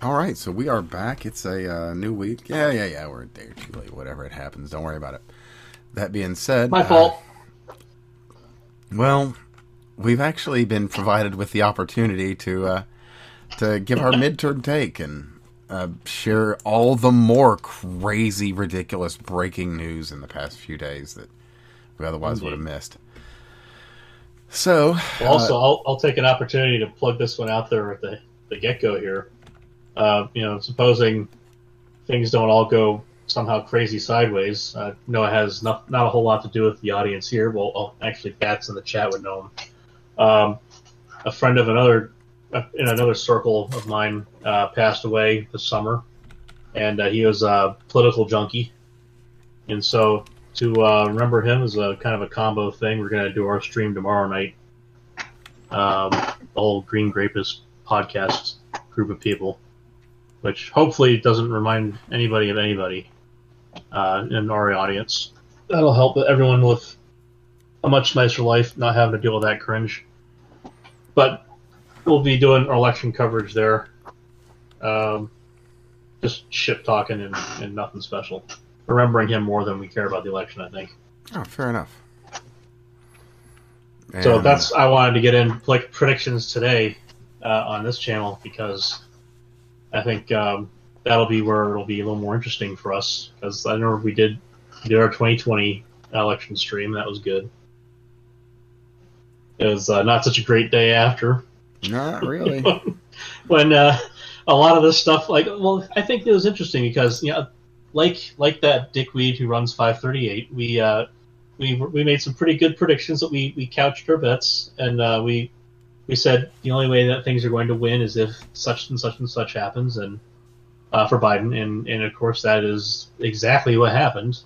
All right, so we are back. It's a uh, new week. Yeah, yeah, yeah. We're a day or two late. Whatever it happens, don't worry about it. That being said, My fault. Uh, well, we've actually been provided with the opportunity to uh, to give our midterm take and uh, share all the more crazy, ridiculous breaking news in the past few days that we otherwise would have missed. So, Well, also, I'll, I'll take an opportunity to plug this one out there at the, the get go here. Uh, you know, supposing things don't all go somehow crazy sideways, I know it has not, not a whole lot to do with the audience here. Well, oh, actually, Bats in the chat would know him. Um, a friend of another, in another circle of mine, uh, passed away this summer, and uh, he was a political junkie. And so to uh, remember him as a kind of a combo thing. We're going to do our stream tomorrow night. Um, the whole Green Grapist podcast group of people, which hopefully doesn't remind anybody of anybody uh, in our audience. That'll help everyone with a much nicer life, not having to deal with that cringe. But we'll be doing our election coverage there. Um, just shit talking and, and nothing special remembering him more than we care about the election. I think. Oh, fair enough. so that's I wanted to get in like predictions today uh, on this channel because I think um, that'll be where it'll be a little more interesting for us because I know we did we did our 2020 election stream that was good. It was uh, not such a great day after not really. when uh, a lot of this stuff like well I think it was interesting because you know like like that dickweed who runs 538 we uh, we we made some pretty good predictions that we we couched our bets and uh, we we said the only way that things are going to win is if such and such and such happens and uh, for Biden and and of course that is exactly what happened.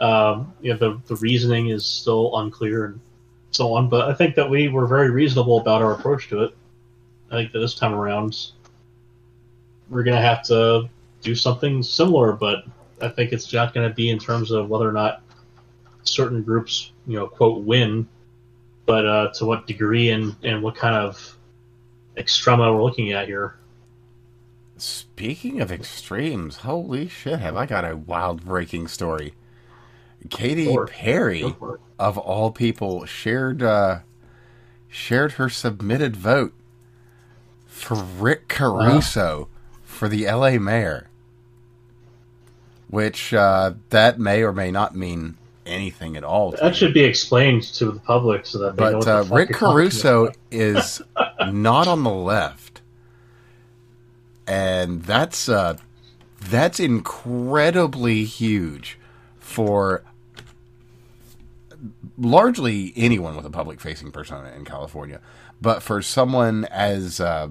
Um, you know the the reasoning is still unclear and so on but I think that we were very reasonable about our approach to it. I think that this time around we're gonna have to do something similar, but I think it's not gonna be in terms of whether or not certain groups, you know, quote win, but uh, to what degree and and what kind of extrema we're looking at here. Speaking of extremes, holy shit, have I got a wild breaking story. Katy Sure. Perry, Go for it. of all people, shared uh, shared her submitted vote for Rick Caruso for the LA mayor. Which uh, that may or may not mean anything at all. That should be explained to the public so that But uh, Rick Caruso is not on the left, and that's uh, that's incredibly huge for largely anyone with a public-facing persona in California. But for someone as uh,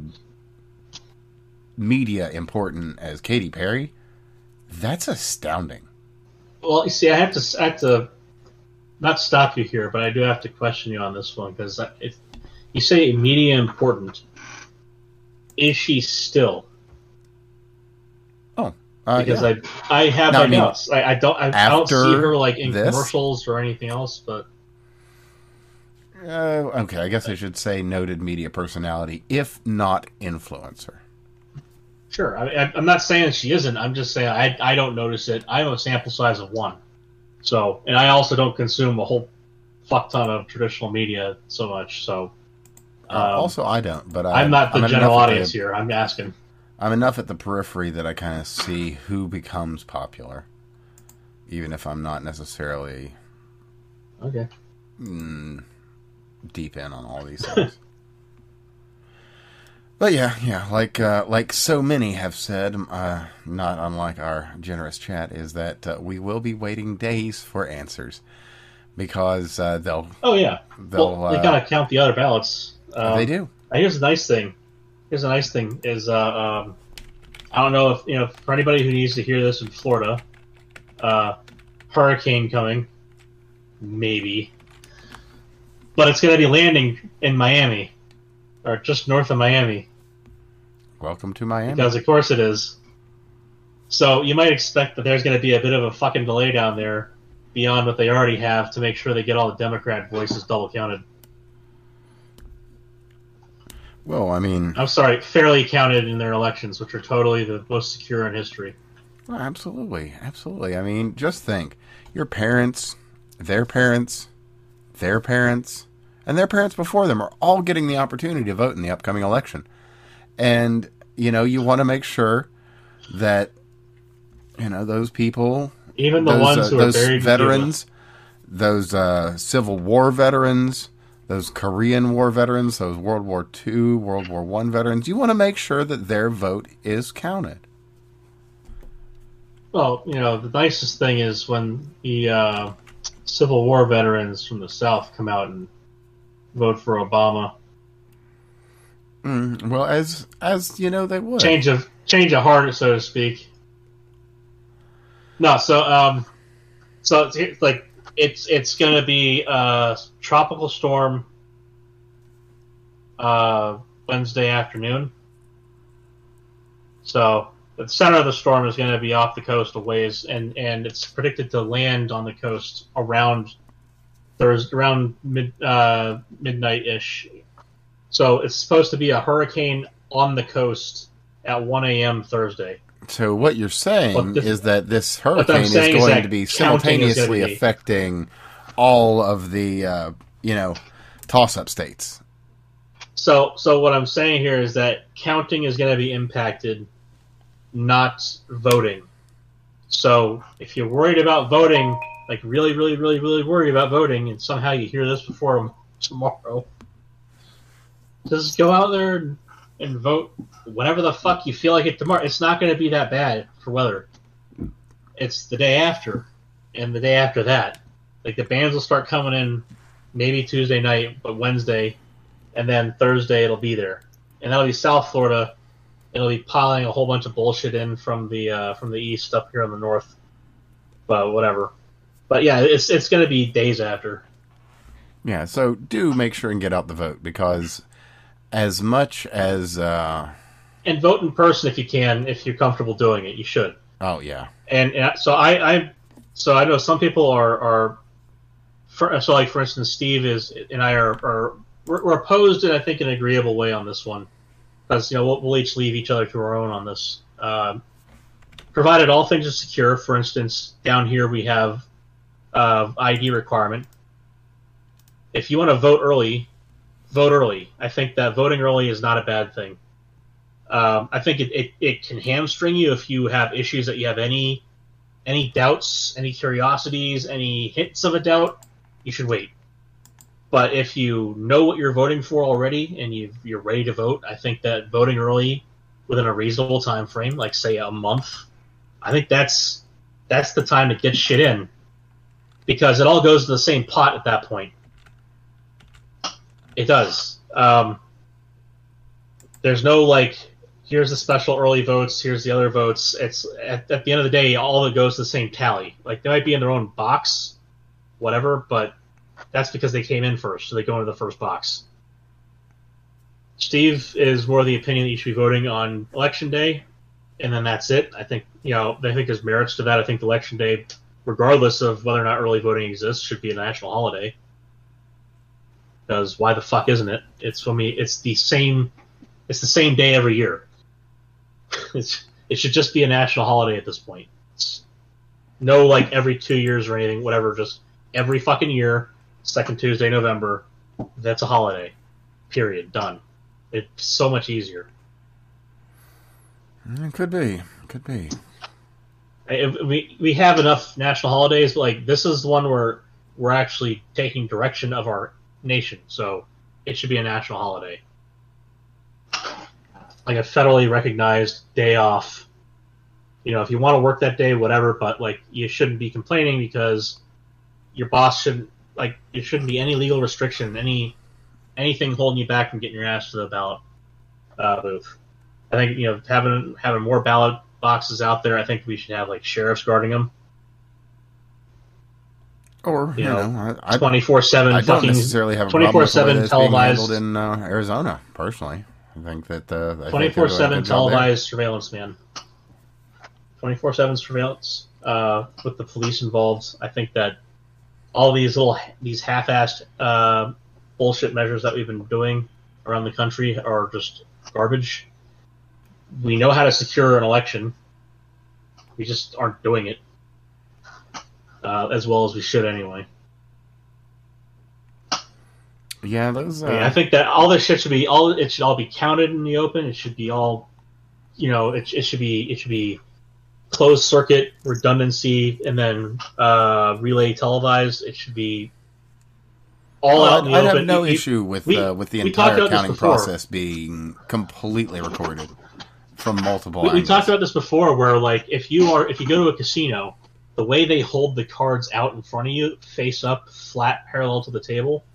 media important as Katy Perry, that's astounding. Well, you see, I have to, I have to not stop you here, but I do have to question you on this one because if you say media important, is she still? Oh, uh, Because yeah. I, I have No, my I mean. I, I don't, I, I don't see her like in this? commercials or anything else. But Uh, okay, I guess I should say noted media personality, if not influencer. Sure, I, I, I'm not saying she isn't. I'm just saying I, I don't notice it. I have a sample size of one, so and I also don't consume a whole fuck ton of traditional media so much. So Uh, um, also, I don't, but I, I'm not the I'm general audience the- here. I'm asking. I'm enough at the periphery that I kind of see who becomes popular, even if I'm not necessarily Okay. mm, deep in on all these things. but yeah, yeah, like uh, like so many have said, uh, not unlike our generous chat, is that uh, we will be waiting days for answers because uh, they'll Oh yeah. they'll well, they uh, gotta count the other ballots. Um, they do. uh, Here's the nice thing. Here's the nice thing is uh, um, I don't know if you know for anybody who needs to hear this in Florida, uh, hurricane coming, maybe, but it's gonna be landing in Miami, or just north of Miami, Welcome to Miami. because of course it is. So you might expect that there's gonna be a bit of a fucking delay down there, beyond what they already have to make sure they get all the Democrat voices double counted. Well, I mean, I'm sorry, fairly counted in their elections, which are totally the most secure in history. well, absolutely, absolutely. I mean, just think: your parents, their parents, their parents, and their parents before them are all getting the opportunity to vote in the upcoming election, and you know you want to make sure that you know those people Even the those, ones uh, who are those buried veterans, those uh, Civil War veterans, those Korean War veterans, those World War II, World War One veterans. You want to make sure that their vote is counted. Well, you know, the nicest thing is when the uh, Civil War veterans from the South come out and vote for Obama. Mm, well, as as you know, they would. Change of change of heart, so to speak. No, so um, so it's, it's like it's it's gonna be a tropical storm. Uh, Wednesday afternoon. So the center of the storm is going to be off the coast a ways, and and it's predicted to land on the coast around Thursday, around mid uh, midnight ish. So it's supposed to be a hurricane on the coast at 1 a.m. Thursday. So what you're saying this- is that this hurricane is saying is going to be counting is gonna simultaneously be- affecting all of the uh, you know toss-up states. So so what I'm saying here is that counting is going to be impacted, not voting. So if you're worried about voting, like really, really, really, really worried about voting, and somehow you hear this before tomorrow, just go out there and, and vote whatever the fuck you feel like it tomorrow. It's not going to be that bad for weather. It's the day after, and the day after that. Like the bands will start coming in, maybe Tuesday night, but Wednesday, and then Thursday it'll be there, and that'll be South Florida. It'll be piling a whole bunch of bullshit in from the uh, from the east up here in the north, but whatever. But yeah, it's it's going to be days after. Yeah, so do make sure and get out the vote because as much as uh, And vote in person if you can, if you're comfortable doing it. You should. oh yeah, and, and so I, I so I know some people are are for, so like for instance Steve is and I are, are we're, we're opposed in I think an agreeable way on this one because you know we'll, we'll each leave each other to our own on this um, provided all things are secure for instance down here we have uh, ID requirement if you want to vote early vote early I think that voting early is not a bad thing um, I think it, it, it can hamstring you if you have issues that you have any any doubts, any curiosities, any hints of a doubt. You should wait. But if you know what you're voting for already and you you're ready to vote, I think that voting early within a reasonable time frame, like say a month, I think that's that's the time to get shit in because it all goes to the same pot at that point. It does. Um, there's no like here's the special early votes here's the other votes. It's at, at the end of the day all of it goes to the same tally. Like they might be in their own box whatever but that's because they came in first so they go into the first box. Steve is more of the opinion that you should be voting on election day and then that's it. I think you know i think there's merits to that. I think election day regardless of whether or not early voting exists should be a national holiday because why the fuck isn't it it's for me it's the same it's the same day every year. It's, it should just be a national holiday at this point. It's no like every two years or anything, whatever. Just every fucking year, second Tuesday, November. That's a holiday. Period. Done. It's so much easier. Mm, it could be, could be. We we have enough national holidays, but like this is the one where we're actually taking direction of our nation, so it should be a national holiday, like a federally recognized day off. You know, if you want to work that day, whatever, but like you shouldn't be complaining because your boss shouldn't like there shouldn't be any legal restriction, any anything holding you back from getting your ass to the ballot uh, booth. I think you know having having more ballot boxes out there. I think we should have like sheriffs guarding them, Or you, You know, know, I, I, twenty four seven. I don't necessarily have a problem with 24/7 televised- in uh, Arizona. Personally, I think that uh, twenty four seven good job there. televised surveillance, man. Twenty four seven surveillance uh, with the police involved. I think that all these little these half assed uh, bullshit measures that we've been doing around the country are just garbage. We know how to secure an election. We just aren't doing it uh, as well as we should anyway. Yeah, those. Uh... I, mean, I think that all this shit should be all. It should all be counted in the open. It should be all, you know, it, it should be it should be closed circuit redundancy and then uh, relay televised. It should be all out. I'd, have no issue with we, uh, with the entire counting process being completely recorded from multiple. We, we, talked about this before, where like if you are if you go to a casino, the way they hold the cards out in front of you, face up, flat, parallel to the table,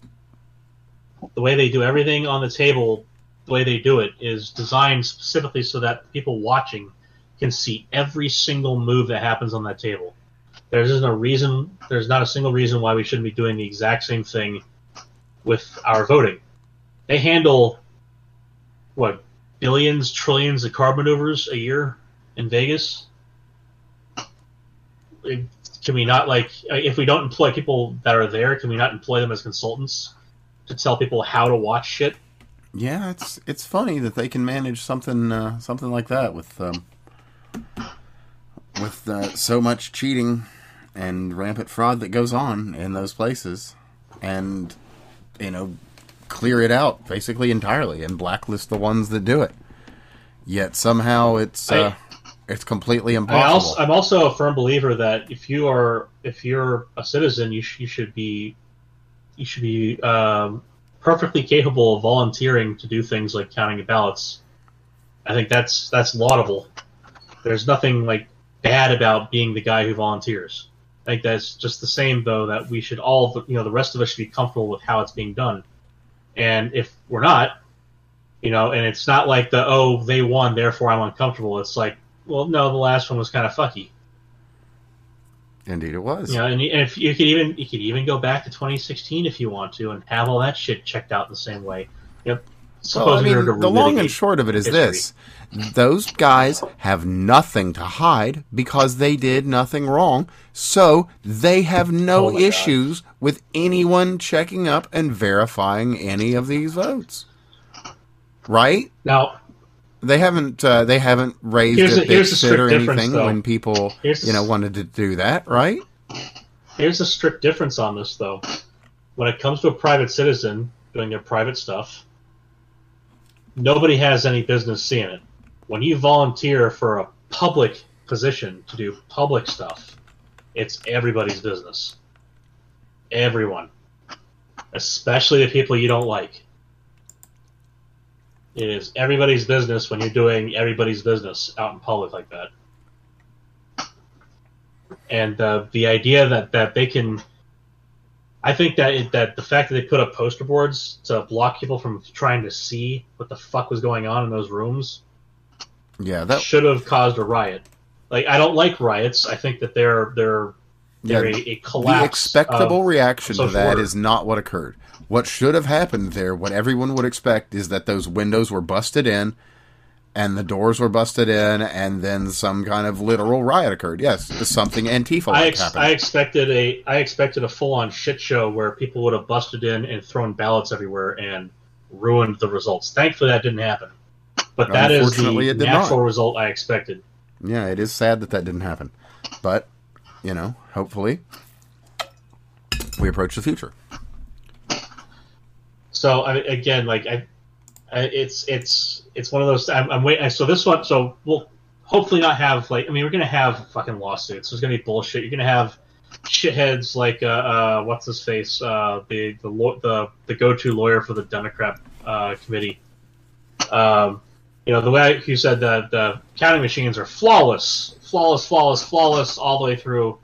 the way they do everything on the table, the way they do it is designed specifically so that people watching can see every single move that happens on that table. There isn't a reason. There's not a single reason why we shouldn't be doing the exact same thing with our voting. They handle what billions, trillions of card maneuvers a year in Vegas. Can we not like if we don't employ people that are there? Can we not employ them as consultants to tell people how to watch shit? Yeah, it's it's funny that they can manage something uh, something like that with um, with uh, so much cheating and rampant fraud that goes on in those places, and you know, clear it out basically entirely and blacklist the ones that do it. Yet somehow it's I, uh, it's completely impossible. I am also a firm believer that if you are if you're a citizen, you, sh- you should be you should be um, perfectly capable of volunteering to do things like counting the ballots. I think that's that's laudable. There's nothing like bad about being the guy who volunteers. I think that's just the same though that we should all you know the rest of us should be comfortable with how it's being done. And if we're not, you know, and it's not like the oh they won therefore I'm uncomfortable. It's like well no the last one was kind of fucky. Indeed, it was. Yeah, you know, and if you could even you could even go back to 2016 if you want to, and have all that shit checked out the same way. Yep. Well, I mean, the long and short of it is history. this: those guys have nothing to hide because they did nothing wrong, so they have no oh issues God. with anyone checking up and verifying any of these votes. Right now, they haven't uh, they haven't raised here's a, a big shit or anything when people here's you know wanted to do that, right? Here's a strict difference on this, though. When it comes to a private citizen doing their private stuff, nobody has any business seeing it. When you volunteer for a public position to do public stuff, it's everybody's business. Everyone. Especially the people you don't like. It is everybody's business when you're doing everybody's business out in public like that. And uh, the idea that, that they can I think that it, that the fact that they put up poster boards to block people from trying to see what the fuck was going on in those rooms, yeah, that should have caused a riot. Like I don't like riots. I think that they're they're they're yeah, a, a collapse. The expectable reaction to that order. is not what occurred. What should have happened there, what everyone would expect, is that those windows were busted in and the doors were busted in, and then some kind of literal riot occurred. Yes, something Antifa I ex- happened. I expected a I expected a full on shit show where people would have busted in and thrown ballots everywhere and ruined the results. Thankfully, that didn't happen. But that is the natural not. result I expected. Yeah, it is sad that that didn't happen, but you know, hopefully, we approach the future. So I, again, like I, it's it's it's one of those. I'm, I'm waiting. So this one. So we'll hopefully not have like. I mean, we're gonna have fucking lawsuits. There's gonna be bullshit. You're gonna have shitheads like uh, uh what's his face uh the the the the go-to lawyer for the Democrat uh, committee. Um, you know the way he said that the counting machines are flawless, flawless, flawless, flawless all the way through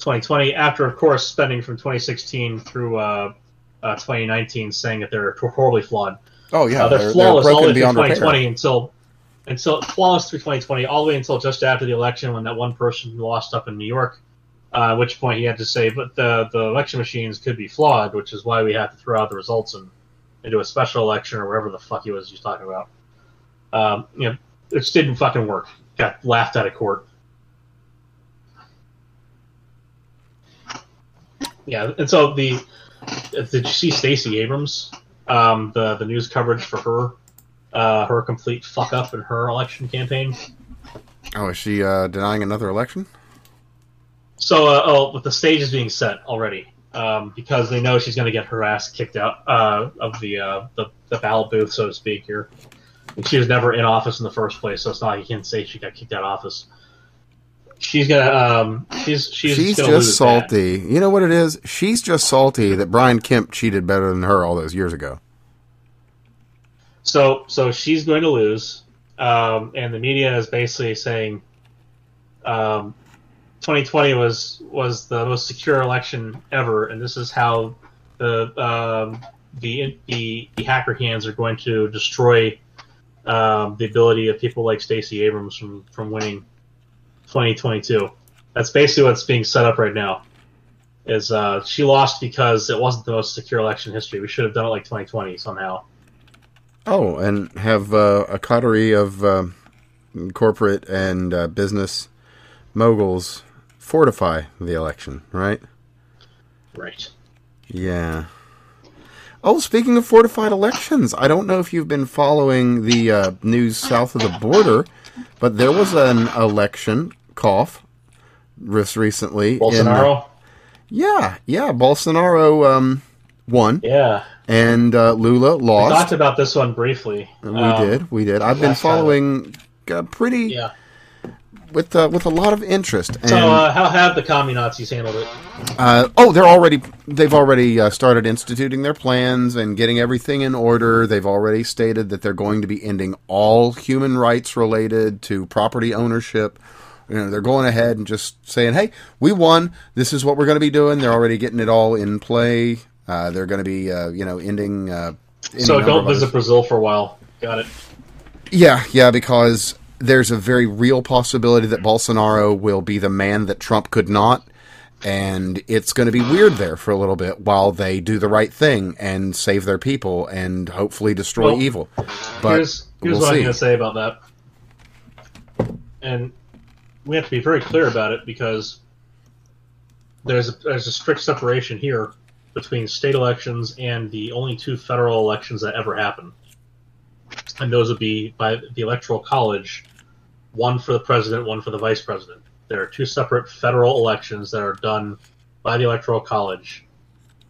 2020. After, of course, spending from 2016 through uh, uh, 2019 saying that they're horribly flawed. Oh yeah, uh, they're, they're, flawless they're all the way through 2020 repair. until until flawless through 2020, all the way until just after the election when that one person lost up in New York. Uh, at which point he had to say, but the the election machines could be flawed, which is why we have to throw out the results and, and do a special election or whatever the fuck he was was talking about. Um, you know, it just didn't fucking work. Got laughed out of court. Yeah, and so the did you see Stacey Abrams? um, the the news coverage for her uh, her complete fuck up in her election campaign. Oh, is she uh, denying another election? So, uh, oh, but the stage is being set already um, because they know she's going to get her ass kicked out uh, of the, uh, the the ballot booth, so to speak. Here, and she was never in office in the first place, so it's not like you can say she got kicked out of office. She's gonna, um, she's she's, She's just salty. You know what it is? She's just salty that Brian Kemp cheated better than her all those years ago. So so she's going to lose, um, and the media is basically saying, um, 2020 was was the most secure election ever, and this is how the um, the, the the hacker hands are going to destroy um, the ability of people like Stacey Abrams from from winning 2022. That's basically what's being set up right now. Is uh, she lost because it wasn't the most secure election in history? We should have done it like 2020 somehow. Oh, and have uh, a coterie of uh, corporate and uh, business moguls fortify the election, right? Right. Yeah. Oh, speaking of fortified elections, I don't know if you've been following the uh, news south of the border, but there was an election cough just recently. in- Bolsonaro. yeah, yeah, Bolsonaro um, won, yeah. and uh, Lula lost. We talked about this one briefly. We Um, did, we did. I've been following uh, pretty Yeah. with uh, with a lot of interest. And, So, uh, how have the commie Nazis handled it? Uh, oh, they're already they've already uh, started instituting their plans and getting everything in order. They've already stated that they're going to be ending all human rights related to property ownership. You know, they're going ahead and just saying, "Hey, we won. This is what we're going to be doing." They're already getting it all in play. Uh, they're going to be, uh, you know, ending. Uh, any So, don't visit Brazil for a while. Got it. Yeah, yeah, because there's a very real possibility that Bolsonaro will be the man that Trump could not. And it's going to be weird there for a little bit while they do the right thing and save their people and hopefully destroy Well, evil. But here's here's we'll what I'm going to say about that. And we have to be very clear about it because there's a, there's a strict separation here between state elections and the only two federal elections that ever happen. And those would be by the Electoral College, one for the president, one for the vice president. There are two separate federal elections that are done by the Electoral College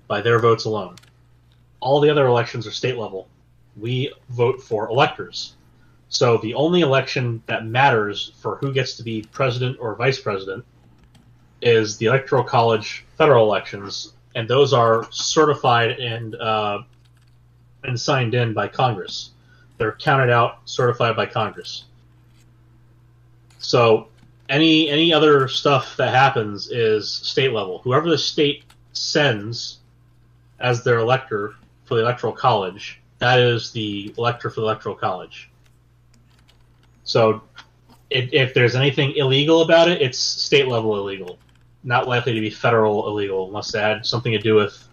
by their votes alone. All the other elections are state level. We vote for electors. So the only election that matters for who gets to be president or vice president is the Electoral College federal elections, and those are certified and uh, and signed in by Congress. They're counted out, certified by Congress. So any any other stuff that happens is state level. Whoever the state sends as their elector for the electoral college, that is the elector for the electoral college. So if, if there's anything illegal about it, it's state level illegal, not likely to be federal illegal unless it had something to do with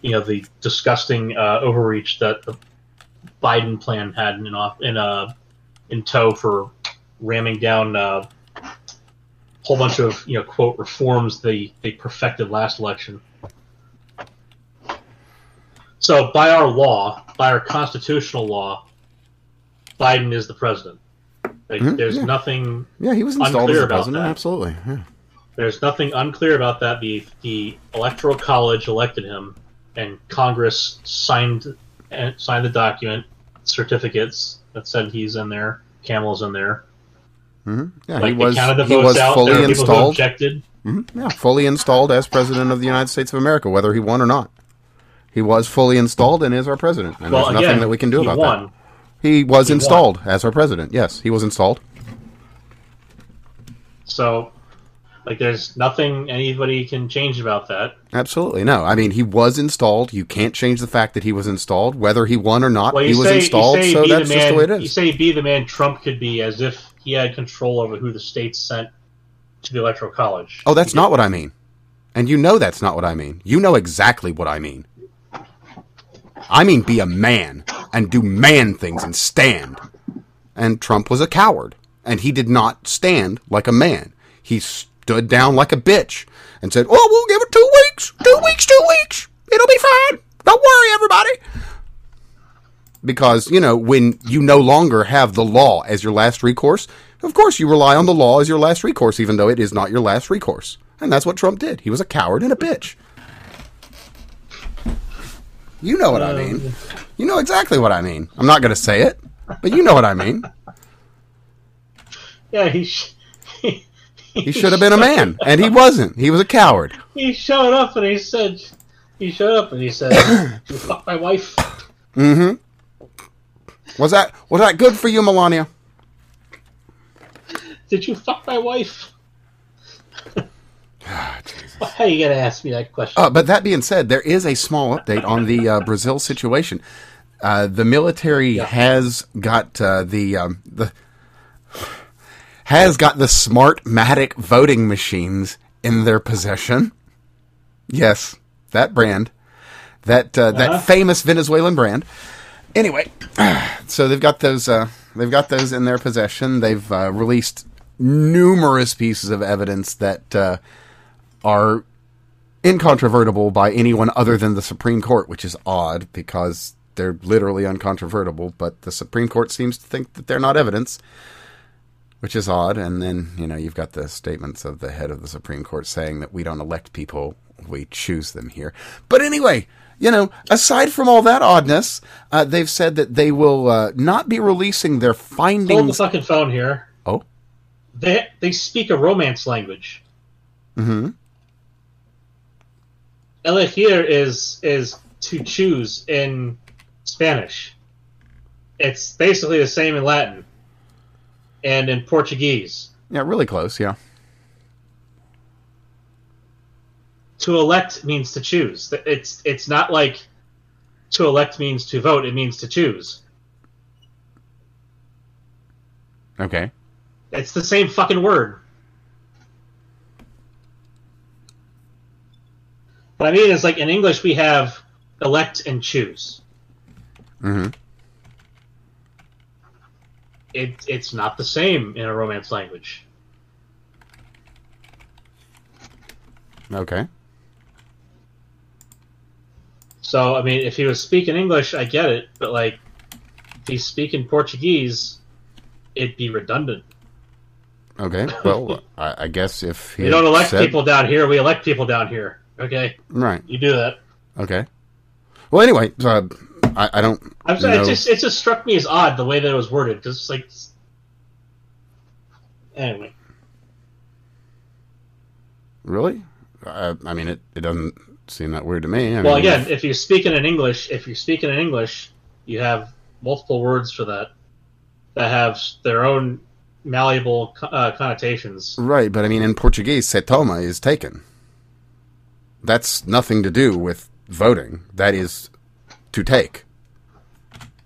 you know the disgusting uh, overreach that the Biden plan had in off in uh, in tow for ramming down uh, a whole bunch of you know quote reforms they they perfected last election. So by our law, by our constitutional law, Biden is the president. Like, Mhm, there's yeah. nothing Yeah, he was installed Unclear as president. that. Absolutely. Yeah. there's nothing unclear about that. The the electoral college elected him, and Congress signed and signed the document, certificates that said he's in there. Camel's in there. hmm yeah Like he was. the He was out. fully were people who installed. objected. Mhm, Yeah, fully installed as president of the United States of America, whether he won or not. He was fully installed and is our president, and Well, there's again, nothing that we can do he about won. that. He was He won. installed as our president. Yes, he was installed. So, like, there's nothing anybody can change about that. Absolutely no. I mean, he was installed. You can't change the fact that he was installed, whether he won or not. Well, he you was installed, so that's the just the way it is. You say be the man Trump could be, as if he had control over who the states sent to the electoral college. Oh, that's not what I mean. And you know that's not what I mean. You know exactly what I mean. I mean be a man and do man things and stand. And Trump was a coward. And he did not stand like a man. He stood down like a bitch and said, Oh, we'll give it two weeks. Two weeks, two weeks. It'll be fine. Don't worry, everybody. because you know when you no longer have the law as your last recourse, of course you rely on the law as your last recourse, even though it is not your last recourse. And that's what Trump did. He was a coward and a bitch. You know what I mean. You know exactly what I mean. I'm not going to say it, but you know what I mean. Yeah, he. Sh- he, He should have been a man, and he wasn't. He was a coward. he showed up and he said, he showed up and he said, "You fuck my wife." Mm-hmm. Was that was that good for you, Melania? Did you fuck my wife? Ah, Jesus. Why you going to ask me that question? Uh, but that being said, there is a small update on the uh, Brazil situation. Uh, the military Yeah. has got uh, the um, the has got the Smartmatic voting machines in their possession. Yes, that brand, that uh, Uh-huh. that famous Venezuelan brand. Anyway, so they've got those. Uh, they've got those in their possession. They've uh, released numerous pieces of evidence that uh, are incontrovertible by anyone other than the Supreme Court, which is odd because they're literally uncontrovertible. But the Supreme Court seems to think that they're not evidence, which is odd. And then you know you've got the statements of the head of the Supreme Court saying that we don't elect people, we choose them here. But anyway. You know, aside from all that oddness, uh, they've said that they will uh, not be releasing their findings. Hold the fucking phone here. Oh, They they speak a romance language. hmm Elegir is is to choose in Spanish. It's basically the same in Latin and in Portuguese. yeah, really close. Yeah, To elect means to choose. It's it's not like to elect means to vote. It means to choose. okay. It's the same fucking word. What I mean is, like in English, we have elect and choose. hmm It, it's not the same in a Romance language. Okay. So, I mean, if he was speaking English, I get it, but like, if he's speaking Portuguese, it'd be redundant. Okay. Well, I, I guess if he We don't elect said- people down here; we elect people down here. Okay, right? you do that. Okay. Well, anyway, uh, I, I don't. I'm sorry, know- it just it just struck me as odd the way that it was worded because it's like. Anyway, really. I, I mean, it, it doesn't seem that weird to me. I well, mean, again, if you're speaking in English, if you're speaking in English, you have multiple words for that that have their own malleable uh, connotations. right, but I mean, in Portuguese, setoma is taken. That's nothing to do with voting. That is to take.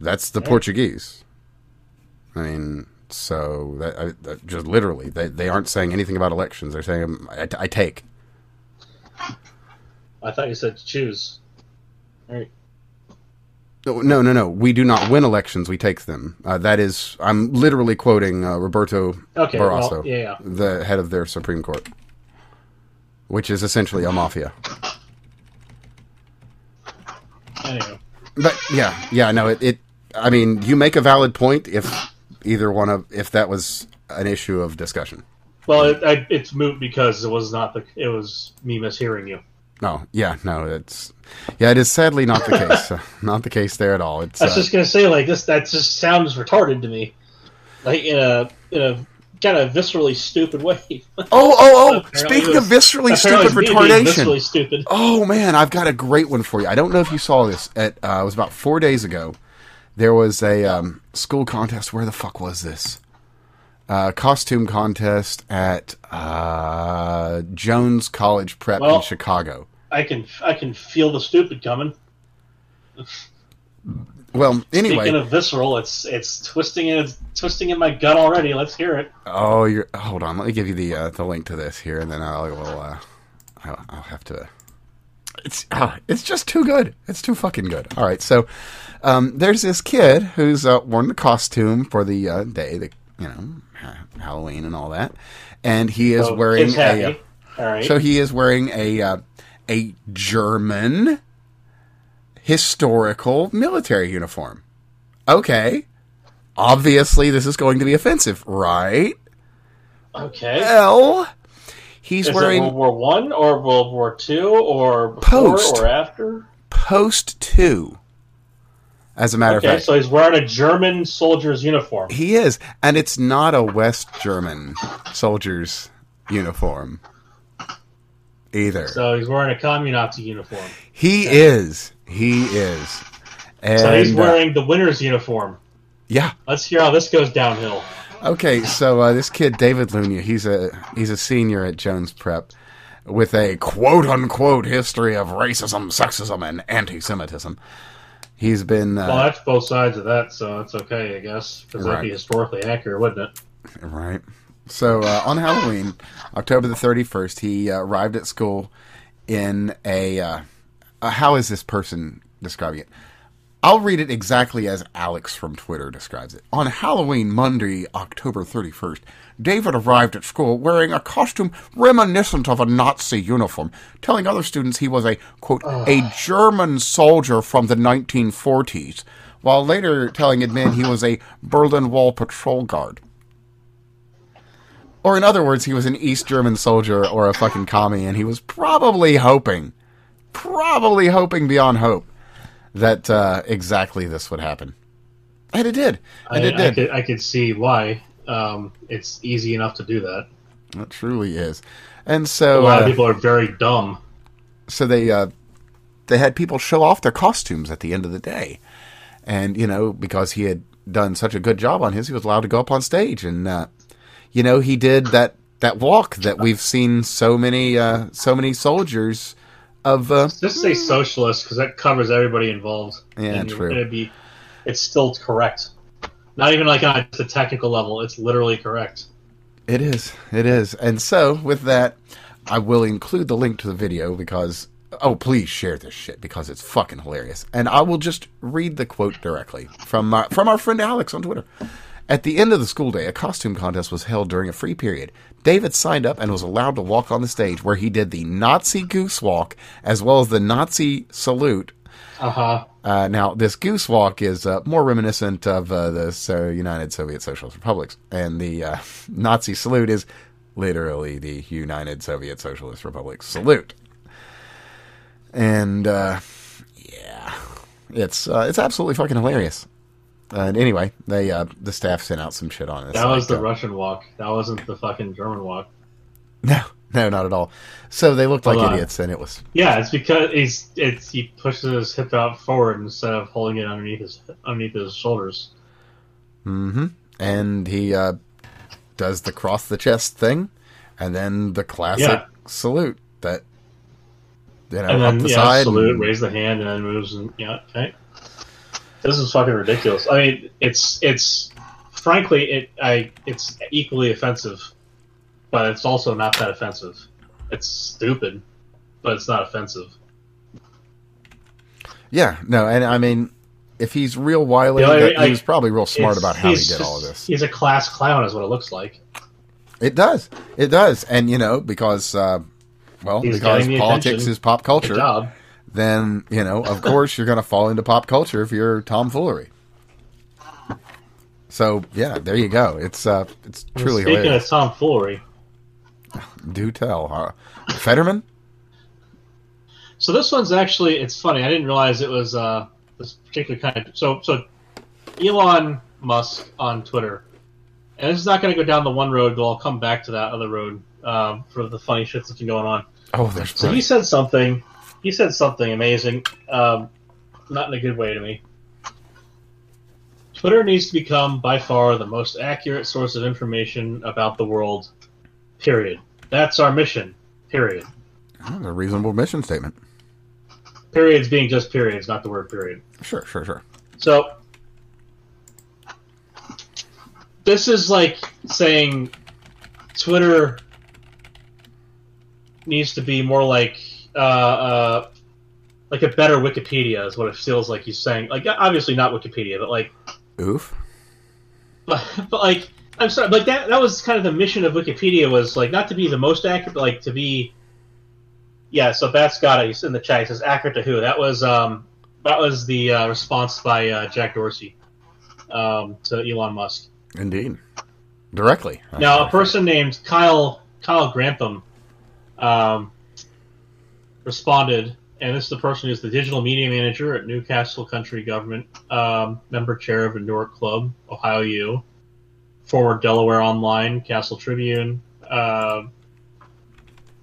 That's the Yeah. Portuguese. I mean, so that, I, that just literally, they they aren't saying anything about elections. They're saying I, I take. I thought you said choose. All right. No, no, no, no. We do not win elections. We take them. Uh, that is, I'm literally quoting uh, Roberto Okay. Barroso, Well, yeah, yeah. the head of their Supreme Court, which is essentially a mafia. Anyway, But yeah, yeah, no. It, it. I mean, you make a valid point. If either one of, if that was an issue of discussion. well, it, I, it's moot because it was not the. It was me mishearing you. No, yeah, no. It's yeah, it is sadly not the case. Uh, not the case there at all. It's I was uh, just gonna say like this. That just sounds retarded to me, like in a in a kind of viscerally stupid way. oh, oh, oh. Speaking of viscerally stupid it was me being retardation, Viscerally stupid. Oh man, I've got a great one for you. I don't know if you saw this. At uh, it was about four days ago. There was a um, school contest. Where the fuck was this? Uh, costume contest at uh, Jones College Prep in Chicago. I can I can feel the stupid coming. Well, anyway, Speaking of visceral, it's it's twisting in it's twisting in my gut already. Let's hear it. oh, you're hold on. Let me give you the uh, the link to this here, and then I'll uh, I'll, I'll have to. It's ah, it's just too good. It's too fucking good. All right, so um, there's this kid who's uh, worn the costume for the uh, day, the you know Halloween and all that, and he is So, wearing a. uh, All right. so he is wearing a uh, a German historical military uniform. Okay. Obviously, this is going to be offensive, right? Okay. Well, he's Is wearing World War One or World War Two or before Post. or after? post two. As a matter Okay, of fact, so he's wearing a German soldier's uniform. he is, and it's not a West German soldier's uniform either. So he's wearing a communist uniform. he is. He is. And So he's uh, wearing the winner's uniform. yeah. Let's hear how this goes downhill. Okay, so uh, this kid David Lunia, he's a he's a senior at Jones Prep with a quote unquote history of racism, sexism, and anti-Semitism. He's been uh, Well, that's both sides of that, so it's okay, I guess, because that'd be historically accurate, wouldn't it? Right. So uh, on Halloween, October the 31st, he uh, arrived at school in a. Uh, how is this person describing it? I'll read it exactly as Alex from Twitter describes it. On Halloween, Monday, October 31st, David arrived at school wearing a costume reminiscent of a Nazi uniform, telling other students he was a, quote, a German soldier from the 1940s, while later telling admin he was a Berlin Wall patrol guard. Or in other words, he was an East German soldier or a fucking commie, and he was probably hoping, probably hoping beyond hope that uh, exactly this would happen. And it did. I, And it I, did. could, I could see why. Um, it's easy enough to do that. It truly is. And so A lot of uh, people are very dumb. so they uh, they had people show off their costumes at the end of the day, and you know because he had done such a good job on his, he was allowed to go up on stage, and uh, you know he did that that walk that we've seen so many uh, so many soldiers of. Uh, Just say socialist because that covers everybody involved. Yeah, And true. It'd be, it's still correct. Not even like on the technical level. It's literally correct. It is. It is. And so, with that, I will include the link to the video because, oh, please share this shit because it's fucking hilarious. And I will just read the quote directly from our, from our friend Alex on Twitter. At the end of the school day, a costume contest was held during a free period. David signed up and was allowed to walk on the stage where he did the Nazi goose walk as well as the Nazi salute Uh huh. uh, now, this goose walk is uh, more reminiscent of uh, the so United Soviet Socialist Republics, and the uh, Nazi salute is literally the United Soviet Socialist Republics salute. And uh, yeah, it's uh, it's absolutely fucking hilarious. And anyway, they uh, the staff sent out some shit on it. That was the uh, Russian walk. That wasn't the fucking German walk. no, no, not at all. So they looked like on. idiots, and it was Yeah, it's because he's it's he pushes his hip out forward instead of holding it underneath his underneath his shoulders. Mm-hmm. And he uh, does the cross the chest thing, and then the classic Yeah. salute that you know and up the yeah, side. salute, and- raise the hand, and then moves. And yeah, okay. This is fucking ridiculous. I mean, it's it's frankly it I it's equally offensive, but it's also not that offensive. It's stupid, but it's not offensive. yeah, no, and I mean, if he's real wily, I- that- I- he was probably real smart about how he did just- all of this. He's a class clown, is what it looks like. It does, it does, and you know because uh, well He's because politics attention. is pop culture. Then you know of course you're going to fall into pop culture if you're tomfoolery. So yeah, there you go. It's uh, it's truly Speaking hilarious. of tomfoolery, Do tell, huh? Fetterman. So this one's actually it's funny. I didn't realize it was uh, this particular kind of so so Elon Musk on Twitter, and this is not going to go down the one road, but I'll come back to that other road um, for the funny shit that's been going on. Oh, there's So he said something. He said something amazing, um, not in a good way to me. Twitter needs to become by far the most accurate source of information about the world. Period. That's our mission. Period. Oh, a reasonable mission statement. Periods being just periods, not the word period. Sure, sure, sure. So this is like saying Twitter needs to be more like uh, uh, like a better Wikipedia is what it feels like he's saying. Like obviously not Wikipedia, but like Oof. but, but like I'm sorry, like that that was kind of the mission of Wikipedia was like not to be the most accurate, but like to be yeah. So Bats got it. He's in the chat. He says accurate to who? That was um that was the uh, response by uh, Jack Dorsey. um, to Elon Musk. Indeed. Directly. Now, a person named Kyle Kyle Grantham um, responded, and this is the person who's the digital media manager at New Castle County Government, um, member chair of the Newark Club, Ohio U, former Delaware Online, Castle Tribune, uh,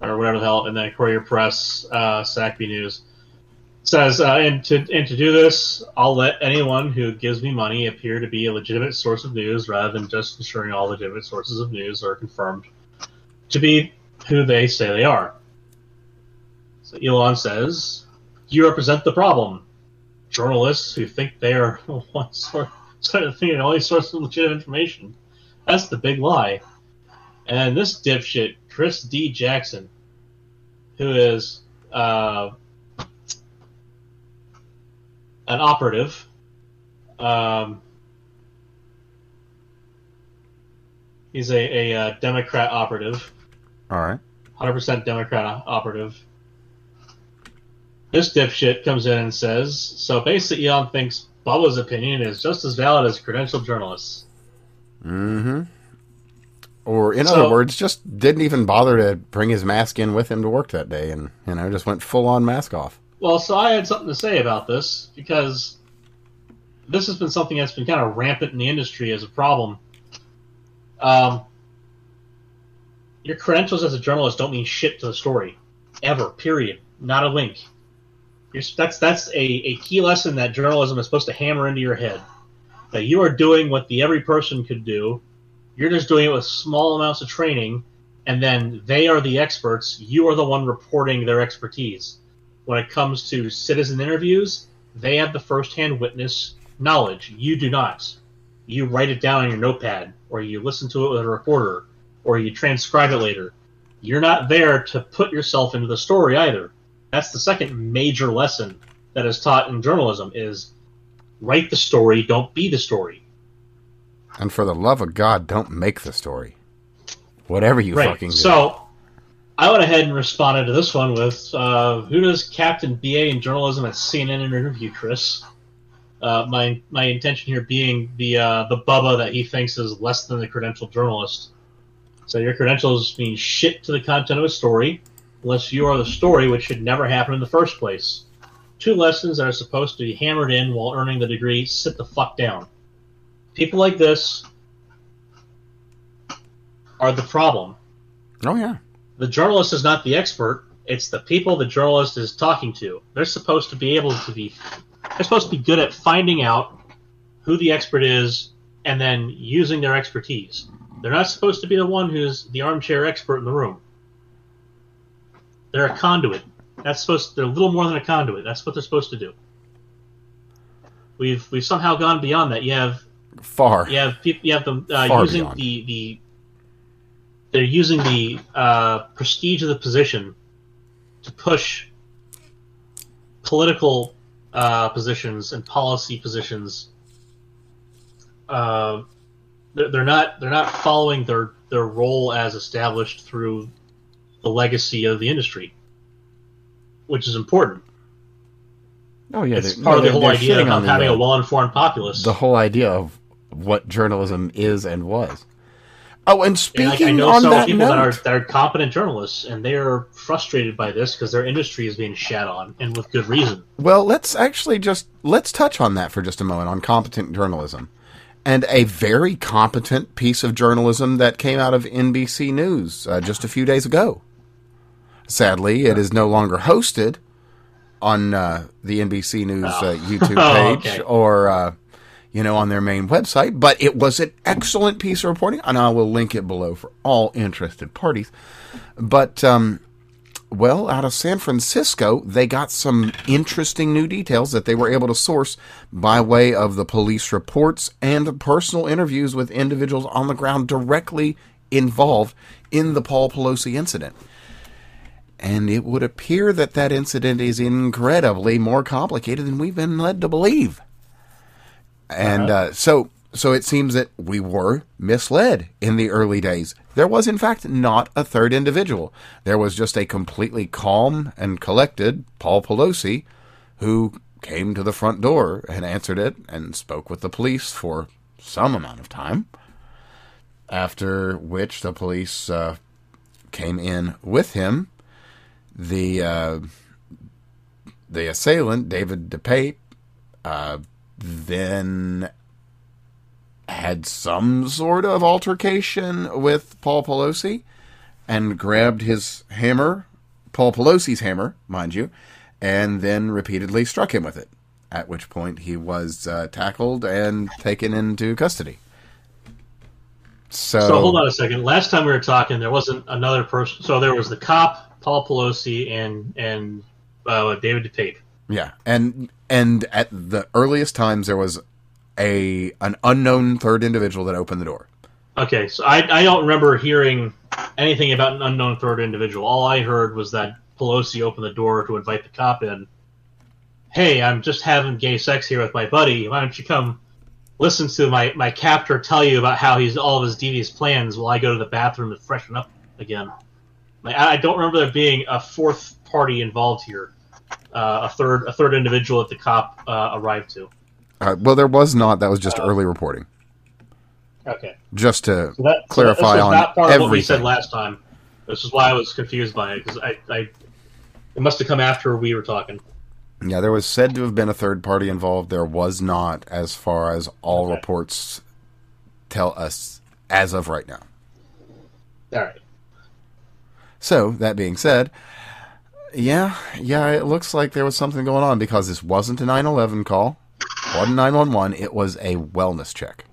or whatever the hell, and then Courier Press, uh, News. Says, uh, and to and to do this, I'll let anyone who gives me money appear to be a legitimate source of news, rather than just ensuring all legitimate sources of news are confirmed to be who they say they are. Elon says, "You represent the problem. Journalists who think they are one sort, sort of thing, only source of legitimate information. That's the big lie." And this dipshit, Chris D. Jackson, who is uh, an operative. Um, he's a, a, uh Democrat operative, All right. 100% Democrat operative. This dipshit comes in and says, so basically Elon thinks Bubba's opinion is just as valid as credentialed journalists. Mm-hmm. Or, in So- other words, just didn't even bother to bring his mask in with him to work that day, and you know, just went full on mask off. Well, so I had something to say about this because this has been something that's been kind of rampant in the industry as a problem. Um, your credentials as a journalist don't mean shit to the story, ever. Period. Not a link. You're, that's that's a, a key lesson that journalism is supposed to hammer into your head. That you are doing what the every person could do. You're just doing it with small amounts of training, and then they are the experts. You are the one reporting their expertise when it comes to citizen interviews, they have the first-hand witness knowledge. You do not. You write it down on your notepad, or you listen to it with a reporter, or you transcribe it later. You're not there to put yourself into the story either. That's the second major lesson that is taught in journalism: is write the story, don't be the story. And for the love of God, don't make the story. Whatever you right. fucking do. So I went ahead and responded to this one with uh, who does Captain BA in journalism at CNN interview, Chris? Uh, my my intention here being the uh, the Bubba that he thinks is less than the credentialed journalist. So your credentials mean shit to the content of a story, unless you are the story, which should never happen in the first place. Two lessons that are supposed to be hammered in while earning the degree. Sit the fuck down. People like this are the problem oh yeah. the journalist is not the expert. It's the people the journalist is talking to. They're supposed to be able to be. They're supposed to be good at finding out who the expert is and then using their expertise. They're not supposed to be the one who's the armchair expert in the room. They're a conduit. That's supposed. They're a little more than a conduit. That's what they're supposed to do. We've we've somehow gone beyond that. You have Far. you have people. You have them uh, using beyond. the the. They're using the uh, prestige of the position to push political uh, positions and policy positions. Uh, they're, they're not they're not following their their role as established through the legacy of the industry, which is important. Oh yeah. it's part no, of the whole idea of the, having uh, a well-informed populace. the whole idea of what journalism is and was. Oh, and And speaking like, I know on several that people note, that are that are competent journalists, and they are frustrated by this because their industry is being shat on, and with good reason. well, let's actually just let's touch on that for just a moment on competent journalism, and a very competent piece of journalism that came out of NBC News uh, just a few days ago. Sadly, it is no longer hosted on uh, the NBC News uh, YouTube Oh, page okay. or uh, you know on their main website, but it was an excellent piece of reporting, and I will link it below for all interested parties. But um, well, out of San Francisco, they got some interesting new details that they were able to source by way of the police reports and personal interviews with individuals on the ground directly involved in the Paul Pelosi incident. And it would appear that that incident is incredibly more complicated than we've been led to believe. And uh, so, so it seems that we were misled in the early days. There was, in fact, not a third individual. There was just a completely calm and collected Paul Pelosi who came to the front door and answered it and spoke with the police for some amount of time. After which the police uh, came in with him. The uh, the assailant, David DePape, uh, then had some sort of altercation with Paul Pelosi and grabbed his hammer, Paul Pelosi's hammer, mind you, and then repeatedly struck him with it. At which point he was uh, tackled and taken into custody. So, So hold on a second. Last time we were talking, there wasn't another person. So there was the cop, Paul Pelosi, and and uh, David DePape. Yeah, and and at the earliest times there was a an unknown third individual that opened the door. Okay, so I I don't remember hearing anything about an unknown third individual. All I heard was that Pelosi opened the door to invite the cop in. Hey, I'm just having gay sex here with my buddy. Why don't you come listen to my, my captor tell you about how he's all of his devious plans while I go to the bathroom to freshen up again? Like, I don't remember there being a fourth party involved here, uh, a third a third individual that the cop uh, arrived to. Uh, well, there was not. That was just early reporting. Okay. Just to So that, clarify so that, this was on not part of what we said everything. last time. This is why I was confused by it because I, I, it must have come after we were talking. Yeah, there was said to have been a third party involved. There was not, as far as all Okay. reports tell us as of right now. All right. So, that being said, yeah, yeah, it looks like there was something going on because this wasn't a 911 call, wasn't 911, it was a wellness check.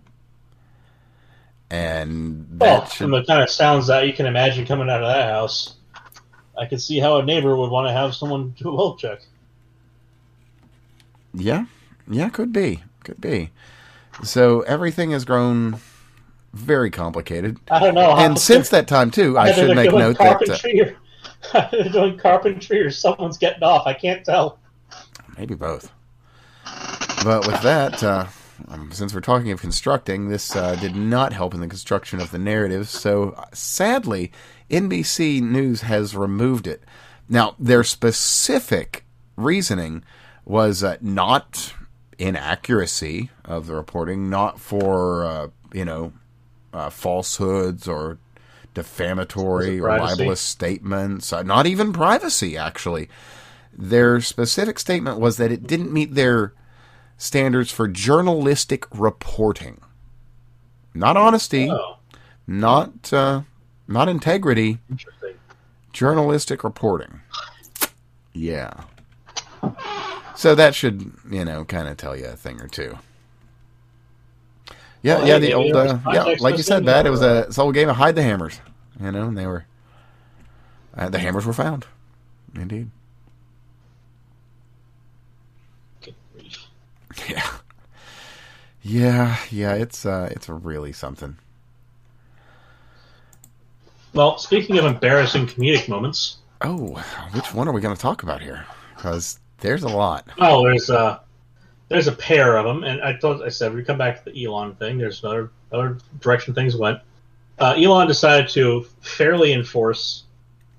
And Well, that from should, the kind of sounds that you can imagine coming out of that house, I could see how a neighbor would want to have someone do a health check. yeah, yeah, could be, could be. So everything has grown very complicated. I don't know. And since that time, too, I should make note that. Uh, carpentry or, they're doing carpentry or someone's getting off. I can't tell. Maybe both. But with that, uh, um, since we're talking of constructing, this uh, did not help in the construction of the narrative. So uh, sadly, NBC News has removed it. Now, their specific reasoning was uh, not inaccuracy of the reporting, not for uh, you know uh, falsehoods or defamatory or libelous statements, uh, not even privacy, actually. Their specific statement was that it didn't meet their standards for journalistic reporting. Not honesty, Oh, not uh, not integrity, interesting. journalistic reporting. Yeah. So that should, you know, kind of tell you a thing or two. Yeah, Well, yeah, the old, uh, yeah, like you said, Bat, it was a it's old game of hide the hammers, you know, and they were, uh, the hammers were found, indeed. Yeah, yeah, yeah. It's uh, it's really something. Well, speaking of embarrassing comedic moments, Oh, which one are we going to talk about here? Because there's a lot. oh, there's a there's a pair of them, and I told I said we come back to the Elon thing. There's another other direction things went. Uh, Elon decided to fairly enforce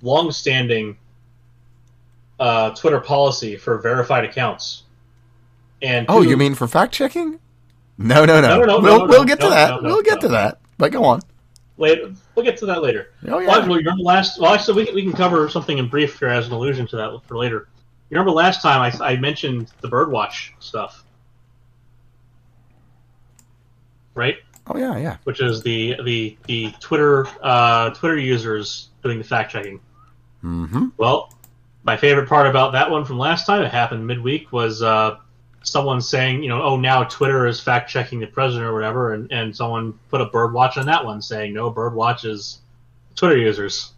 long-standing uh, Twitter policy for verified accounts. And Oh, two- you mean for fact checking? No, no, no. No, no, no, we'll we'll get to that. we'll get to that. But go on. later? We'll get to that later. Oh Well, yeah. actually, you remember last? Well, actually, we, we can cover something in brief here as an allusion to that for later. You remember last time I, I mentioned the Birdwatch stuff, right? Oh yeah, yeah. Which is the the the Twitter uh, Twitter users doing the fact checking. Mm-hmm. Well, my favorite part about that one from last time, it happened midweek, was uh, someone saying, you know, oh, now Twitter is fact checking the president or whatever, and, and someone put a Birdwatch on that one saying, no, Birdwatch is Twitter users.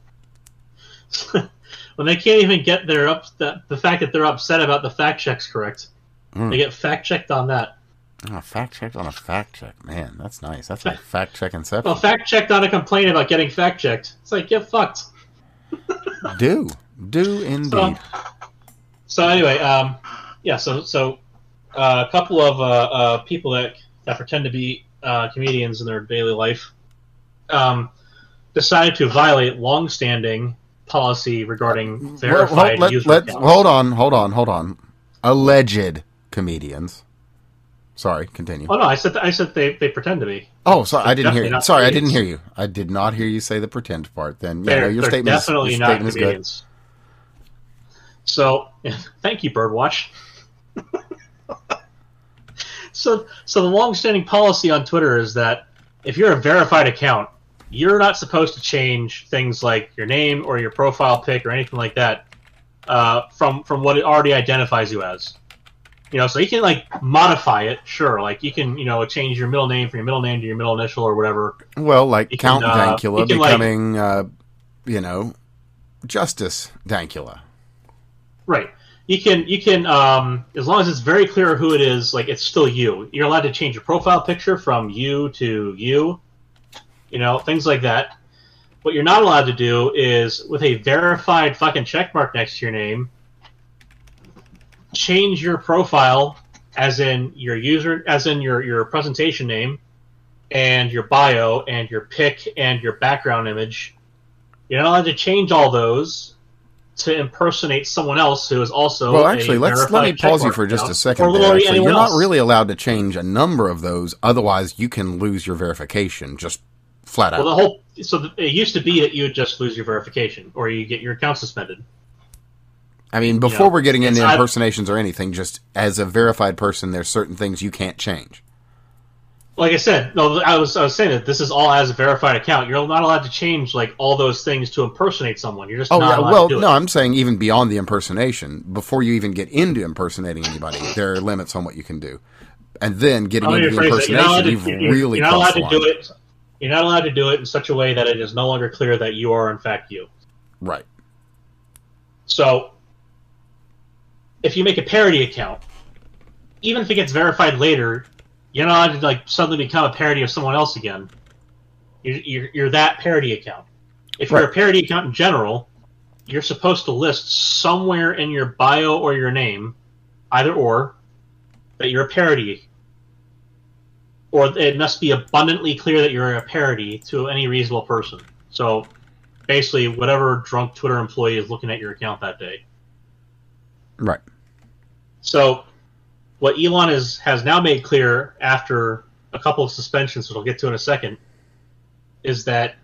when they can't even get their up the, the fact that they're upset about the fact checks correct, Mm. they get fact checked on that. Oh, fact checked on a fact check. Man, that's nice. That's like fact check inception. Well, fact checked on a complaint about getting fact checked. It's like get fucked. do do indeed. So anyway, um, yeah, so so uh, a couple of uh, uh, people that that pretend to be uh, comedians in their daily life um, decided to violate long-standing policy regarding Well, verified let, user let, accounts. hold on, hold on, hold on. Alleged comedians. Sorry, continue. Oh no, I said I said they, they pretend to be. Oh, sorry, I didn't hear you. Sorry, I didn't hear you. I did not hear you say the pretend part. Then, yeah, no, your statement is, definitely your not statement is good. So, thank you, Birdwatch. so, so the long-standing policy on Twitter is that if you're a verified account, you're not supposed to change things like your name or your profile pic or anything like that uh, from from what it already identifies you as. You know, so you can like modify it, sure. Like you can, you know, change your middle name from your middle name to your middle initial or whatever. Well, like You can, Count uh, Dankula can, like- becoming, uh, you know, Justice Dankula. Right. You can you can um, as long as it's very clear who it is, like it's still you. You're allowed to change your profile picture from you to you. You know, things like that. What you're not allowed to do is with a verified fucking checkmark next to your name, change your profile as in your user as in your, your presentation name and your bio and your pic and your background image. You're not allowed to change all those to impersonate someone else who is also Well, actually, let's let me pause you for just a second. there, actually. You're not really allowed to change a number of those, otherwise you can lose your verification just flat out. Well, the whole so the, it used to be that you would just lose your verification or you get your account suspended. I mean, before know, we're getting into impersonations or anything, just as a verified person, there's certain things you can't change. Like I said, no, I was I was saying that this is all as a verified account. You're not allowed to change like all those things to impersonate someone. You're just Oh, not yeah. allowed Well, no, it. I'm saying even beyond the impersonation, before you even get into impersonating anybody, there are limits on what you can do. And then getting into the rephrase that. You're not allowed impersonation, to, you've you're, really you're not allowed to do it. You're not allowed to do it in such a way that it is no longer clear that you are in fact you. Right. So, if you make a parody account, even if it gets verified later, you're not allowed to like suddenly become a parody of someone else again. You're, you're, you're that parody account. If you're a parody account in general, you're supposed to list somewhere in your bio or your name, either or, that you're a parody. Or it must be abundantly clear that you're a parody to any reasonable person. So, basically, whatever drunk Twitter employee is looking at your account that day. Right. So, what Elon is, has now made clear after a couple of suspensions, which I'll get to in a second, is that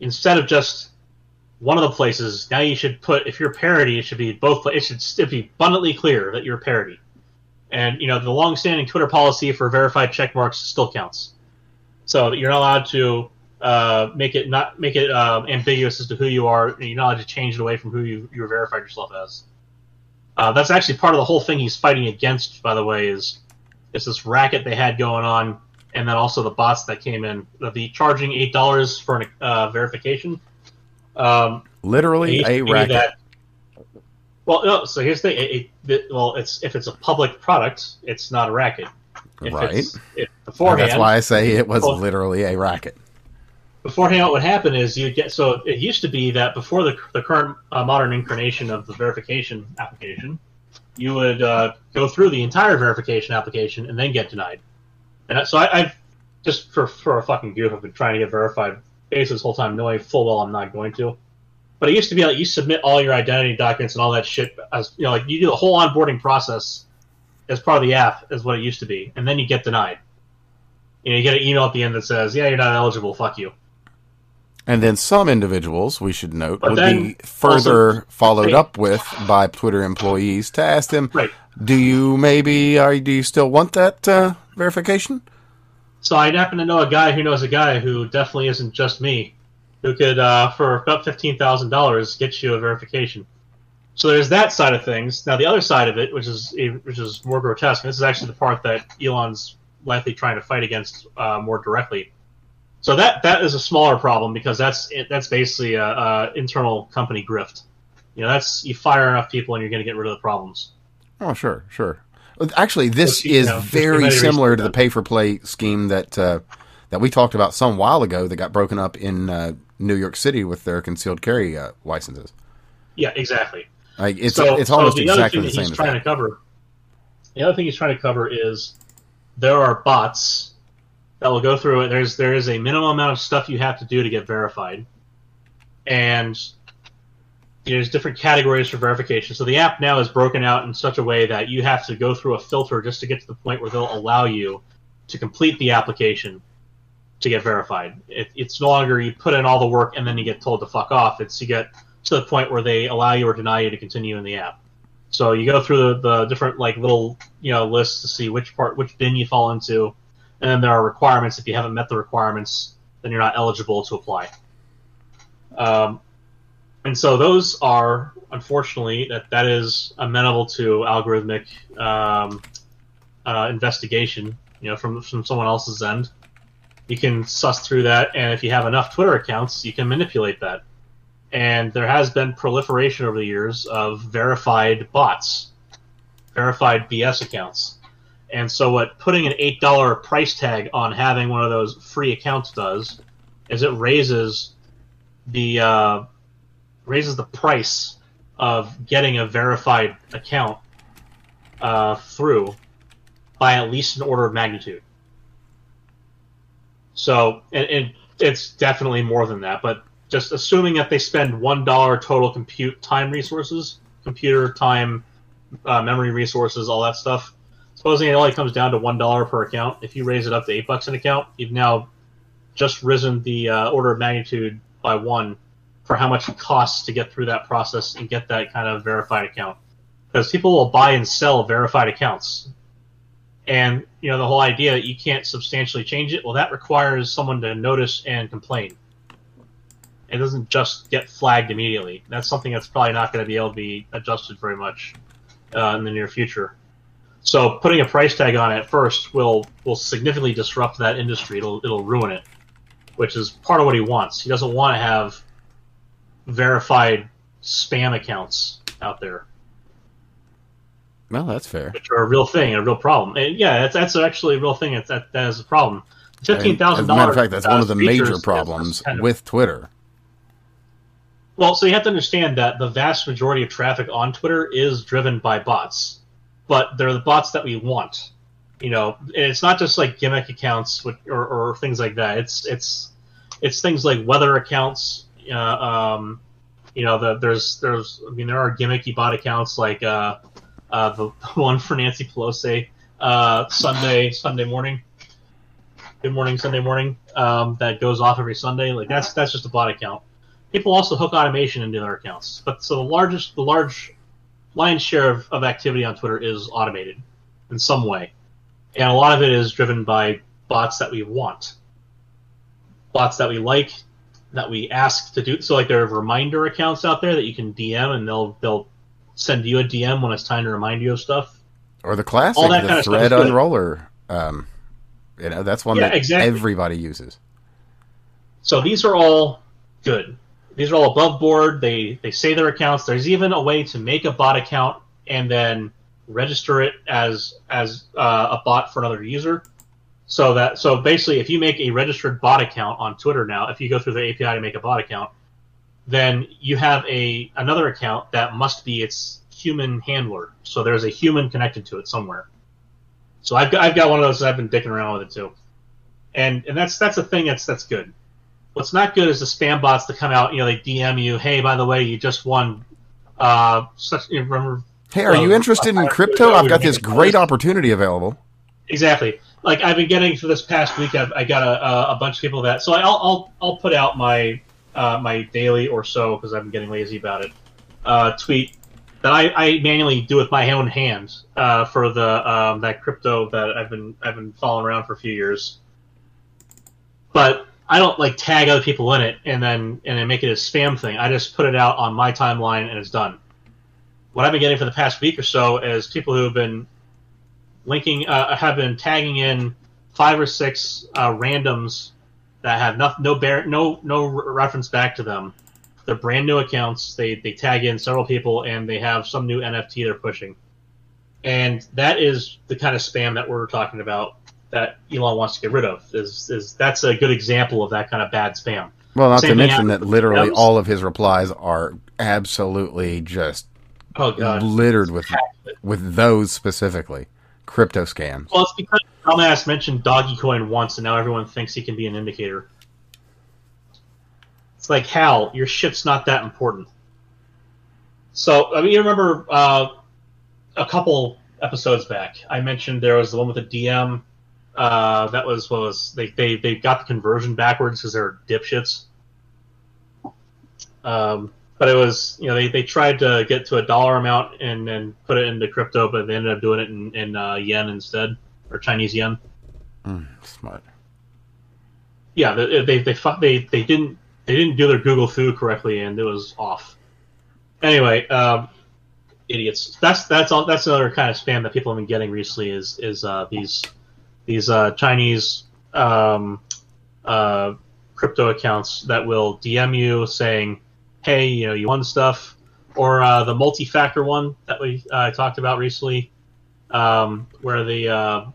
instead of just one of the places, now you should put if you're a parody, it should be both. It should be abundantly clear that you're a parody. And you know the long-standing Twitter policy for verified check marks still counts. So you're not allowed to uh, make it not make it um, ambiguous as to who you are, and you're not allowed to change it away from who you you verified yourself as. Uh, that's actually part of the whole thing he's fighting against, by the way, is is this racket they had going on, and then also the bots that came in. The, the charging eight dollars for an uh, verification. Um, Literally a racket. that- well, no. So here's the thing. It, it, it- well, it's if it's a public product, it's not a racket. If Right. If And that's why I say it was Well- literally a racket. beforehand, what would happen is you'd get so it used to be that before the, the current uh, modern incarnation of the verification application, you would uh, go through the entire verification application and then get denied. And so I, I've just for for a fucking goof, I've been trying to get verified basically this whole time, knowing full well I'm not going to. But it used to be like you submit all your identity documents and all that shit as you know, like you do the whole onboarding process as part of the app is what it used to be, and then you get denied. You know, you get an email at the end that says, "Yeah, you're not eligible. Fuck you." And then some individuals, we should note, But would be further also- followed Hey. up with by Twitter employees to ask them, Right. "Do you maybe? Are, do you still want that uh, verification?" So I happen to know a guy who knows a guy who definitely isn't just me, who could, uh, for about fifteen thousand dollars, get you a verification. So there's that side of things. Now the other side of it, which is which is more grotesque, and this is actually the part that Elon's likely trying to fight against uh, more directly. So that that is a smaller problem because that's that's basically a, a internal company grift. You know, that's you fire enough people and you're going to get rid of the problems. Oh, sure, sure. Actually, this Which, is know, very similar to the pay for play scheme that uh, that we talked about some while ago that got broken up in uh, New York City with their concealed carry uh, licenses. Yeah, exactly. Like it's so, it's so almost the other exactly thing the same he's trying that. to cover. The other thing he's trying to cover is there are bots that will go through it. There's there is a minimum amount of stuff you have to do to get verified, and there's different categories for verification. So the app now is broken out in such a way that you have to go through a filter just to get to the point where they'll allow you to complete the application to get verified. It, it's no longer you put in all the work and then you get told to fuck off. It's you get to the point where they allow you or deny you to continue in the app. So you go through the, the different like little you know lists to see which part which bin you fall into, and then there are requirements. If you haven't met the requirements, then you're not eligible to apply. Um, and so those are unfortunately that that is amenable to algorithmic um, uh, investigation. You know, from from someone else's end, you can suss through that, and if you have enough Twitter accounts, you can manipulate that. And there has been proliferation over the years of verified bots, verified BS accounts. And so, what putting an eight dollar price tag on having one of those free accounts does is it raises the uh, raises the price of getting a verified account uh, through by at least an order of magnitude. So, and, it's definitely more than that, but just assuming that they spend one dollar total compute time resources, computer time, uh, memory resources, all that stuff. Supposing it only comes down to one dollar per account, if you raise it up to eight bucks an account, you've now just risen the uh, order of magnitude by one for how much it costs to get through that process and get that kind of verified account. Because people will buy and sell verified accounts. And, you know, the whole idea that you can't substantially change it, well, that requires someone to notice and complain. It doesn't just get flagged immediately. That's something that's probably not going to be able to be adjusted very much uh, in the near future. So putting a price tag on it first will will significantly disrupt that industry. It'll it'll ruin it, which is part of what he wants. He doesn't want to have verified spam accounts out there. Well, that's fair. Which are a real thing, a real problem. And yeah, that's that's actually a real thing. It's, that that is a problem. Fifteen thousand dollars. Matter of fact, that's one of the major problems kind of, with Twitter. Well, so you have to understand that the vast majority of traffic on Twitter is driven by bots, but they're the bots that we want. You know, and it's not just like gimmick accounts or, or things like that. It's it's it's things like weather accounts, uh, um, you know, the, there's there's I mean there are gimmicky bot accounts like uh, uh, the one for Nancy Pelosi uh, Sunday Sunday morning. Good morning Sunday morning um, that goes off every Sunday. Like that's that's just a bot account. People also hook automation into their accounts, but so the largest the large lion's share of, of activity on Twitter is automated in some way, and a lot of it is driven by bots that we want, bots that we like, that we ask to do. So like there are reminder accounts out there that you can DM and they'll they'll send you a DM when it's time to remind you of stuff. Or the classic, All that the kind thread of unroller. Um, you know, that's one yeah, that exactly. everybody uses. So these are all good. These are all above board. They they say their accounts. There's even a way to make a bot account and then register it as as uh, a bot for another user. So that so basically, if you make a registered bot account on Twitter now, if you go through the API to make a bot account, then you have a another account that must be its human handler. So there's a human connected to it somewhere. So I've got, I've got one of those. I've been dicking around with it too, and and that's that's a thing that's that's good. What's not good is the spam bots to come out. You know, they DM you, hey, by the way, you just won. Uh, such you remember. Hey, are uh, you interested in crypto? I've got this great opportunity available. Exactly like I've been getting for this past week. I've I got a, a bunch of people that so I'll I'll I'll put out my uh, my daily or so because been getting lazy about it. Uh, tweet that I, I manually do with my own hands uh, for the um, that crypto that I've been I've been following around for a few years. But I don't like tag other people in it and then and then make it a spam thing. I just put it out on my timeline and it's done. What I've been getting for the past week or so is people who have been linking uh, have been tagging in five or six uh, randoms that have no no bear, no no reference back to them. They're brand new accounts. They they tag in several people and they have some new NFT they're pushing, and that is the kind of spam that we're talking about that Elon wants to get rid of. Is is that's a good example of that kind of bad spam. Well, not Same to mention that literally all of his replies are absolutely just oh, God. littered with with those specifically crypto scams. Well, it's because dumbass mentioned Dogecoin once, and now everyone thinks he can be an indicator. It's like Hal, your shit's not that important. So I mean, you remember uh, a couple episodes back, I mentioned there was the one with the DM. Uh, that was what was they they they got the conversion backwards because they're dipshits. Um, but it was you know they, they tried to get to a dollar amount and then put it into crypto, but they ended up doing it in, in uh, yen instead or Chinese yen. Mm, smart. Yeah, they they they, they they didn't they didn't do their Google Fu correctly, and it was off. Anyway, um, idiots. That's that's all. That's another kind of spam that people have been getting recently. Is is uh, these these uh, Chinese um, uh, crypto accounts that will DM you saying hey, you know, you won stuff, or uh, the multi-factor one that we uh, talked about recently, um, where the uh,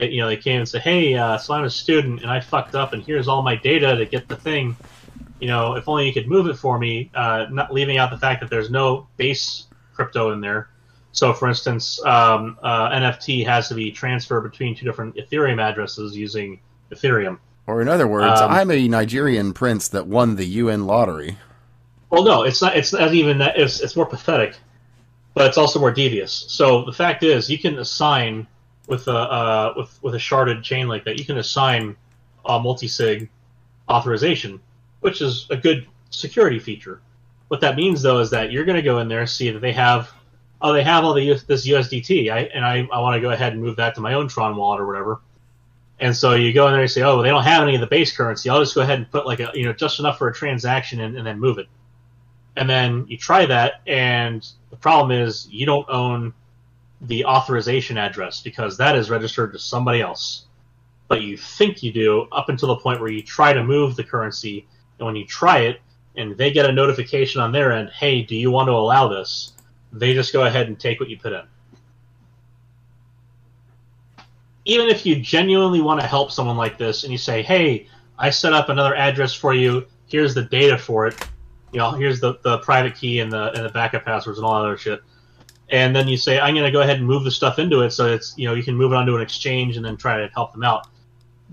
you know they came and said, hey, uh, so I'm a student and I fucked up, and here's all my data to get the thing. You know, if only you could move it for me, uh, not leaving out the fact that there's no base crypto in there. So, for instance, um, uh, NFT has to be transferred between two different Ethereum addresses using Ethereum. Or in other words, um, I'm a Nigerian prince that won the UN lottery. Well, no, it's not. It's not even that. It's, it's more pathetic, but it's also more devious. So the fact is, you can assign with a uh, with with a sharded chain like that. You can assign a multi-sig authorization, which is a good security feature. What that means, though, is that you're going to go in there and see that they have, oh, they have all the this USDT, I, and I, I want to go ahead and move that to my own Tron wallet or whatever. And so you go in there and say, oh, well, they don't have any of the base currency. I'll just go ahead and put like a you know just enough for a transaction and, and then move it and then you try that, and the problem is you don't own the authorization address because that is registered to somebody else. But you think you do up until the point where you try to move the currency, and when you try it, and they get a notification on their end, hey, do you want to allow this? They just go ahead and take what you put in. Even if you genuinely want to help someone like this and you say, hey, I set up another address for you, here's the data for it, you know, here's the, the private key and the and the backup passwords and all that other shit. And then you say, I'm going to go ahead and move the stuff into it so it's you know you can move it onto an exchange and then try to help them out.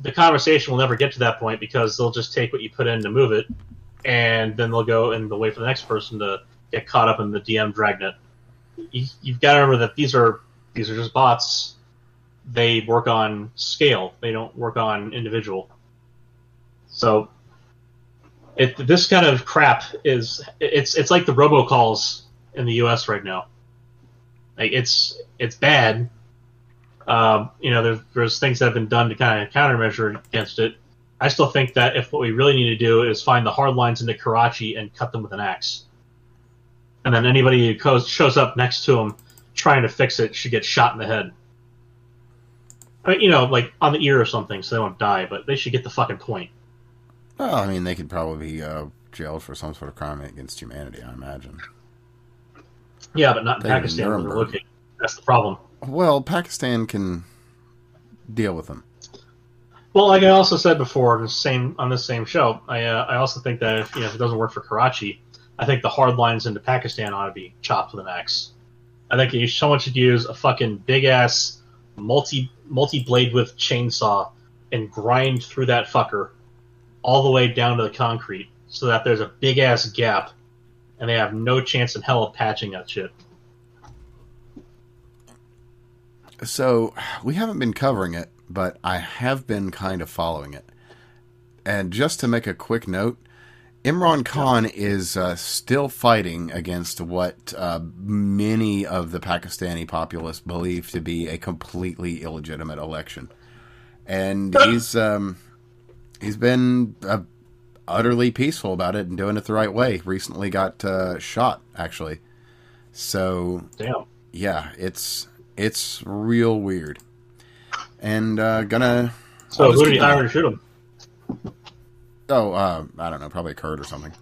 The conversation will never get to that point because they'll just take what you put in to move it, and then they'll go and they'll wait for the next person to get caught up in the DM dragnet. You, you've got to remember that these are these are just bots. They work on scale. They don't work on individual. So it, this kind of crap is it's it's like the robocalls in the U.S. right now. Like it's it's bad. Um, you know, there's, there's things that have been done to kind of countermeasure against it. I still think that if what we really need to do is find the hard lines into Karachi and cut them with an axe, and then anybody who shows up next to them trying to fix it should get shot in the head. I mean, you know, like on the ear or something, so they won't die. But they should get the fucking point. Well, I mean, they could probably be uh, jailed for some sort of crime against humanity. I imagine. Yeah, but not in Pakistan. Where That's the problem. Well, Pakistan can deal with them. Well, like I also said before, the same on this same show, I uh, I also think that if, you know, if it doesn't work for Karachi, I think the hard lines into Pakistan ought to be chopped with an axe. I think you, someone should use a fucking big ass multi multi blade with chainsaw and grind through that fucker all the way down to the concrete so that there's a big ass gap and they have no chance in hell of patching that shit. So, we haven't been covering it, but I have been kind of following it. And just to make a quick note, Imran Khan yeah. is uh, still fighting against what uh, many of the Pakistani populace believe to be a completely illegitimate election. And he's um, he's been uh, utterly peaceful about it and doing it the right way. Recently got uh, shot actually. So damn. Yeah, it's it's real weird. And uh, gonna. So who did he hire to shoot him? Oh, uh, I don't know, probably a Kurd or something.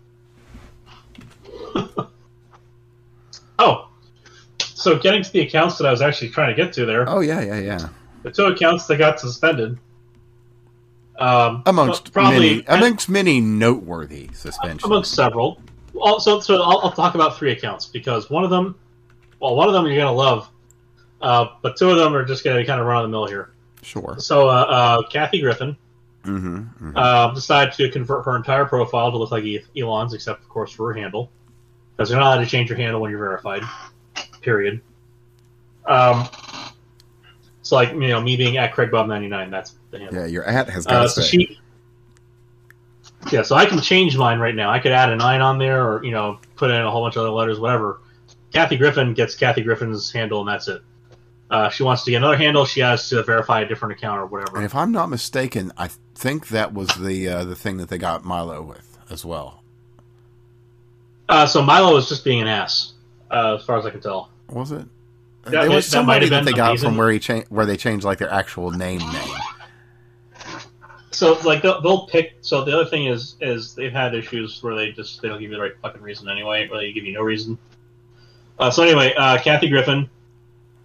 oh, so getting to the accounts that I was actually trying to get to there. Oh yeah, yeah, yeah. The two accounts that got suspended um, amongst probably many, amongst many noteworthy suspensions. Amongst several. Also, so I'll, I'll, talk about three accounts because one of them, well, one of them you're gonna love, uh, but two of them are just gonna be kind of run of the mill here. Sure. So, uh, uh, Kathy Griffin mm-hmm, mm-hmm. Uh, decided to convert her entire profile to look like Elon's, except of course for her handle. because you're not allowed to change your handle when you're verified. Period. Um, so like you know, me being at CraigBob99, that's handle. Yeah, your at has got Uh, to so she, yeah, so I can change mine right now. I could add a nine on there, or you know, put in a whole bunch of other letters, whatever. Kathy Griffin gets Kathy Griffin's handle, and that's it. Uh, she wants to get another handle. She has to verify a different account or whatever. and if I'm not mistaken, I think that was the uh, the thing that they got Milo with as well. Uh, so Milo was just being an ass, uh, as far as I can tell. Was it? That- there was somebody have that they the got from where he cha- where they changed like their actual name name. So like they'll, they'll pick. So the other thing is is they've had issues where they just they don't give you the right fucking reason anyway, or they give you no reason. Uh, so anyway, uh, Kathy Griffin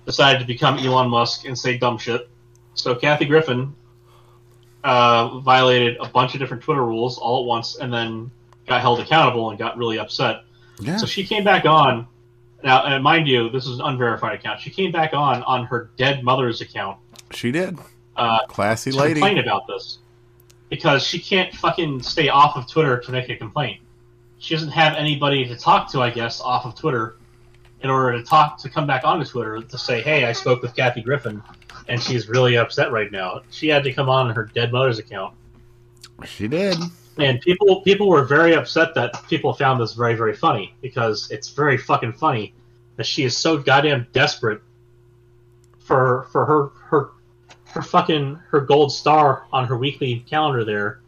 decided to become Elon Musk and say dumb shit. So Kathy Griffin uh, violated a bunch of different Twitter rules all at once, and then got held accountable and got really upset. Yeah, So she came back on. Now, and mind you, this is an unverified account. She came back on on her dead mother's account she did. uh, Classy lady. complain about this because she can't fucking stay off of Twitter to make a complaint. She doesn't have anybody to talk to, I guess, off of Twitter in order to talk to come back onto Twitter to say, "Hey, I spoke with Kathy Griffin, and she's really upset right now." She had to come on her dead mother's account, She did. and people people were very upset that people found this very very funny because it's very fucking funny that she is so goddamn desperate for for her her her fucking her gold star on her weekly calendar there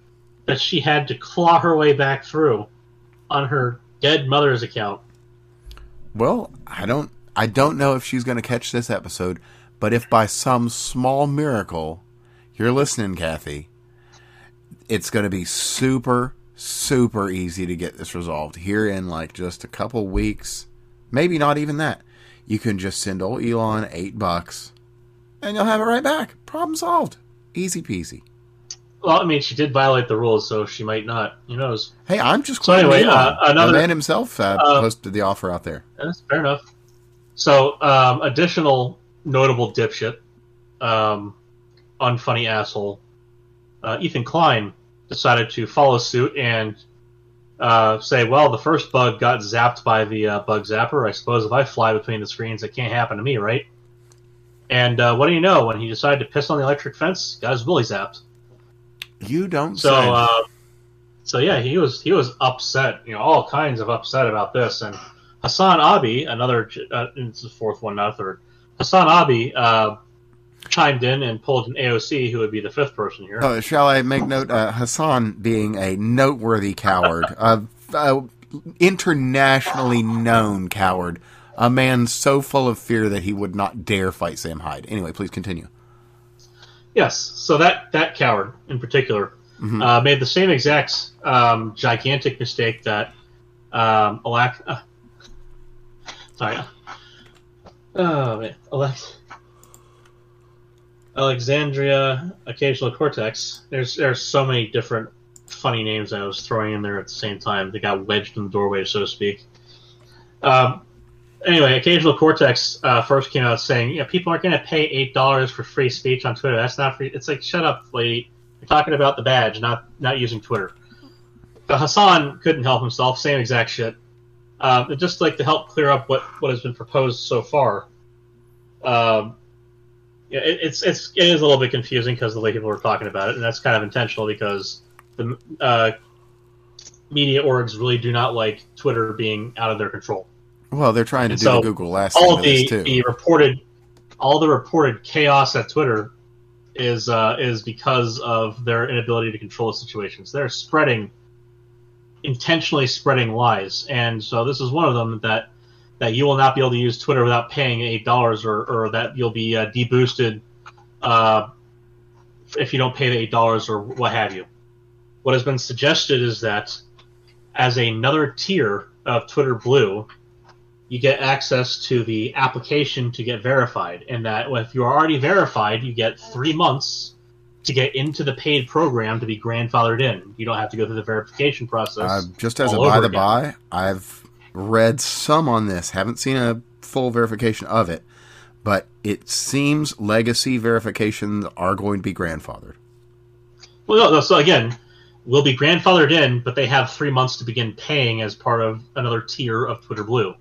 that she had to claw her way back through on her dead mother's account. Well, I don't I don't know if she's going to catch this episode, but if by some small miracle you're listening, Kathy, it's going to be super super easy to get this resolved here in like just a couple weeks, maybe not even that. You can just send old Elon 8 bucks and you'll have it right back. Problem solved. Easy peasy. Well, I mean, she did violate the rules, so she might not. Who knows? Hey, I'm just So anyway, uh, another- the man himself uh, uh, posted the offer out there. That's fair enough. So, um, additional notable dipshit, um, unfunny asshole, uh, Ethan Klein decided to follow suit and uh, say, "Well, the first bug got zapped by the uh, bug zapper. I suppose if I fly between the screens, it can't happen to me, right?" And uh, what do you know? When he decided to piss on the electric fence, got his willy zapped. You don't So, say. uh, so yeah, he was he was upset. You know, all kinds of upset about this. And HasanAbi, another, uh, it's the fourth one, not a third. HasanAbi uh, chimed in and pulled an AOC, who would be the fifth person here. Uh, shall I make note? Uh, Hassan being a noteworthy coward, a internationally known coward, a man so full of fear that he would not dare fight Sam Hyde. Anyway, please continue. Yes, so that that coward in particular Mhm. uh, made the same exact um, gigantic mistake that um, Alac. Uh, sorry. Oh man, Alex. Alexandria Occasional Cortex. There's there's so many different funny names I was throwing in there at the same time. They got wedged in the doorway, so to speak. Um, anyway, Occasional Cortex uh, first came out saying, "Yeah, people aren't going to pay eight dollars for free speech on Twitter. That's not free." It's like, shut up, lady. You're talking about the badge, not not using Twitter. But Hasan couldn't help himself. Same exact shit. And just like to help clear up what, what has been proposed so far. Um, yeah, it, it's it's it is a little bit confusing because the way people were talking about it, and that's kind of intentional because the uh, media orgs really do not like Twitter being out of their control Well, they're trying to And do so, the Google last all thing of to the, this too. the reported all the reported chaos at Twitter is uh, is because of their inability to control the situations. They're spreading intentionally spreading lies, and so this is one of them that that you will not be able to use Twitter without paying eight dollars, or, or that you'll be uh, deboosted uh, if you don't pay the eight dollars or what have you. What has been suggested is that as another tier of Twitter Blue, you get access to the application to get verified, and that if you are already verified, you get three months to get into the paid program to be grandfathered in. You don't have to go through the verification process. Uh, just as a by the by, I've read some on this. Haven't seen a full verification of it, but it seems legacy verifications are going to be grandfathered. Well, no, so again, will be grandfathered in, but they have three months to begin paying as part of another tier of Twitter Blue.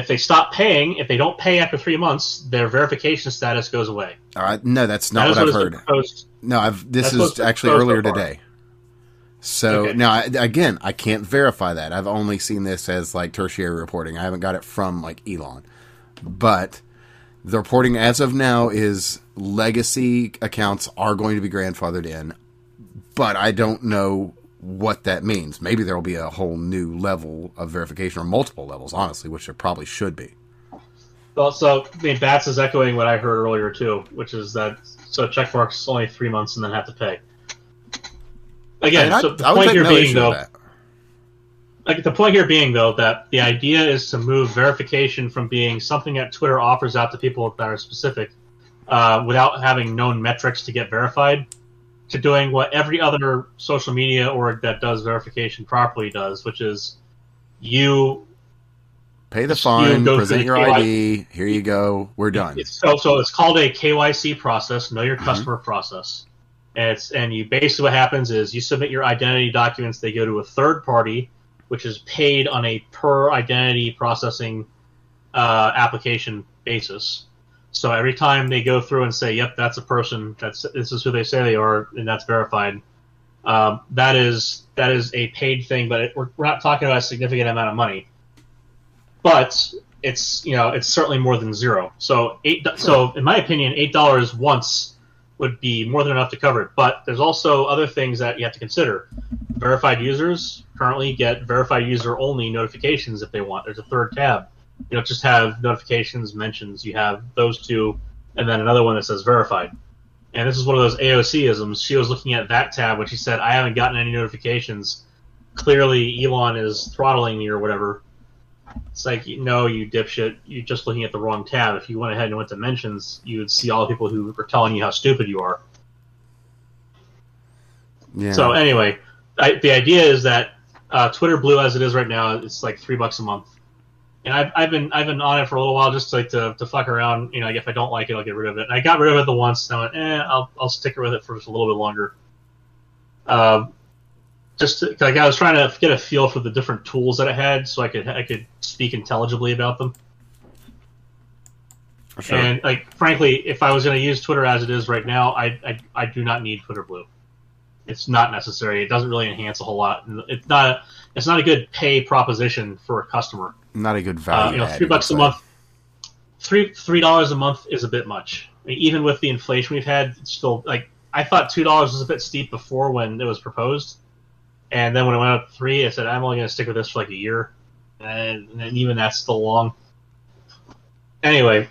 If they stop paying, if they don't pay after three months, their verification status goes away. All right, no, that's not That is what I've heard. No, I've this That's is actually so earlier today. So Okay. now, I, again, I can't verify that. I've only seen this as like tertiary reporting. I haven't got it from like Elon, but the reporting as of now is legacy accounts are going to be grandfathered in, but I don't know what that means. Maybe there will be a whole new level of verification or multiple levels, honestly, which there probably should be. Well, so I mean, Bats is echoing what I heard earlier too, which is that so checkmarks only three months and then have to pay. Again, I, so the I point here no being though, like the point here being though that the idea is to move verification from being something that Twitter offers out to people that are specific, uh, without having known metrics to get verified, to doing what every other social media org that does verification properly does, which is you Pay the fine, go present your the ID. Here you go. We're done. It's, so, so it's called a KYC process, know your Mhm. customer process. And it's and you basically what happens is you submit your identity documents. They go to a third party, which is paid on a per identity processing uh, application basis. So every time they go through and say, "Yep, that's a person. That's this is who they say they are, and that's verified," um, that is that is a paid thing. But it, we're, we're not talking about a significant amount of money. But it's you know it's certainly more than zero. So eight. So in my opinion, eight dollars once would be more than enough to cover it. But there's also other things that you have to consider. Verified users currently get verified user only notifications if they want. There's a third tab. You don't just have notifications, mentions. You have those two, and then another one that says verified. And this is one of those AOC isms. She was looking at that tab when she said, "I haven't gotten any notifications." Clearly, Elon is throttling me or whatever. It's like, no, you dipshit. You're just looking at the wrong tab. If you went ahead and went to mentions, you would see all the people who were telling you how stupid you are. Yeah. So anyway, I, the idea is that uh, Twitter Blue, as it is right now, it's like three bucks a month. And I've, I've been I've been on it for a little while just like to, to fuck around. You know, like if I don't like it, I'll get rid of it. And I got rid of it the once. And I went, eh, I'll I'll stick with it for just a little bit longer. Um, just to, like I was trying to get a feel for the different tools that I had, so I could I could speak intelligibly about them. sure. And like, frankly, if I was going to use Twitter as it is right now, I, I I do not need Twitter Blue. It's not necessary. It doesn't really enhance a whole lot. It's not a, it's not a good pay proposition for a customer. Not a good Uh, value. you know, three bucks a month, three three dollars a month is a bit much. I mean, even with the inflation we've had, it's still like I thought two dollars was a bit steep before when it was proposed, and then when it went up to three, I said I'm only going to stick with this for like a year, and, and even that's still long. Anyway,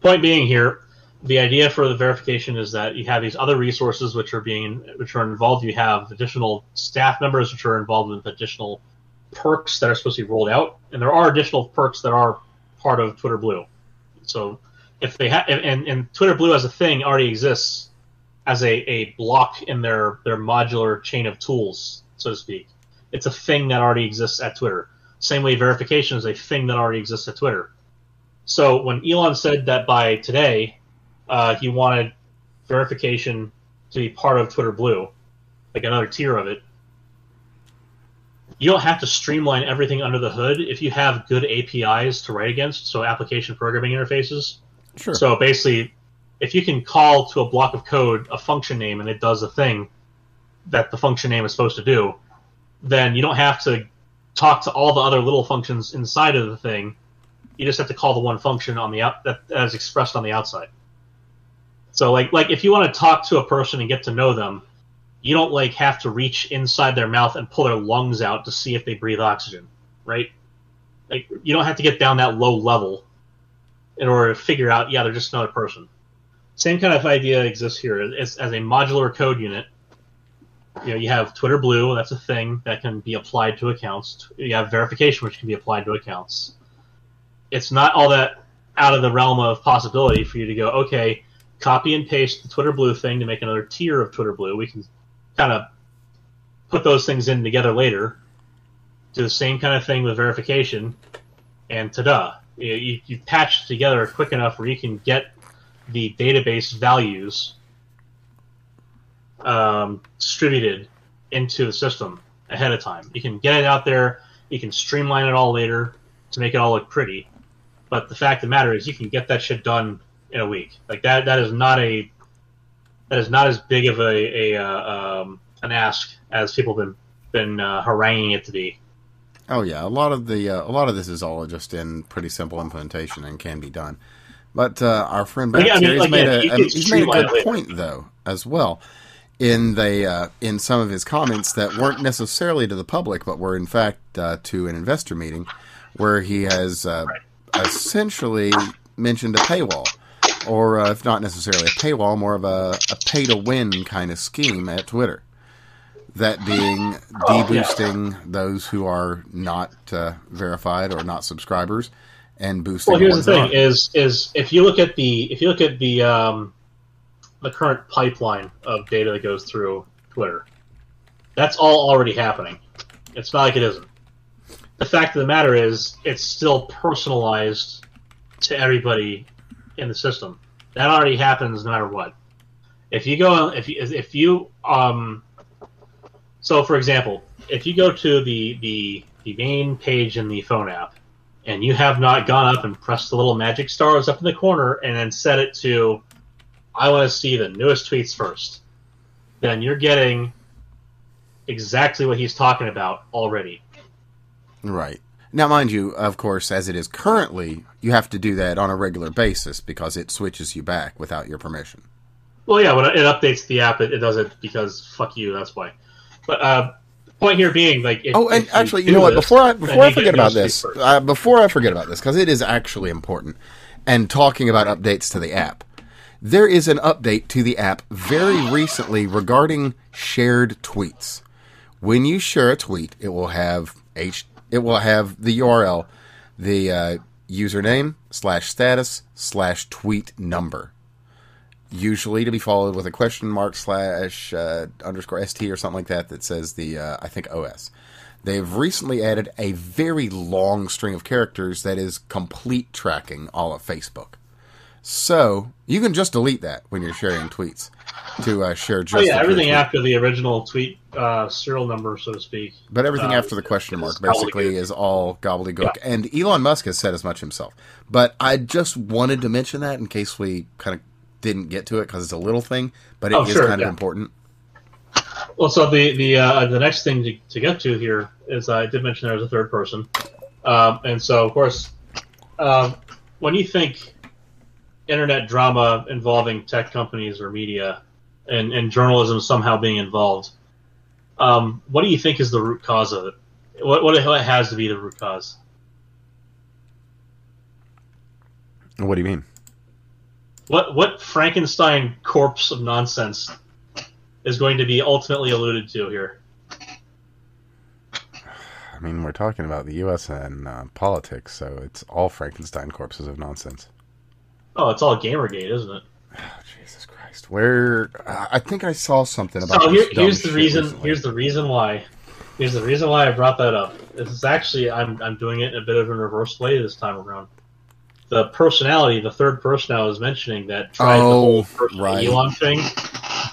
point being here, the idea for the verification is that you have these other resources which are being which are involved. You have additional staff members which are involved with additional perks that are supposed to be rolled out, and there are additional perks that are part of Twitter Blue. So if they have and, and Twitter Blue as a thing already exists as a, a block in their their modular chain of tools, so to speak. It's a thing that already exists at Twitter. Same way verification is a thing that already exists at Twitter. So when Elon said that by today uh, he wanted verification to be part of Twitter Blue, like another tier of it, you don't have to streamline everything under the hood if you have good APIs to write against, so application programming interfaces. Sure. So basically, if you can call to a block of code a function name and it does the thing that the function name is supposed to do, then you don't have to talk to all the other little functions inside of the thing. You just have to call the one function on the out that, that is expressed on the outside. So like like if you want to talk to a person and get to know them, you don't like have to reach inside their mouth and pull their lungs out to see if they breathe oxygen, right? Like you don't have to get down that low level in order to figure out, yeah, they're just another person. Same kind of idea exists here. As, as a modular code unit, you know, you have Twitter Blue, that's a thing that can be applied to accounts. You have verification, which can be applied to accounts. It's not all that out of the realm of possibility for you to go, okay, copy and paste the Twitter Blue thing to make another tier of Twitter Blue. We can kind of put those things in together later. Do the same kind of thing with verification, and ta-da! You, you, patch together quick enough where you can get the database values um, distributed into the system ahead of time. You can get it out there. You can streamline it all later to make it all look pretty. But the fact of the matter is, you can get that shit done in a week. Like that. That is not a that is not as big of a, a uh, um, an ask as people have been been uh, haranguing it to be. Oh yeah, a lot of the uh, a lot of this is all just in pretty simple implementation and can be done. But uh, our friend back Yeah, I mean, here, he's like, made, yeah, a, um, he's made a good later. point though as well in the uh, in some of his comments that weren't necessarily to the public, but were in fact uh, to an investor meeting where he has uh, essentially mentioned a paywall, or uh, if not necessarily a paywall, more of a, a pay to win kind of scheme at Twitter. That being Oh, yeah. deboosting those who are not uh, verified or not subscribers, and boosting. Well, here's the thing: is is if you look at the if you look at the um, the current pipeline of data that goes through Twitter, that's all already happening. It's not like it isn't. The fact of the matter is, it's still personalized to everybody in the system. That already happens no matter what. If you go, if you, if you, um, so for example, if you go to the the the main page in the phone app, and you have not gone up and pressed the little magic stars up in the corner and then set it to I want to see the newest tweets first, then you're getting exactly what he's talking about already. Right. Now, mind you, of course, as it is currently, you have to do that on a regular basis because it switches you back without your permission. Well, yeah, when it updates the app, it, it does it because fuck you. That's why. But uh, point here being, like, if, Oh, and actually, you do know what? this, Before I before I you forget about this, uh, before I forget about this, because it is actually important, and talking about updates to the app, there is an update to the app very recently regarding shared tweets. When you share a tweet, it will have h it will have the URL, the uh, username slash status slash tweet number. Usually to be followed with a question mark slash uh, underscore st or something like that that says the uh, I think OS. They've recently added a very long string of characters that is complete tracking all of Facebook. So you can just delete that when you're sharing tweets to uh, share just. Oh yeah, everything after the original tweet uh, serial number, so to speak. But everything uh, after the question mark basically is all gobbledygook. And Elon Musk has said as much himself. But I just wanted to mention that in case we kind of didn't get to it because it's a little thing, but it is Oh, sure, kind of important. Well, so the the uh, the next thing to, to get to here is uh, I did mention there was a third person, um, and so of course, um, when you think internet drama involving tech companies or media and, and journalism somehow being involved, um, what do you think is the root cause of it? What what it has to be the root cause? What do you mean? What what Frankenstein corpse of nonsense is going to be ultimately alluded to here? I mean, we're talking about the U.S. and uh, politics, so it's all Frankenstein corpses of nonsense. Oh, it's all Gamergate, isn't it? Oh, Jesus Christ! Where uh, I think I saw something about. So here, here's the reason. recently. Here's the reason why. Here's the reason why I brought that up. This is actually I'm I'm doing it in a bit of a reverse way this time around. The personality, the third person I was mentioning that tried the Oh, whole person right. Elon thing,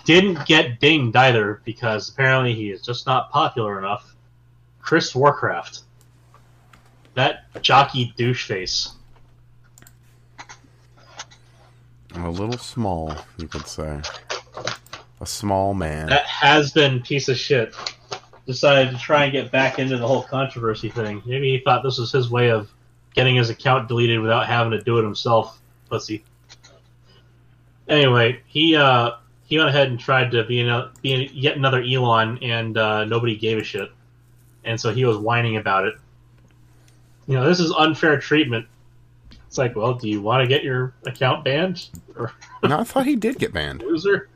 didn't get dinged either because apparently he is just not popular enough. Chris Warcraft, that jockey douche face. A little small, you could say. A small man. that has been piece of shit decided to try and get back into the whole controversy thing. Maybe he thought this was his way of getting his account deleted without having to do it himself. Pussy. Anyway, he uh, he went ahead and tried to be, be yet another Elon, and uh, nobody gave a shit. And so he was whining about it. You know, this is unfair treatment. It's like, well, do you want to get your account banned? Or no, I thought he did get banned. loser.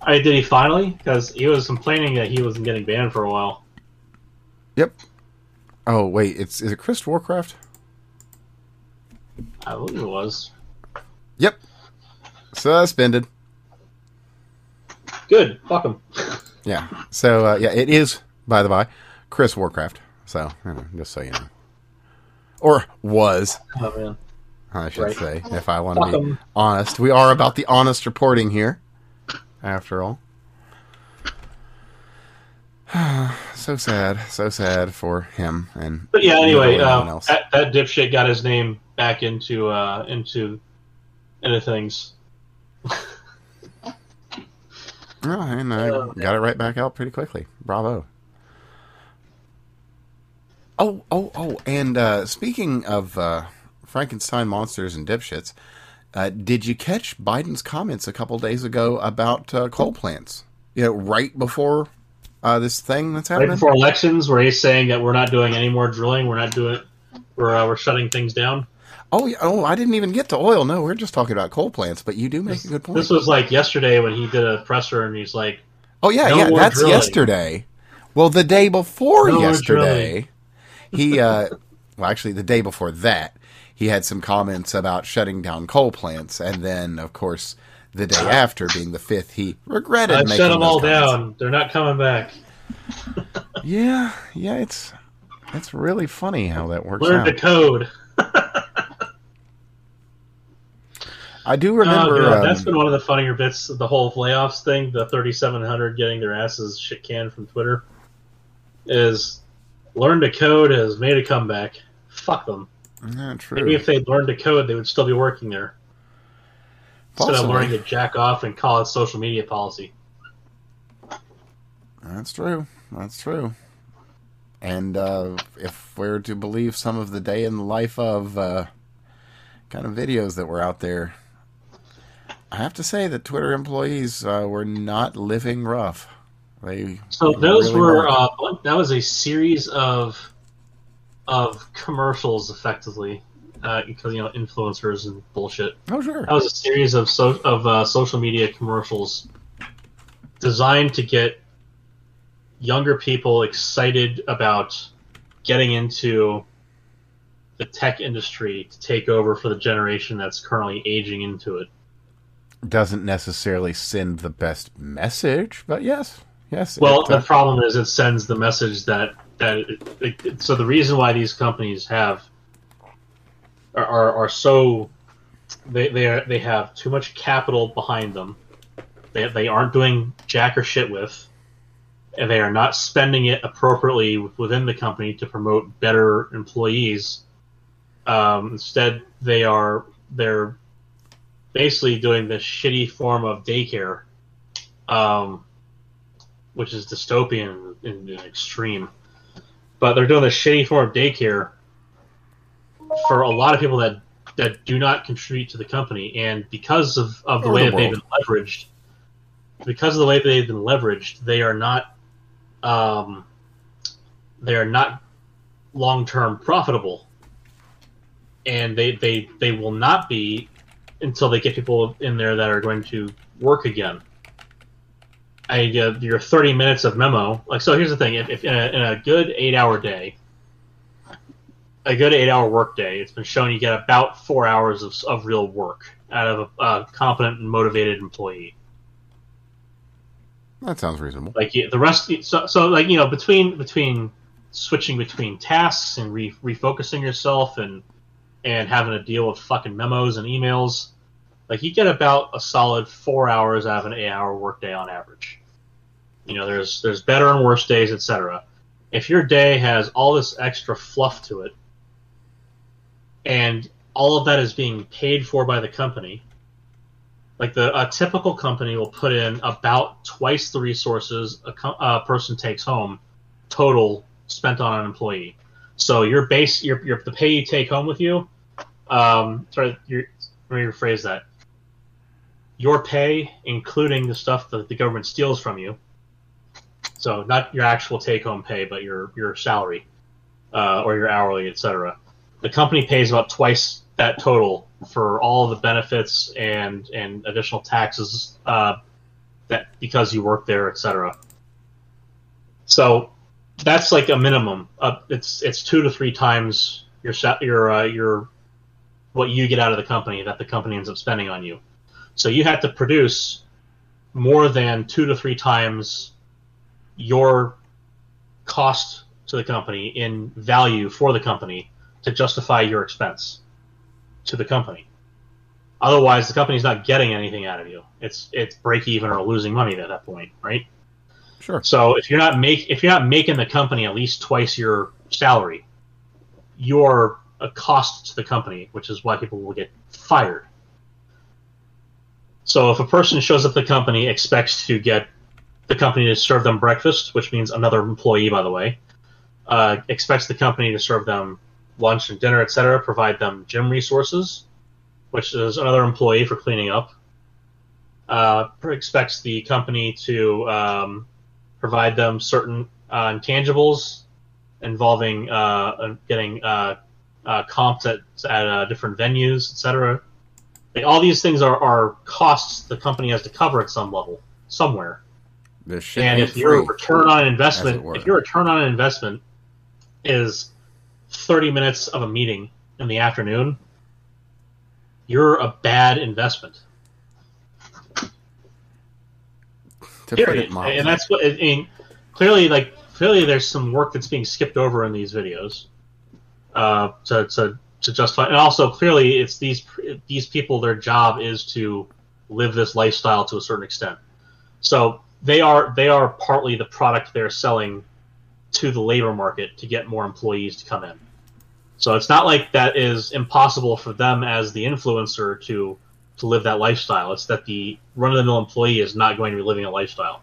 I did he finally? Because he was complaining that he wasn't getting banned for a while. Yep. Oh wait, it's is it Chris Warcraft? I believe it was. Yep. Suspended. Good. Fuck him. Yeah. So uh, yeah, it is by the by Chris Warcraft. So you know, just so you know, or was Oh man. I should Right. say, if I want Fuck to be 'em. honest. We are about the honest reporting here, after all. so sad, so sad for him and. But yeah, anyway, uh, else. that, that dipshit got his name back into uh, into into things. Oh, and I Oh, got it right back out pretty quickly. Bravo. Oh, oh, oh! And uh, speaking of uh, Frankenstein monsters and dipshits, uh, did you catch Biden's comments a couple days ago about uh, coal plants? You know, right before uh, this thing that's happening, Right before elections, where he's saying that we're not doing any more drilling, we're not doing, we're uh, we're shutting things down. Oh, oh! I didn't even get to oil. No, we're just talking about coal plants. But you do make a good point. This was like yesterday when he did a presser, and he's like, Oh yeah, No yeah, that's drilling. yesterday. Well, the day before No yesterday, he uh well actually the day before that, he had some comments about shutting down coal plants and then of course the day after being the 5th he regretted "I shut them all comments. down. They're not coming back. Yeah, yeah, it's it's really funny how that works Learn out. to code." I do Oh, remember God, um, that's been one of the funnier bits of the whole layoffs thing. The 3,700 getting their asses shit canned from Twitter is learn to code has made a comeback. Fuck them. not true. Maybe if they'd learned to code, they would still be working there instead of learning to jack off and call it social media policy. That's true. That's true. And uh, if we're to believe some of the day in the life of uh, kind of videos that were out there, I have to say that Twitter employees uh, were not living rough. They So those really were uh, that was a series of of commercials, effectively, uh, because you know influencers and bullshit. oh sure. That was a series of so, of uh, social media commercials designed to get younger people excited about getting into the tech industry to take over for the generation that's currently aging into it. Doesn't necessarily send the best message, but yes, yes. Well, it, the uh, problem is it sends the message that that it, it, it- so the reason why these companies have are are, are so they they are, they have too much capital behind them. They they aren't doing jack or shit with, and they are not spending it appropriately within the company to promote better employees. Um, instead, they are they're basically doing this shitty form of daycare. Um, which is dystopian in the extreme. But they're doing this shitty form of daycare for a lot of people that that do not contribute to the company, and because of, of the Or way the that they've been leveraged, because of the way that they've been leveraged, they are not um, they are not long term profitable, and they, they they will not be until they get people in there that are going to work again. I uh, your thirty minutes of memo. Like so, here's the thing: if, if in, a, in a good eight-hour day, a good eight-hour work day, it's been shown you get about four hours of, of real work out of a, a competent and motivated employee. that sounds reasonable. Like you- the rest, so, so like you know, between between switching between tasks and re, refocusing yourself and and having to deal with fucking memos and emails, like you get about a solid four hours out of an eight-hour workday on average. You know, there's there's better and worse days, etc. If your day has all this extra fluff to it, and all of that is being paid for by the company, like the a typical company will put in about twice the resources a, co- a person takes home total spent on an employee. So your base, your, your the pay you take home with you. Um, sorry, your, let me rephrase that. Your pay, including the stuff that the government steals from you. So not your actual take-home pay, but your your salary uh, or your hourly, etc. The company pays about twice that total for all the benefits and and additional taxes uh, that because you work there, etc. So that's like a minimum. Uh, it's it's two to three times your your uh, your what you get out of the company that the company ends up spending on you. So you have to produce more than two to three times your cost to the company in value for the company to justify your expense to the company. Otherwise, the company's not getting anything out of you. It's it's break even or losing money at that point, right? Sure. So if you're not make if you're not making the company at least twice your salary, you're a cost to the company, which is why people will get fired. So if a person shows up the company, expects to get the company to serve them breakfast, which means another employee, by the way, uh, expects the company to serve them lunch and dinner, etc., provide them gym resources, which is another employee for cleaning up. Uh, expects the company to um, provide them certain uh, intangibles involving uh, getting uh, uh, comped at, at uh, different venues, etc. Like, all these things are, are costs the company has to cover at some level, somewhere. And if your return on investment, if your return on investment is 30 minutes of a meeting in the afternoon, you're a bad investment. to put Period. it. And that's what I mean. Clearly, like clearly, there's some work that's being skipped over in these videos uh, to, to to justify. And also, clearly, it's these these people. Their job is to live this lifestyle to a certain extent. So they are they are partly the product they're selling to the labor market to get more employees to come in. So it's not like that is impossible for them as the influencer to to live that lifestyle. It's that the run of the mill employee is not going to be living a lifestyle.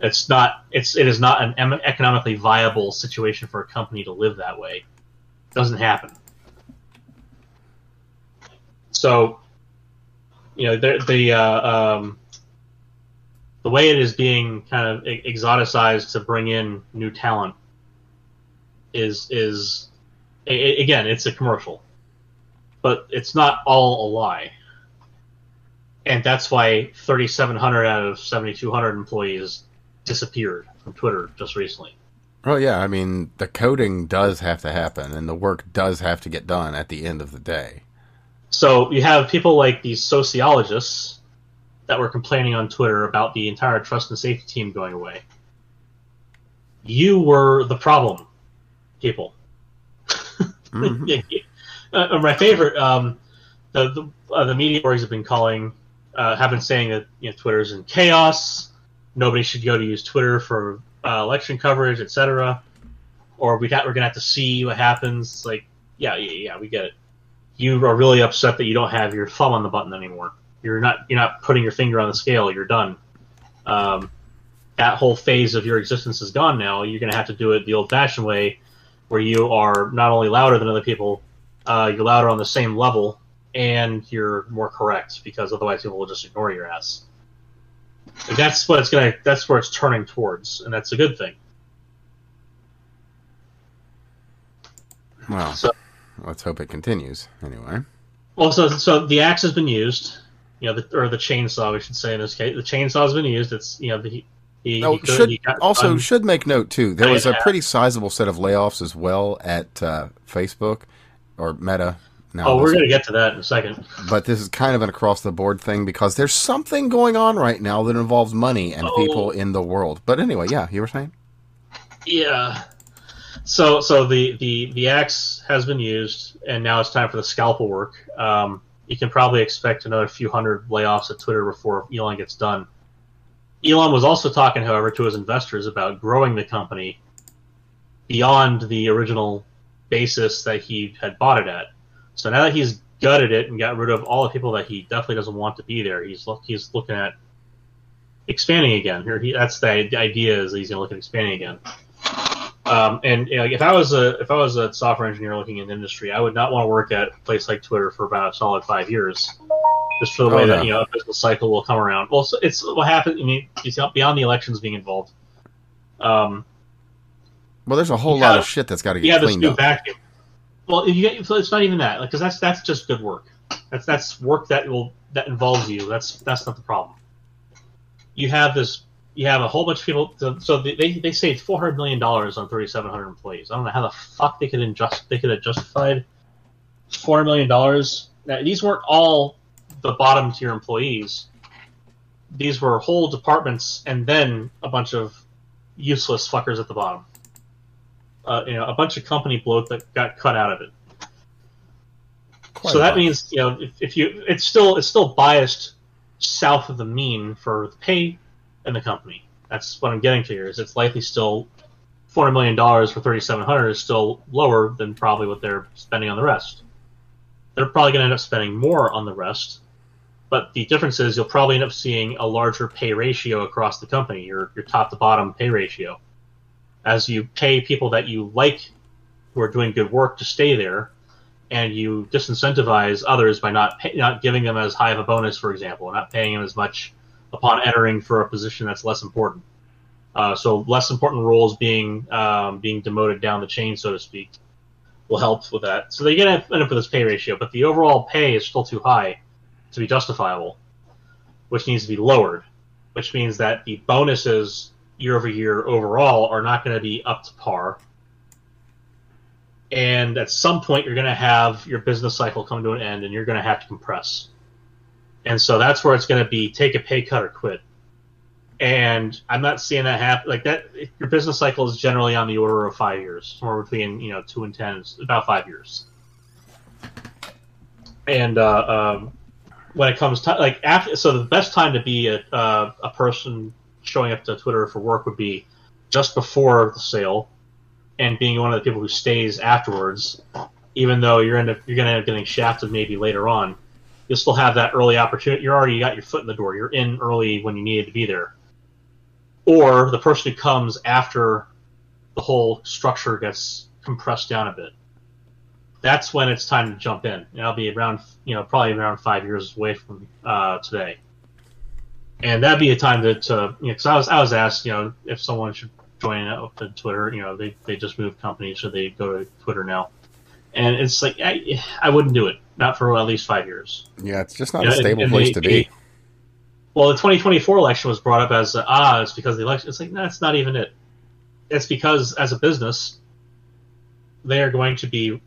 It's not. It's it is not an economically viable situation for a company to live that way. It doesn't happen. So, you know, the the uh, um, the way it is being kind of exoticized to bring in new talent is is a- again, it's a commercial, but it's not all a lie and that's why 3,700 out of 7,200 employees disappeared from Twitter just recently. Oh yeah, I mean the coding does have to happen, and the work does have to get done at the end of the day. So you have people like these sociologists that were complaining on Twitter about the entire trust and safety team going away. You were the problem, people. Mhm. uh, my favorite, um, the the, uh, the media orgs have been calling, uh, have been saying that you know Twitter's in chaos. Nobody should go to use Twitter for uh, election coverage, etc. Or we got we're gonna have to see what happens. Like, yeah, yeah, yeah, we get it. You are really upset that you don't have your thumb on the button anymore. You're not you're not putting your finger on the scale. You're done. Um, that whole phase of your existence is gone now. You're gonna have to do it the old-fashioned way, where you are not only louder than other people, uh, you're louder on the same level, and you're more correct because otherwise people will just ignore your ass. And that's what it's gonna. That's where it's turning towards, and that's a good thing. Well, So- let's hope it continues. Anyway, Well, so so the axe has been used, you know, the, or the chainsaw, we should say in this case. The chainsaw has been used. It's you know the. He, oh, he could- should he also done. should make note too. There was a pretty sizable set of layoffs as well at uh, Facebook or Meta. Now, Oh, we're going to get to that in a second. but this is kind of an across the board thing because there's something going on right now that involves money and Oh. people in the world. But anyway, yeah, you were saying. Yeah. So so the, the, the axe has been used, and now it's time for the scalpel work. Um, you can probably expect another few hundred layoffs at Twitter before Elon gets done. Elon was also talking, however, to his investors about growing the company beyond the original basis that he had bought it at. So now that he's gutted it and got rid of all the people that he definitely doesn't want to be there, he's look, he's looking at expanding again. Here, he, that's the idea is he's going to look at expanding again. Um, and you know, if I was a if I was a software engineer looking in the industry, I would not want to work at a place like Twitter for about a solid five years, just for the Oh, way no. that you know a business cycle will come around. Well, so it's what happens. I mean, it's beyond the elections being involved. Um, Well, there's a whole lot of shit that's got to get cleaned up. vacuum. Well, if you so it's not even that, because that's that's just good work. That's that's work that will that involves you. That's that's not the problem. You have this. You have a whole bunch of people. So, so they they saved four hundred million dollars on thirty seven hundred employees. I don't know how the fuck they could adjust. They could have justified four million dollars. These weren't all the bottom tier employees. These were whole departments, and then a bunch of useless fuckers at the bottom uh, you know, a bunch of company bloat that got cut out of it. Quite so that bunch. means you know if, if you it's still it's still biased south of the mean for the pay in the company. That's what I'm getting to here. Is it's likely still four hundred million dollars for thirty seven hundred is still lower than probably what they're spending on the rest. They're probably going to end up spending more on the rest, but the difference is you'll probably end up seeing a larger pay ratio across the company, your your top to bottom pay ratio, as you pay people that you like who are doing good work to stay there, and you disincentivize others by not pay, not giving them as high of a bonus, for example, not paying them as much upon entering for a position that's less important. Uh, so less important roles being um, being demoted down the chain, so to speak, will help with that. So they get end up with this pay ratio, but the overall pay is still too high to be justifiable, which needs to be lowered. Which means that the bonuses year over year overall are not going to be up to par. And at some point, you're going to have your business cycle come to an end, and you're going to have to compress. And so that's where it's going to be take a pay cut or quit and I'm not seeing that happen. Like that, your business cycle is generally on the order of five years, somewhere between you know two and ten, about five years. And uh, um, when it comes to like after, so the best time to be a uh, a person showing up to Twitter for work would be just before the sale, and being one of the people who stays afterwards. Even though you're end you're going to end up getting shafted maybe later on, you'll still have that early opportunity. You're already got your foot in the door. You're in early when you needed to be there or the person who comes after the whole structure gets compressed down a bit. That's when it's time to jump in. And I'll be around, you know, probably around five years away from uh, today. And that'd be a time to, to you know, because I was I was asked, you know, if someone should join up Twitter. You know, they they just moved companies, so they go to Twitter now. And it's like I, I wouldn't do it, not for at least five years. Yeah, it's just not a stable and, and place they, to be well, the 2024 election was brought up as uh, ah, it's because the election. It's like no, that's not even it. It's because as a business, they are going to be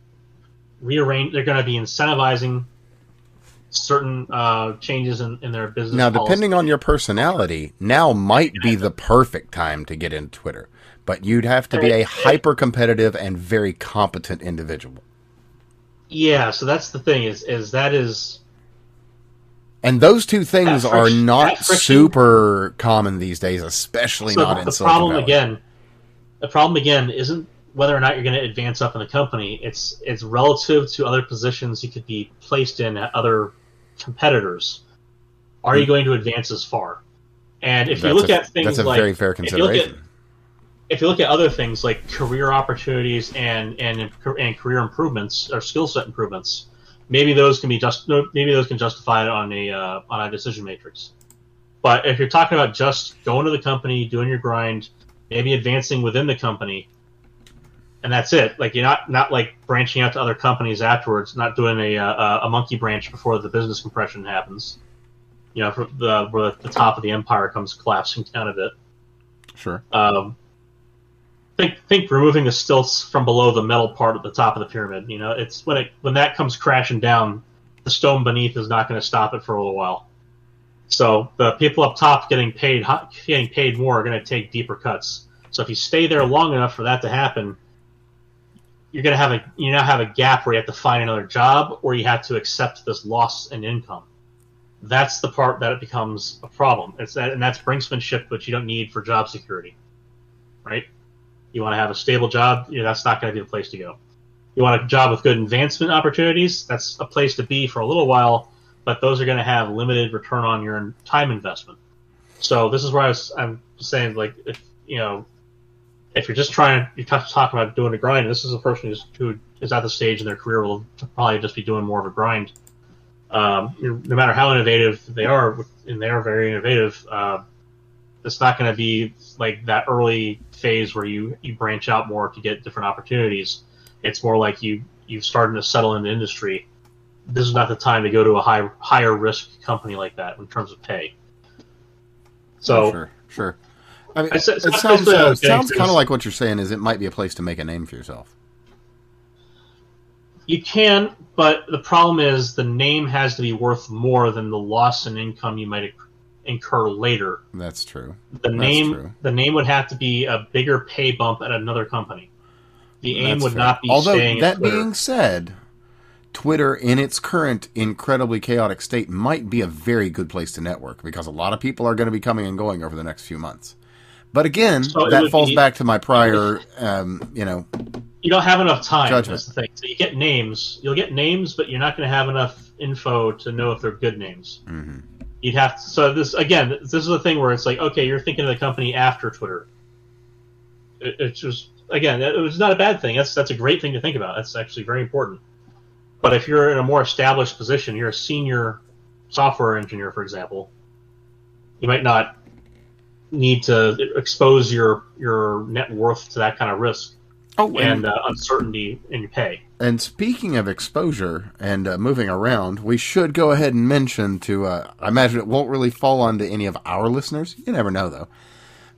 rearranged. They're going to be incentivizing certain uh, changes in, in their business. Now, policy. depending on your personality, now might be the perfect time to get into Twitter, but you'd have to be a hyper competitive and very competent individual. Yeah, so that's the thing is is that is and those two things are not super common these days, especially so not in the Silicon problem Valley. again. The problem again isn't whether or not you're going to advance up in the company. It's it's relative to other positions you could be placed in at other competitors. Are you hmm. going to advance as far? And if you look a, at things that's a like very fair consideration. If you, at, if you look at other things like career opportunities and and and career improvements or skill set improvements, maybe those can be just maybe those can justify it on a uh, on a decision matrix. But if you're talking about just going to the company, doing your grind, maybe advancing within the company, and that's it. Like you're not not like branching out to other companies afterwards, not doing a uh, a monkey branch before the business compression happens. You know, the where the top of the empire comes collapsing down a bit. Sure. Um, think think removing the stilts from below the metal part at the top of the pyramid. You know, it's when it when that comes crashing down, the stone beneath is not going to stop it for a little while. So the people up top getting paid getting paid more are going to take deeper cuts. So if you stay there long enough for that to happen, you're going to have a you now have a gap where you have to find another job or you have to accept this loss in income. That's the part that it becomes a problem. It's that, and that's brinksmanship, which you don't need for job security, right? You want to have a stable job, you know, that's not going to be the place to go. You want a job with good advancement opportunities, that's a place to be for a little while, but those are going to have limited return on your time investment. So this is where I was, I'm saying, like, if you know, if you're just trying, you're talking about doing a grind. This is a person who's, who is at the stage in their career will probably just be doing more of a grind. Um, no matter how innovative they are, and they are very innovative, uh, it's not going to be like that early phase where you you branch out more to get different opportunities. It's more like you you've started to settle in the industry. This is not the time to go to a high higher risk company like that in terms of pay. So sure, sure. I mean, it, it sounds uh, sounds kind of like what you're saying is it might be a place to make a name for yourself. You can, but the problem is the name has to be worth more than the loss in income you might incur later. That's true. The That's name true. the name would have to be a bigger pay bump at another company. The aim That's would fair. not be Although staying that being said, Twitter in its current incredibly chaotic state might be a very good place to network because a lot of people are going to be coming and going over the next few months. But again, So that falls be- back to my prior, um, you know, you don't have enough time. Judgment. That's the thing. So you get names. You'll get names, but you're not going to have enough info to know if they're good names. mhm. You'd have to, so this again. This is the thing where it's like, okay, you're thinking of the company after Twitter. It, it's just again, it was not a bad thing. That's that's a great thing to think about. That's actually very important. But if you're in a more established position, you're a senior software engineer, for example, you might not need to expose your your net worth to that kind of risk oh, and, and uh, uncertainty in your pay. And speaking of exposure and uh, moving around, we should go ahead and mention to. Uh, I imagine it won't really fall onto any of our listeners. You never know, though.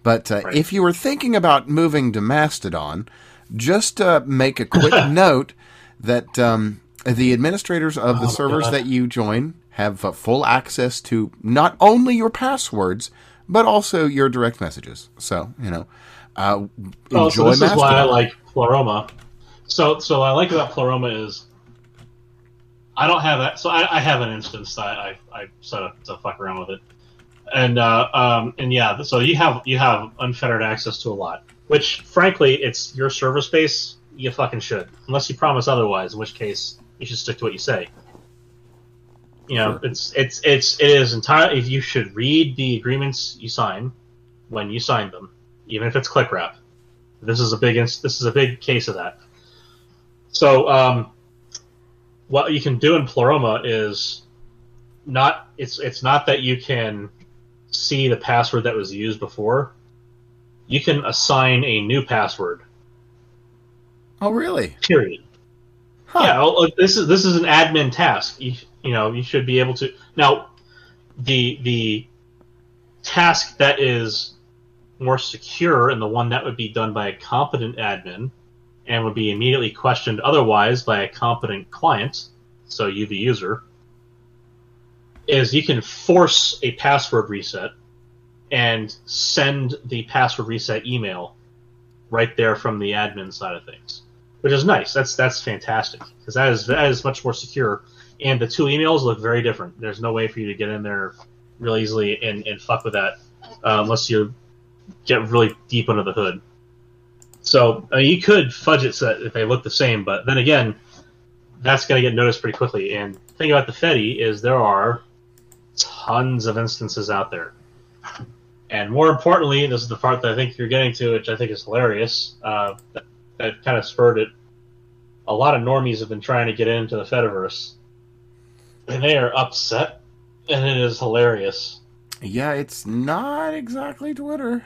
But uh, Right. if you were thinking about moving to Mastodon, just uh, make a quick note that um, the administrators of the Oh, servers God. that you join have uh, full access to not only your passwords but also your direct messages. So you know, uh, enjoy Oh, so this Mastodon. is why I like Pleroma. So, so what I like about Pleroma is I don't have that. So I, I have an instance that I, I set up to fuck around with it, and uh, um, and yeah. So you have you have unfettered access to a lot. Which, frankly, it's your server space. You fucking should, unless you promise otherwise. In which case, you should stick to what you say. You know, Sure. it's it's it's it is entirely. If you should read the agreements you sign when you sign them, even if it's click wrap. This is a big this is a big case of that. So um, what you can do in Pleroma is not it's it's not that you can see the password that was used before. You can assign a new password. oh, really? Period. Huh. Yeah, well, this is this is an admin task. You, you know, you should be able to now. The the task that is more secure and the one that would be done by a competent admin and would be immediately questioned otherwise by a competent client, so you the user, is you can force a password reset and send the password reset email right there from the admin side of things which is nice. That's that's fantastic because that is that is much more secure. And the two emails look very different. There's no way for you to get in there real easily and, and fuck with that uh, unless you get really deep under the hood. So I mean, you could fudge it so that if they look the same, but then again, that's going to get noticed pretty quickly. And the thing about the Fedi is there are tons of instances out there. And more importantly, this is the part that I think you're getting to, which I think is hilarious. Uh, that, that kind of spurred it. A lot of normies have been trying to get into the Fediverse, and they are upset, and it is hilarious. Yeah, it's not exactly Twitter.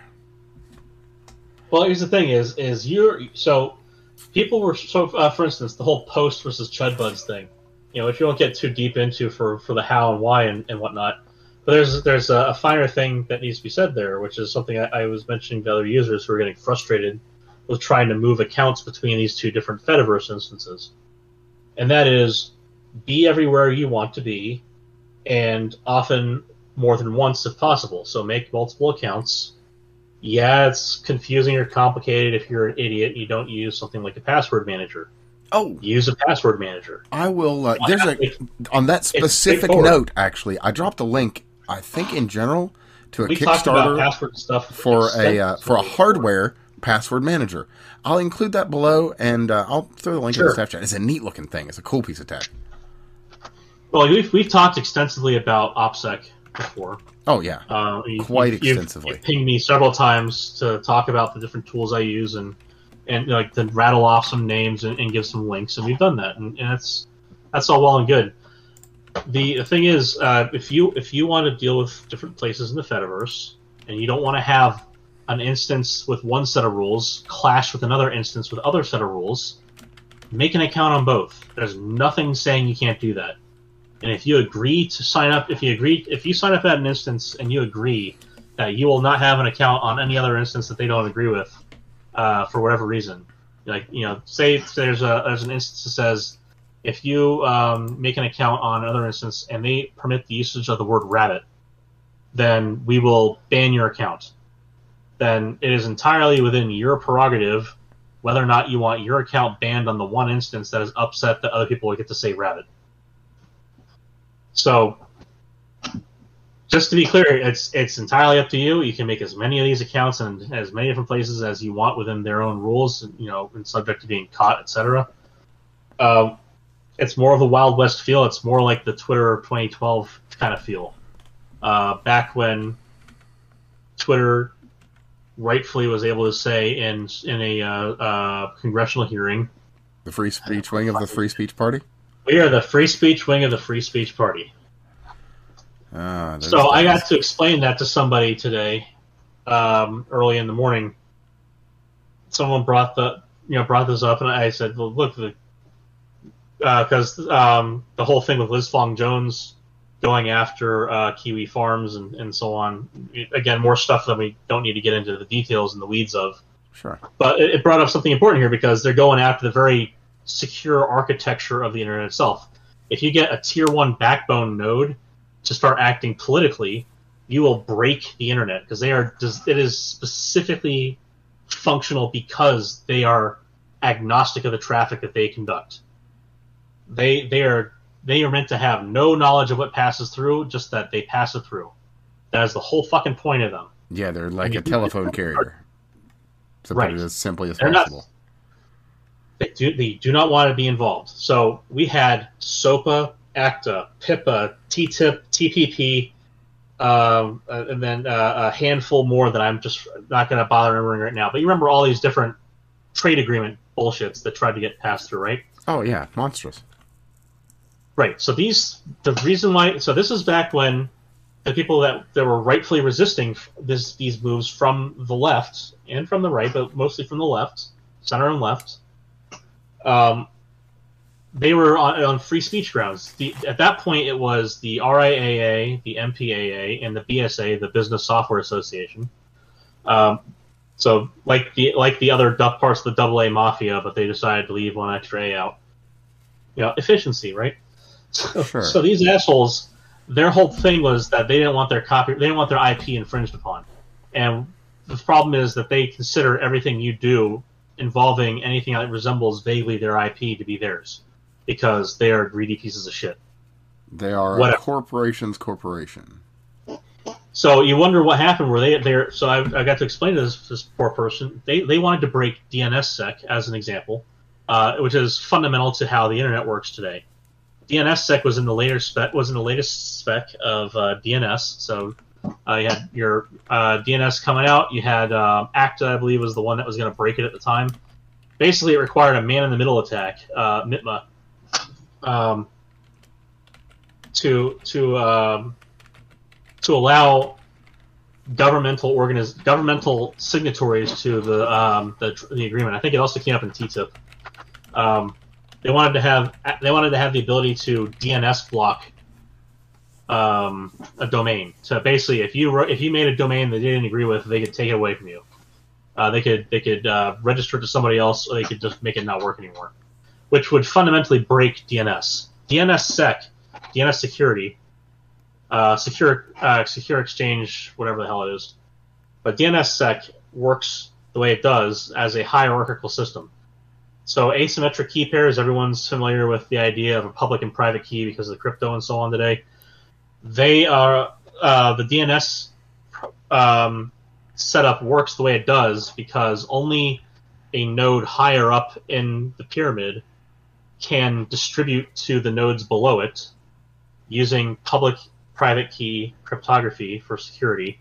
Well, here's the thing: is is you're so people were so uh, for instance the whole Poast versus chudbuds thing. You know, if you don't get too deep into for for the how and why and, and whatnot, but there's there's a, a finer thing that needs to be said there, which is something I, I was mentioning to other users who are getting frustrated with trying to move accounts between these two different Fediverse instances, and that is be everywhere you want to be, and often more than once if possible. So make multiple accounts yeah, it's confusing or complicated if you're an idiot. You don't use something like a password manager. Oh, Use a password manager. I will. Uh, there's a on that specific note. Actually, I dropped a link. I think in general to a We Kickstarter password stuff for a uh, for a hardware password manager. I'll include that below, and uh, I'll throw the link in the staff chat. It's a neat looking thing. It's a cool piece of tech. Well, we've, we've talked extensively about OPSEC before. Oh yeah, Uh, you- Quite you've- you've- extensively. You've pinged me several times to talk about the different tools I use and and like to rattle off some names and, and give some links, and we've done that, and, and that's that's all well and good. The, the thing is, uh, if you if you want to deal with different places in the Fediverse, and you don't want to have an instance with one set of rules clash with another instance with other set of rules, make an account on both. There's nothing saying you can't do that. And if you agree to sign up, if you agree, if you sign up at an instance and you agree that you will not have an account on any other instance that they don't agree with, uh, for whatever reason, like you know, say there's a there's an instance that says if you um, make an account on another instance and they permit the usage of the word rabbit, then we will ban your account. Then it is entirely within your prerogative whether or not you want your account banned on the one instance that is upset that other people get to say rabbit. So just to be clear, it's it's entirely up to you. You can make as many of these accounts and as many different places as you want within their own rules, you know, and subject to being caught, etc. Um, it's more of a Wild West feel. It's more like the Twitter 2012 kind of feel. Uh, back when Twitter rightfully was able to say in in a uh, uh, congressional hearing, The free speech wing of the free speech party. "We are the free speech wing of the free speech party." Ah, So I got to explain that to somebody today, um, early in the morning. Someone brought the you know brought this up, and I said, "Well, look, the because um, the whole thing with Liz Fong Jones going after uh, Kiwi Farms and, and so on. Again, more stuff that we don't need to get into the details and the weeds of. Sure. But it, it brought up something important here because they're going after the very secure architecture of the internet itself. If you get a tier one backbone node to start acting politically, you will break the internet because they are. It is specifically functional because they are agnostic of the traffic that they conduct. They they are they are meant to have no knowledge of what passes through, just that they pass it through. That is the whole fucking point of them. Yeah, they're like a telephone carrier. To Right. put it as simply as They're not- possible. They do, they do not want to be involved. So we had SOPA, ACTA, PIPA, TTIP, TPP, um, uh, and then uh, a handful more that I'm just not going to bother remembering right now. But you remember all these different trade agreement bullshits that tried to get passed through, right? Oh yeah, monstrous. Right. So these the reason why so this is back when the people that, that were rightfully resisting this these moves from the left and from the right, but mostly from the left, center and left, um, they were on, on free speech grounds. The, at that point, it was the RIAA, the MPAA, and the BSA, the Business Software Association. Um, so like the like the other parts of the AA mafia, but they decided to leave one extra A out. You know, efficiency, right? So, Sure. so these assholes, their whole thing was that they didn't want their copy, they didn't want their IP infringed upon, and the problem is that they consider everything you do involving anything that resembles vaguely their IP to be theirs, because they are greedy pieces of shit. They are a corporation's corporation. So you wonder what happened. Were they there? So I, I got to explain to this, this poor person. They they wanted to break DNSSEC as an example, uh, which is fundamental to how the internet works today. DNSSEC was in the later spec was in the latest spec of uh, DNS. So uh, you had your uh, DNS coming out. You had uh, ACTA, I believe, was the one that was going to break it at the time. Basically, it required a man in the middle attack, uh, MITMA, um, to to um, to allow governmental organiz- governmental signatories to the, um, the the agreement. I think it also came up in TTIP. Um, they wanted to have they wanted to have the ability to DNS block um, a domain. So basically, if you wrote, if you made a domain that they didn't agree with, they could take it away from you. Uh, they could they could uh, register it to somebody else, or they could just make it not work anymore, which would fundamentally break DNS. DNSSEC, DNS security, uh, secure uh, secure exchange, whatever the hell it is. But DNSSEC works the way it does as a hierarchical system. So asymmetric key pairs, everyone's familiar with the idea of a public and private key because of the crypto and so on today. They are uh, the DNS um, setup works the way it does because only a node higher up in the pyramid can distribute to the nodes below it using public private key cryptography for security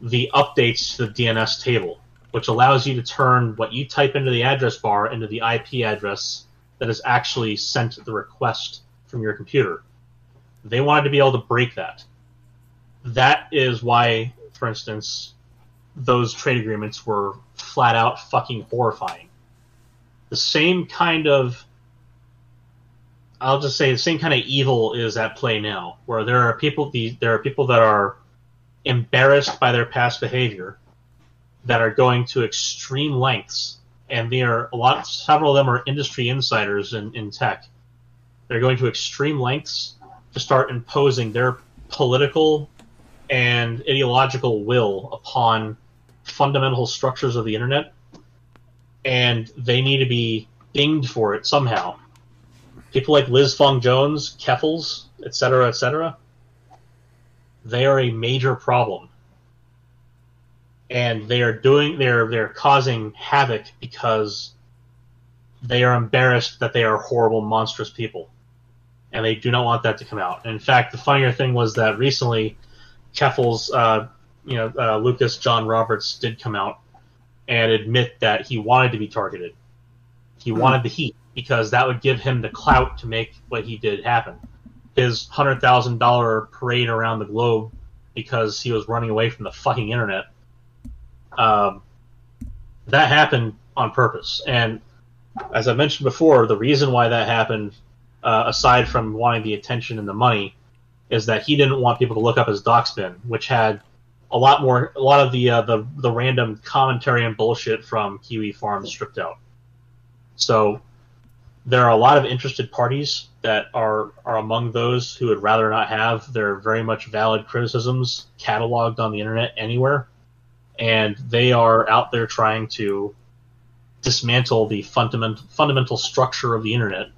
the updates to the DNS table, which allows you to turn what you type into the address bar into the IP address that is actually sent the request from your computer. They wanted to be able to break that. That is why, for instance, those trade agreements were flat out fucking horrifying. The same kind of I'll just say the same kind of evil is at play now, where there are people the, there are people that are embarrassed by their past behavior, that are going to extreme lengths, and they are a lot. Several of them are industry insiders in, in tech. They're going to extreme lengths to start imposing their political and ideological will upon fundamental structures of the internet, and they need to be dinged for it somehow. People like Liz Fong Jones, Keffals, et cetera, et cetera, they are a major problem, and they are doing they're they're causing havoc because they are embarrassed that they are horrible, monstrous people, and they do not want that to come out. In fact, the funnier thing was that recently, Keffals, uh, you know, uh, Lucas John Roberts did come out and admit that he wanted to be targeted. He Hmm. wanted the heat because that would give him the clout to make what he did happen. His hundred thousand dollar parade around the globe because he was running away from the fucking internet. Um, that happened on purpose, and as I mentioned before, the reason why that happened, uh, aside from wanting the attention and the money, is that he didn't want people to look up his Docspin, which had a lot more, a lot of the uh, the the random commentary and bullshit from Kiwi Farms stripped out. So there are a lot of interested parties that are are among those who would rather not have their very much valid criticisms cataloged on the internet anywhere, and they are out there trying to dismantle the fundamental fundamental structure of the internet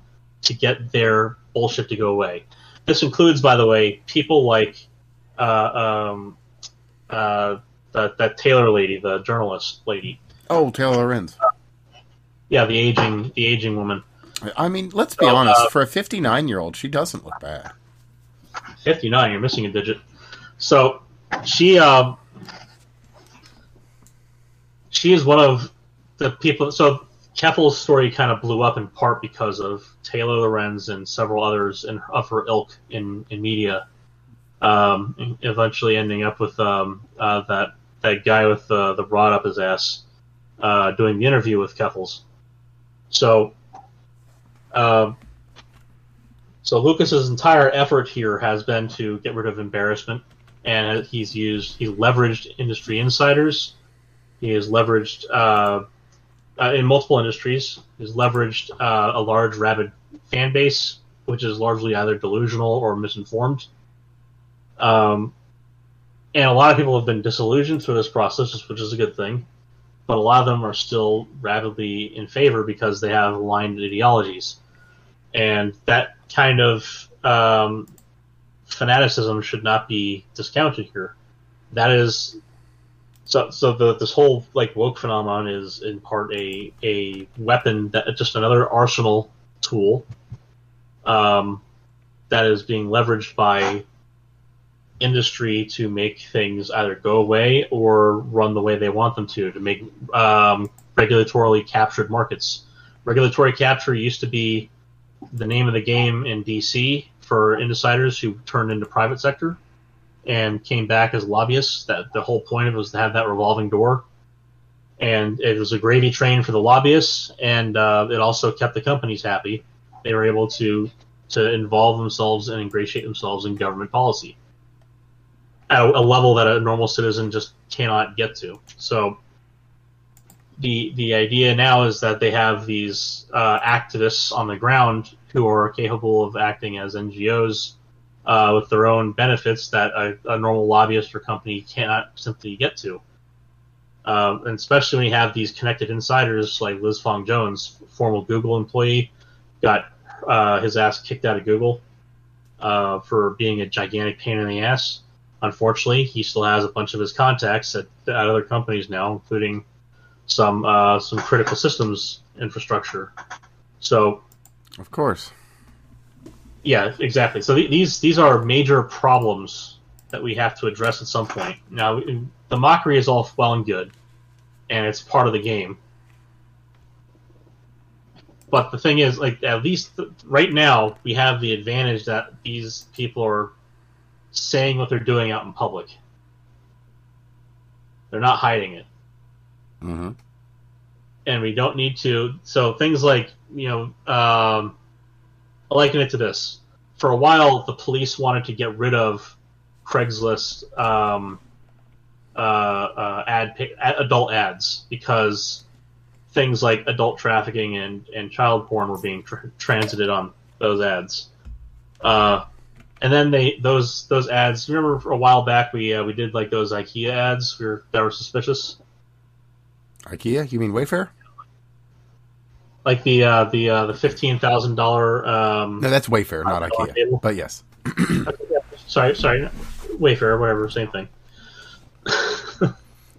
to get their bullshit to go away. This includes, by the way, people like uh, um, uh, that that Taylor lady, the journalist lady. Oh, Taylor Lorenz. Yeah, the aging the aging woman. I mean, let's be So, honest. uh, for a 59 year old, she doesn't look bad. 59 you're missing a digit so she um she is one of the people so Keffals' story kind of blew up in part because of Taylor Lorenz and several others in, of her ilk in, in media um, eventually ending up with um, uh, that that guy with the, the rod up his ass uh, doing the interview with Keffals so um, so Lucas's entire effort here has been to get rid of embarrassment, and he's used he's leveraged industry insiders. He has leveraged uh, in multiple industries. He's leveraged uh, a large rabid fan base, which is largely either delusional or misinformed. Um, and a lot of people have been disillusioned through this process, which is a good thing. But a lot of them are still rabidly in favor because they have aligned ideologies and that kind of um, fanaticism should not be discounted here. That is, so so the, this whole like woke phenomenon is in part a a weapon that just another arsenal tool um, that is being leveraged by industry to make things either go away or run the way they want them to to make um, regulatorily captured markets. Regulatory capture used to be the name of the game in DC for insiders who turned into private sector and came back as lobbyists. That the whole point of it was to have that revolving door, and it was a gravy train for the lobbyists, and uh, it also kept the companies happy. They were able to to involve themselves and ingratiate themselves in government policy at a, a level that a normal citizen just cannot get to. So the the idea now is that they have these uh, activists on the ground who are capable of acting as NGOs uh, with their own benefits that a, a normal lobbyist or company cannot simply get to. Um, and especially when you have these connected insiders like Liz Fong Jones, former Google employee, got uh, his ass kicked out of Google uh, for being a gigantic pain in the ass. Unfortunately, he still has a bunch of his contacts at, at other companies now, including some uh, some critical systems infrastructure. So Of course. Yeah, exactly. So th- these these are major problems that we have to address at some point. Now, the mockery is all well and good, and it's part of the game. But the thing is, like at least th- right now, we have the advantage that these people are saying what they're doing out in public. They're not hiding it hmm and we don't need to. So things like you know, um, I liken it to this. For a while, the police wanted to get rid of Craigslist um, uh, uh, ad adult ads because things like adult trafficking and, and child porn were being tr- transited on those ads. Uh, and then they those those ads. Remember, a while back, we uh, we did like those IKEA ads. We were, that were suspicious. IKEA? You mean Wayfair? Like the uh, the uh, the fifteen thousand dollar. Um, No, that's Wayfair, not Oh, IKEA. table. But yes. sorry, sorry. Wayfair, whatever, same thing.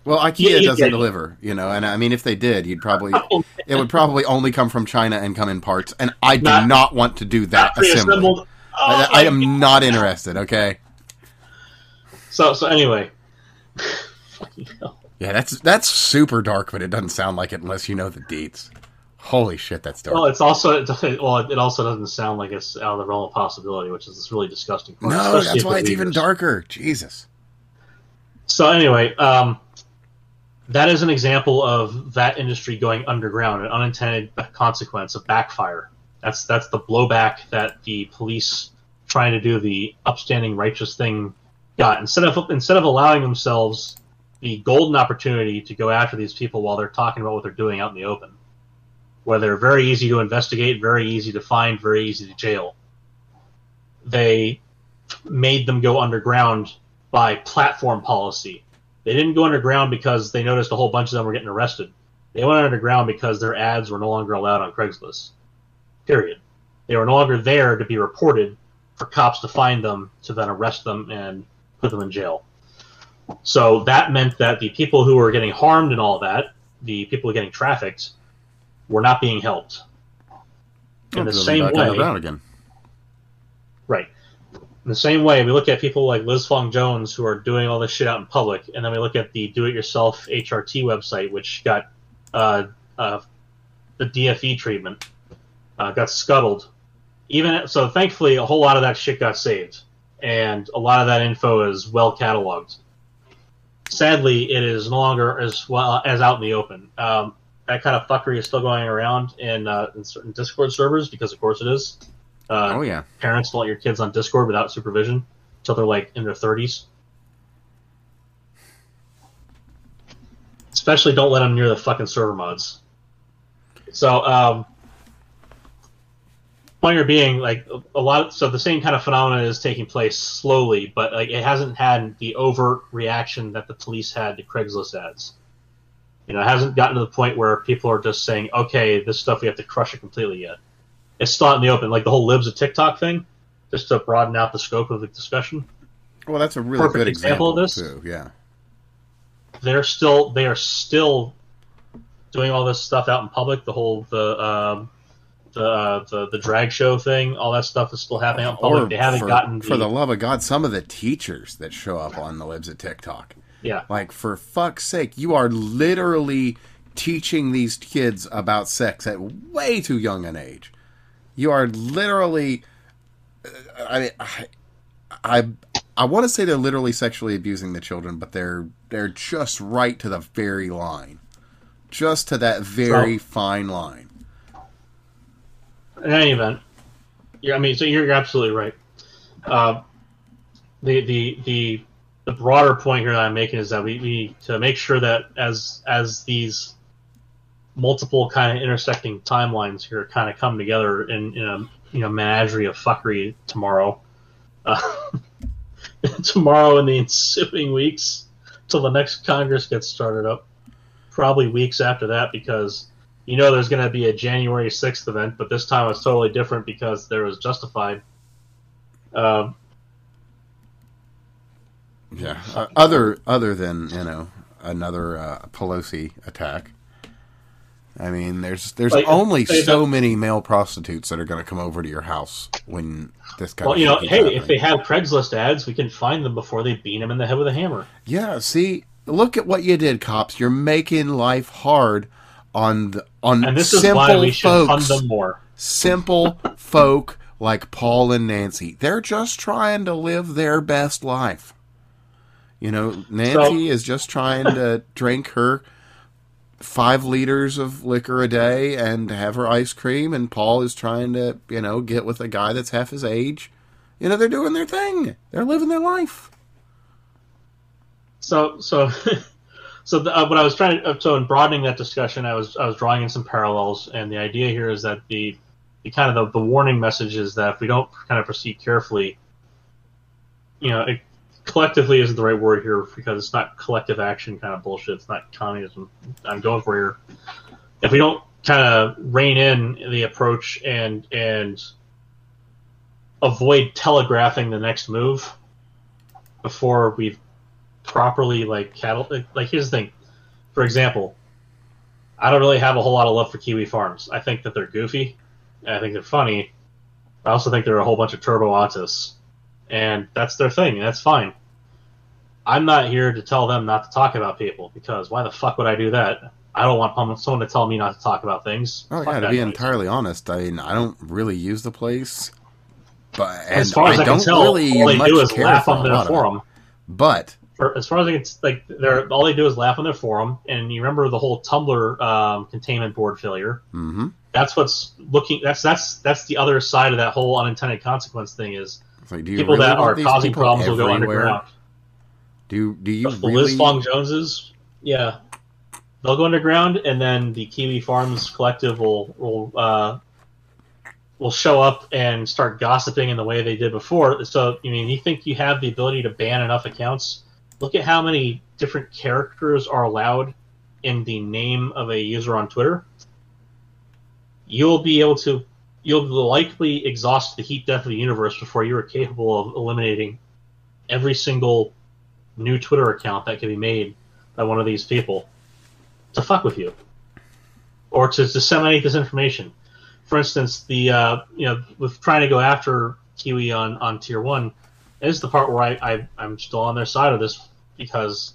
Well, IKEA Yeah, doesn't deliver, you know, and I mean, if they did, you'd probably it would probably only come from China and come in parts, and I do Not- not, want to do that assembly. Oh, I, I my am not interested. Okay, So so anyway, yeah, that's that's super dark, but it doesn't sound like it unless you know the deets. Holy shit, that's dark. well, it's also it, well, it also doesn't sound like it's out of the realm of possibility, which is this really disgusting. part, no, that's why it it's even darker. Jesus. So anyway, um, that is an example of that industry going underground, an unintended consequence, a backfire. That's that's the blowback that the police trying to do the upstanding righteous thing got. Instead of instead of allowing themselves the golden opportunity to go after these people while they're talking about what they're doing out in the open, where they're very easy to investigate, very easy to find, very easy to jail. They made them go underground by platform policy. They didn't go underground because they noticed a whole bunch of them were getting arrested. They went underground because their ads were no longer allowed on Craigslist. Period. They were no longer there to be reported for cops to find them to then arrest them and put them in jail. So that meant that the people who were getting harmed and all that, the people getting trafficked, were not being helped. In the same way, again. Right. In the same way, we look at people like Liz Fong Jones who are doing all this shit out in public, and then we look at the do-it-yourself HRT website, which got uh, uh, the DFE treatment, uh, got scuttled. Even so, thankfully, a whole lot of that shit got saved, and a lot of that info is well cataloged. Sadly, it is no longer as well as out in the open. Um, that kind of fuckery is still going around in, uh, in certain Discord servers because, of course, it is. Uh, Oh yeah. parents don't let your kids on Discord without supervision until they're like in their thirties. Especially don't let them near the fucking server mods. So, um, point being, like a lot. Of, so the same kind of phenomenon is taking place slowly, but like it hasn't had the overt reaction that the police had to Craigslist ads. You know, it hasn't gotten to the point where people are just saying, "Okay, this stuff we have to crush it completely." Yet it's still out in the open, like the whole libs of TikTok thing, just to broaden out the scope of the discussion. Well, that's a really Perfect good example example, of this. too. Yeah. They're still they are still doing all this stuff out in public. The whole the um, the, uh, the the drag show thing, all that stuff is still happening out in public. Or they haven't for, gotten for the love of God, some of the teachers that show up on the libs at TikTok. Yeah Like, for fuck's sake, you are literally teaching these kids about sex at way too young an age. You are literally. uh, I mean, I, I, I want to say they're literally sexually abusing the children, but they're they're just right to the very line, just to that very fine line. in any event, yeah, I mean, so you're, you're absolutely right. Uh, the the the the broader point here that I'm making is that we, we need to make sure that as as these multiple kind of intersecting timelines here kind of come together in, in a you know menagerie of fuckery tomorrow, uh, tomorrow and the ensuing weeks till the next Congress gets started up, probably weeks after that because you know there's going to be a January 6th event, but this time it's totally different because there was justified. Um, Yeah. Uh, other other than you know another uh, Pelosi attack. I mean, there's there's Like, only so many male prostitutes that are going to come over to your house when this kind well, of you know, hey, happening. if they have Craigslist ads, we can find them before they beat him in the head with a hammer. Yeah, see, look at what you did, cops. You're making life hard on the on And this is simple why we should fund folks. them more. Simple folk like Paul and Nancy. They're just trying to live their best life. You know, Nancy is just trying to drink her five liters of liquor a day and have her ice cream, and Paul is trying to, you know, get with a guy that's half his age. You know, they're doing their thing. They're living their life. So, so, so the, uh, what I was trying to, uh, so in broadening that discussion, I was I was drawing in some parallels, and the idea here is that the, the kind of the, the warning message is that if we don't kind of proceed carefully, you know, it, collectively isn't the right word here because it's not collective action kind of bullshit. It's not communism. I'm going for here. If we don't kind of rein in the approach and and avoid telegraphing the next move, before we've properly like cattle. Like, here's the thing. For example, I don't really have a whole lot of love for Kiwi Farms. I think that they're goofy. I think they're funny. I also think they're a whole bunch of turbo autists, and that's their thing. And that's fine. I'm not here to tell them not to talk about people because why the fuck would I do that? I don't want someone to tell me not to talk about things. Oh Fuck yeah, to be entirely honest, I mean, I don't really use the place, but as far as I, don't can tell, really all they do is laugh on their lot of it. forum. But as far as I can, like, they're all they do is laugh on their forum. And you remember the whole Tumblr um, containment board failure? hmm That's what's looking. That's that's that's the other side of that whole unintended consequence thing. Is like, do you people really that are causing problems will go underground. Do do you the really? Liz Fong Joneses, yeah, they'll go underground, and then the Kiwi Farms Collective will will uh, will show up and start gossiping in the way they did before. So, I mean, you think you have the ability to ban enough accounts? Look at how many different characters are allowed in the name of a user on Twitter. You'll be able to. You'll likely exhaust the heat death of the universe before you are capable of eliminating every single new Twitter account that can be made by one of these people to fuck with you or to disseminate this information. For instance, the uh, you know with trying to go after Kiwi on, on tier one, is the part where I, I I'm still on their side of this because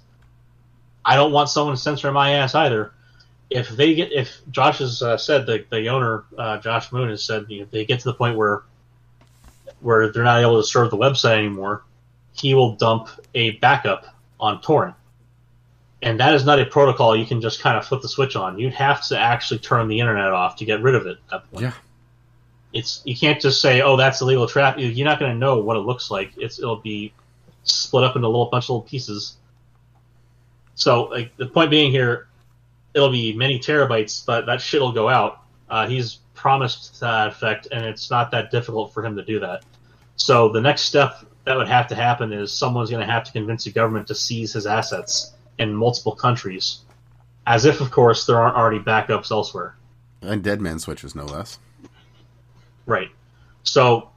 I don't want someone to censor my ass either. If they get if Josh has uh, said the the owner uh, Josh Moon has said you know, if they get to the point where where they're not able to serve the website anymore, he will dump a backup on torrent. And that is not a protocol you can just kind of flip the switch on. You'd have to actually turn the internet off to get rid of it at that point. Yeah. It's you can't just say, "Oh, that's illegal traffic." You're not going to know what it looks like. It's it'll be split up into a little bunch of little pieces. So, like the point being here, it'll be many terabytes, but that shit will go out. Uh, he's promised that effect, and it's not that difficult for him to do that. So the next step that would have to happen is someone's going to have to convince the government to seize his assets in multiple countries, as if, of course, there aren't already backups elsewhere. And Dead Man switches, no less. Right. So,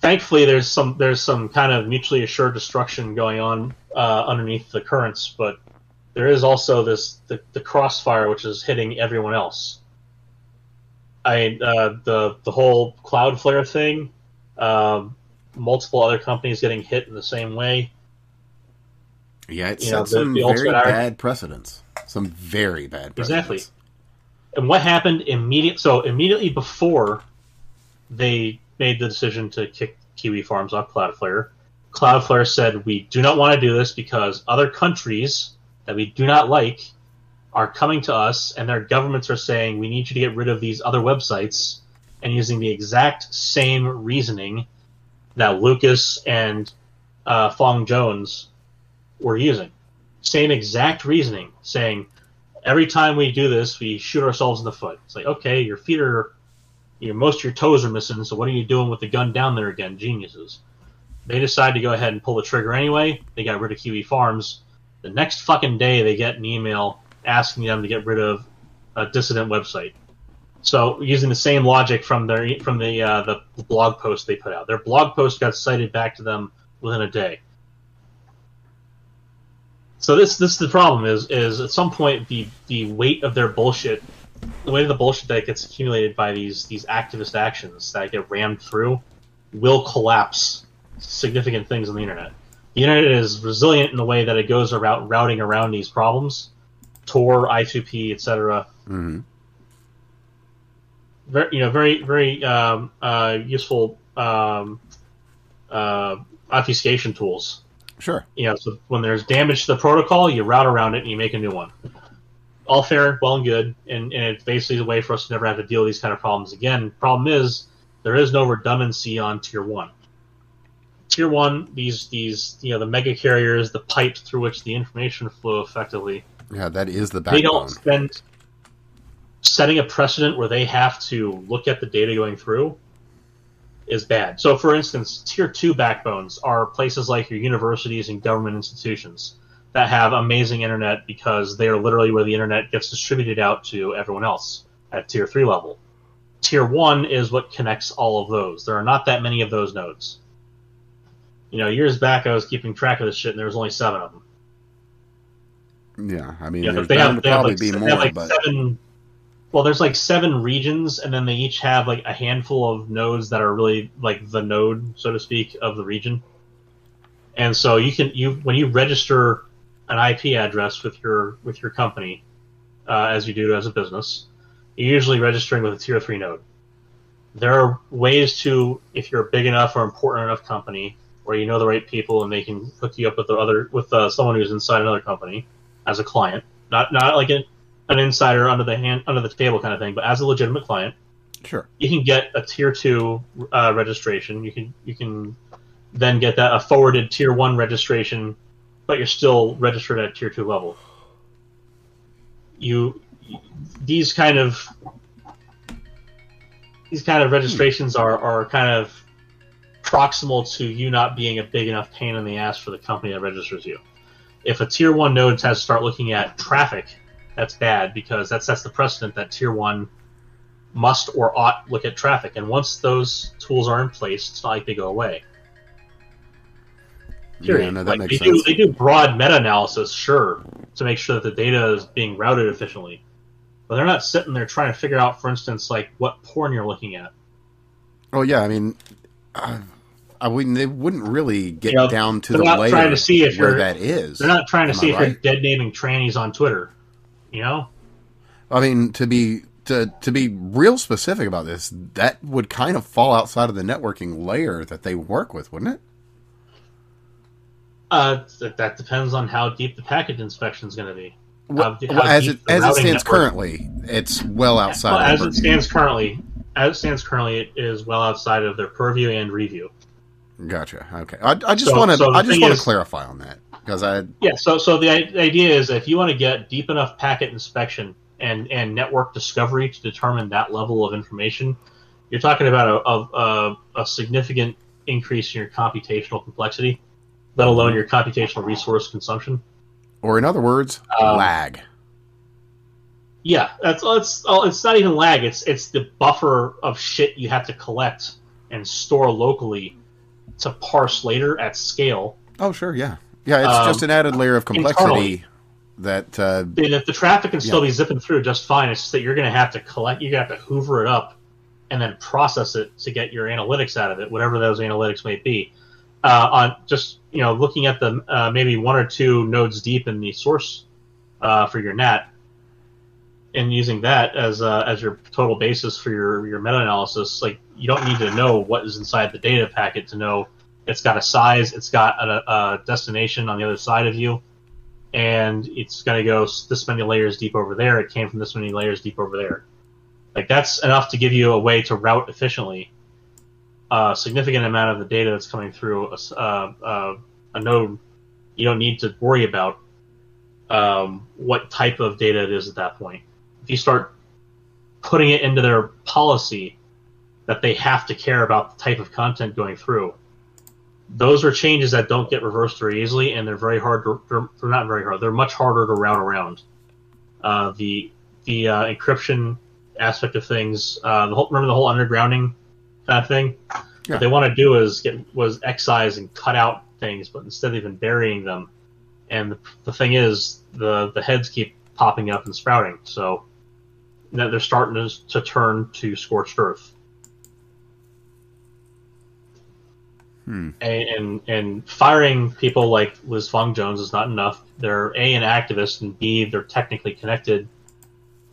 thankfully, there's some there's some kind of mutually assured destruction going on uh, underneath the currents, but there is also this the, the crossfire which is hitting everyone else. I uh, the the whole Cloudflare thing, um, multiple other companies getting hit in the same way. Yeah, it You set some the very bad precedents. Some very bad precedents. Exactly. And what happened immediate? So immediately before they made the decision to kick Kiwi Farms off Cloudflare, Cloudflare said, "We do not want to do this because other countries that we do not like are coming to us, and their governments are saying we need you to get rid of these other websites." And using the exact same reasoning that Lucas and uh, Fong Jones were using, same exact reasoning, saying every time we do this, we shoot ourselves in the foot. It's like, okay, your feet are, your most of your toes are missing. So what are you doing with the gun down there again? Geniuses. They decide to go ahead and pull the trigger anyway. They got rid of Kiwi Farms. The next fucking day, they get an email asking them to get rid of a dissident website. So using the same logic from their from the uh, the blog post they put out, their blog post got cited back to them within a day. So this this is the problem is is at some point the the weight of their bullshit, the weight of the bullshit that gets accumulated by these these activist actions that get rammed through, will collapse significant things on the internet. The internet is resilient in the way that it goes around routing around these problems, Tor, I2P, etc. hmm Very you know very very um, uh, useful um, uh, obfuscation tools. Sure. you know, so when there's damage to the protocol, you route around it and you make a new one. All fair, well and good, and, and it's basically a way for us to never have to deal with these kind of problems again. Problem is, there is no redundancy on tier one. Tier one, these these you know the mega carriers, the pipes through which the information flow effectively, Yeah, that is the backbone. they don't spend setting a precedent where they have to look at the data going through is bad. So, for instance, tier two backbones are places like your universities and government institutions that have amazing internet because they are literally where the internet gets distributed out to everyone else at tier three level. Tier one is what connects all of those. There are not that many of those nodes. You know, years back I was keeping track of this shit, and there was only seven of them. Yeah, I mean, Yeah, there's they bound have, to probably like, be more, like but seven. Well, there's like seven regions, and then they each have like a handful of nodes that are really like the node, so to speak, of the region. And so you can you when you register an IP address with your with your company, uh, as you do as a business, you're usually registering with a tier three node. There are ways to, if you're a big enough or important enough company, where you know the right people and they can hook you up with the other with uh, someone who's inside another company as a client, not not like an, an insider under the hand under the table kind of thing, but as a legitimate client, sure. you can get a tier two uh, registration. You can you can then get that a forwarded tier one registration, but you're still registered at tier two level. You these kind of these kind of registrations are, are kind of proximal to you not being a big enough pain in the ass for the company that registers you. If a tier one node has to start looking at traffic, that's bad because that sets the precedent that tier one must or ought look at traffic. And once those tools are in place, it's not like they go away. Period. Yeah, no, that like makes they sense. do they do broad meta analysis, sure, to make sure that the data is being routed efficiently. But they're not sitting there trying to figure out, for instance, like what porn you're looking at. Oh yeah, I mean, uh, I wouldn't. They wouldn't really get You know, down to the layer trying to see if where that is. They're not trying to Am see I if you're dead naming trannies on Twitter. You know? I mean, to be to to be real specific about this, that would kind of fall outside of the networking layer that they work with, wouldn't it? Uh, that depends on how deep the package inspection is going to be. Well, How- well, how as it as it stands network- currently, it's well outside. Well, as it stands currently, as it stands currently, it is well outside of their purview and review. Gotcha. Okay. I, I just So- want to so I just want to clarify on that because I Yeah. So, so the, idea is if you want to get deep enough packet inspection and and network discovery to determine that level of information, you're talking about a a, a, a significant increase in your computational complexity, let alone your computational resource consumption. or in other words, Um, lag. Yeah, that's it's oh, it's not even lag. It's it's the buffer of shit you have to collect and store locally to parse later at scale. Oh sure, yeah, yeah. It's um, just an added layer of complexity internally. that uh, And if the traffic can still be zipping through just fine, it's just that you're going to have to collect. You're going to have to hoover it up and then process it to get your analytics out of it, whatever those analytics may be. Uh, on just you know looking at the uh, maybe one or two nodes deep in the source uh, for your NAT, and using that as uh, as your total basis for your your meta analysis, like you don't need to know what is inside the data packet to know it's got a size, it's got a, a destination on the other side of you, and it's going to go this many layers deep over there. It came from this many layers deep over there. Like that's enough to give you a way to route efficiently a significant amount of the data that's coming through a, a node. You don't need to worry about um, what type of data it is at that point. If you start putting it into their policy that they have to care about the type of content going through, those are changes that don't get reversed very easily, and they're very hard. To, they're, they're not very hard. They're much harder to route around. Uh, the the uh, encryption aspect of things. Uh, the whole, remember the whole undergrounding kind of thing. Yeah. What they want to do is get was excise and cut out things, but instead they've been burying them. And the, the thing is, the the heads keep popping up and sprouting. So now they're starting to, to turn to scorched earth. Hmm. and, and and firing people like Liz Fong Jones is not enough. They're a an activist and b they're technically connected.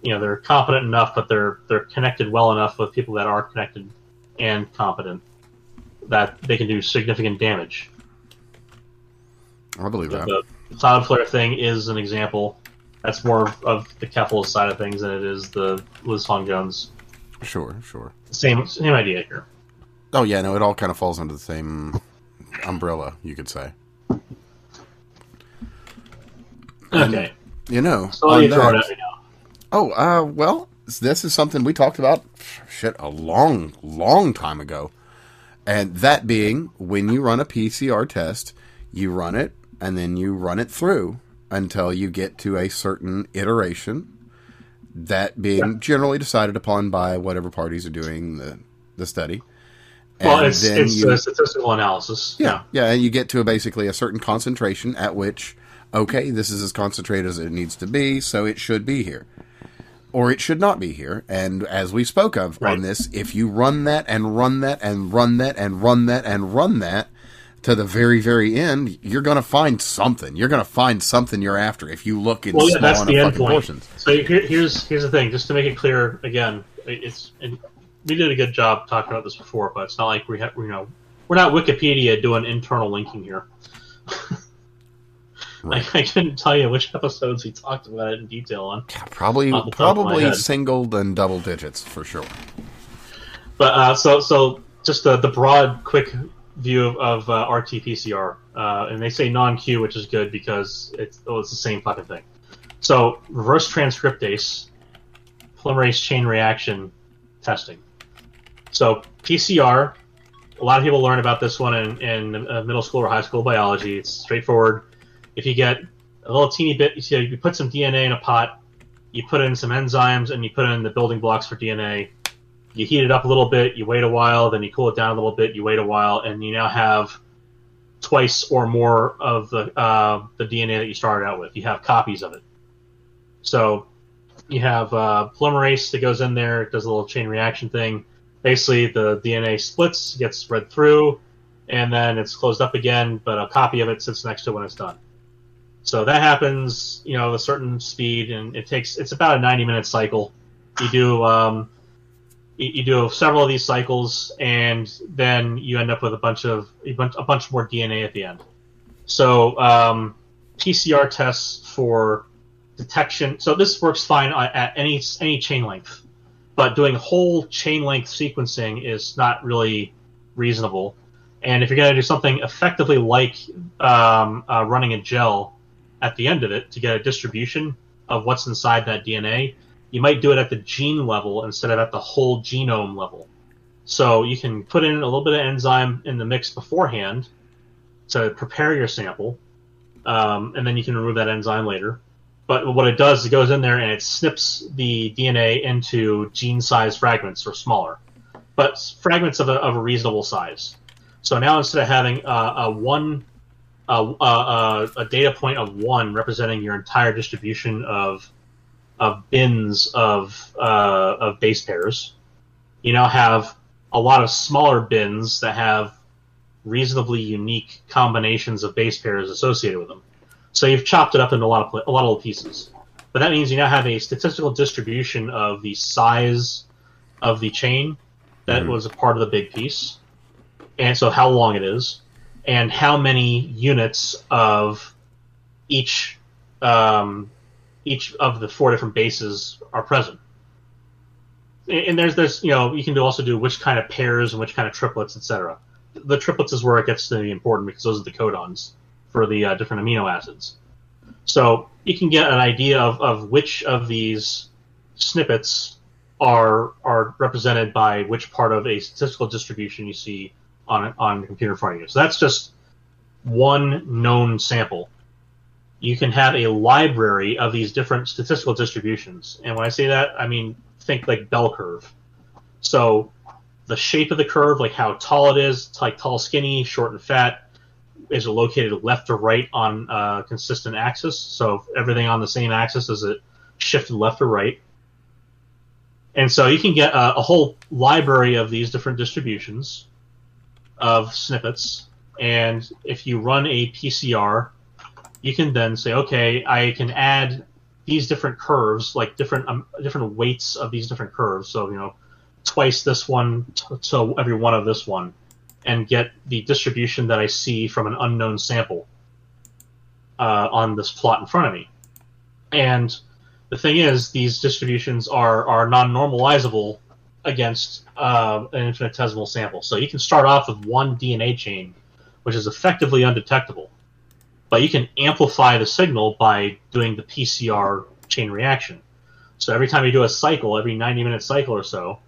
You know they're competent enough, but they're they're connected well enough with people that are connected and competent that they can do significant damage. I believe that. The, the Cloudflare thing is an example. That's more of the Keffel side of things than it is the Liz Fong Jones. Sure, sure. Same same idea here. Oh yeah, no, it all kind of falls under the same umbrella, you could say. Okay, You know, so you that-? Oh, uh, well, this is something we talked about shit a long, long time ago. And that being when you run a PCR test, you run it and then you run it through until you get to a certain iteration. That being generally decided upon by whatever parties are doing the, the study. Well, it's then it's you- a statistical analysis. yeah, yeah, and you get to a, basically a certain concentration at which, okay, this is as concentrated as it needs to be, so it should be here, or it should not be here. And as we spoke of Right. on this, if you run that and run that and run that and run that and run that to the very very end, you're going to find something. You're going to find something you're after if you look in Well, yeah, small that's the end point. portions. So here, here's here's the thing, just to make it clear again, it's and we did a good job talking about this before, but it's not like we have you know we're not Wikipedia doing internal linking here. Right. I, I couldn't tell you which episodes we talked about it in detail on. Probably Off the top of my probably head. single and double digits for sure. But uh, so so just the the broad quick view of, of uh, RT-PCR, uh, and they say non-Q, which is good because it's it's the same fucking thing. So reverse transcriptase, polymerase chain reaction testing. So PCR, a lot of people learn about this one in, in uh, middle school or high school biology. It's straightforward. If you get a little teeny bit, you, see, you put some DNA in a pot, you put in some enzymes, and you put in the building blocks for DNA you heat it up a little bit, you wait a while, then you cool it down a little bit, you wait a while, and you now have twice or more of the uh, the DNA that you started out with. You have copies of it. So you have uh, polymerase that goes in there, does a little chain reaction thing. Basically, the DNA splits, gets read through, and then it's closed up again, but a copy of it sits next to it when it's done. So that happens, you know, at a certain speed, and it takes it's about a 90 minute cycle. You do um, you, you do several of these cycles, and then you end up with a bunch of a bunch, a bunch more DNA at the end. So um, PCR tests for detection. So this works fine at any any chain length, but doing whole chain length sequencing is not really reasonable. And if you're going to do something effectively like um, uh, running a gel at the end of it to get a distribution of what's inside that DNA, you might do it at the gene level instead of at the whole genome level. So you can put in a little bit of enzyme in the mix beforehand to prepare your sample, um, and then you can remove that enzyme later. But what it does, is it goes in there and it snips the DNA into gene-sized fragments or smaller, but fragments of a, of a reasonable size. So now instead of having uh, a one uh, a data point of one representing your entire distribution of of bins of uh, of base pairs. You now have a lot of smaller bins that have reasonably unique combinations of base pairs associated with them. So you've chopped it up into a lot of a lot of little pieces. But that means you now have a statistical distribution of the size of the chain that Mhm. was a part of the big piece, and so how long it is, and how many units of each um, each of the four different bases are present. And there's there's you know you can also do which kind of pairs and which kind of triplets, etc. The triplets is where it gets to be important because those are the codons for the uh, different amino acids. So you can get an idea of, of which of these snippets are are represented by which part of a statistical distribution you see on on computer in front of you. So that's just one known sample you can have a library of these different statistical distributions. And when I say that, I mean think like bell curve. So the shape of the curve, like how tall it is, like tall, skinny, short, and fat, is it located left or right on a consistent axis? So everything on the same axis is it shifted left or right? And so you can get a, a whole library of these different distributions of snippets. And if you run a PCR you can then say, okay, I can add these different curves, like different um, different weights of these different curves. So you know, twice this one to every one of this one, and get the distribution that I see from an unknown sample uh, on this plot in front of me. And the thing is, these distributions are are non-normalizable against uh, an infinitesimal sample. So you can start off with one DNA chain, which is effectively undetectable but you can amplify the signal by doing the PCR chain reaction. So every time you do a cycle, every 90 minute cycle or so,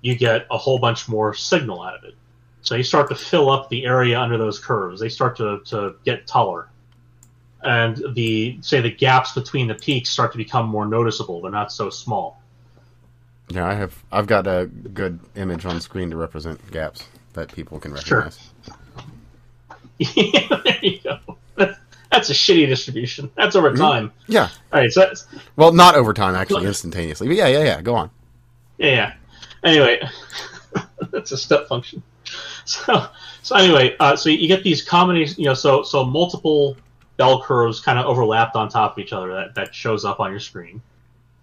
you get a whole bunch more signal out of it. So you start to fill up the area under those curves. They start to, to get taller. And the say the gaps between the peaks start to become more noticeable. They're not so small. Yeah, I have. I've got a good image on screen to represent gaps that people can recognize. Sure. Yeah, there you go. That's, a shitty distribution. That's over time. Yeah. All right, so that's, Well, not over time, actually, instantaneously. But yeah, yeah, yeah. Go on. yeah, yeah. Anyway, that's a step function. So, so anyway, uh, so you get these combinations, you know, so so multiple bell curves kind of overlapped on top of each other that that shows up on your screen.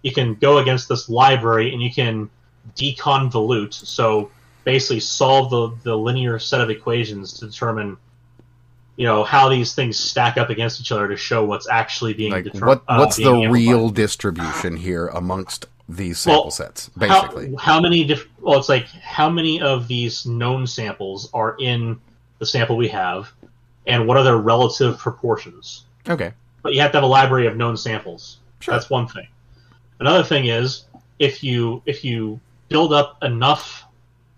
You can go against this library and you can deconvolute, so basically solve the the linear set of equations to determine, you know, how these things stack up against each other to show what's actually being Like, deter- what? uh, What's being the real distribution here amongst these sample Well, sets? Basically, How, how many diff- well, it's like how many of these known samples are in the sample we have, and what are their relative proportions? okay, But you have to have a library of known samples. Sure. That's one thing. Another thing is if you if you build up enough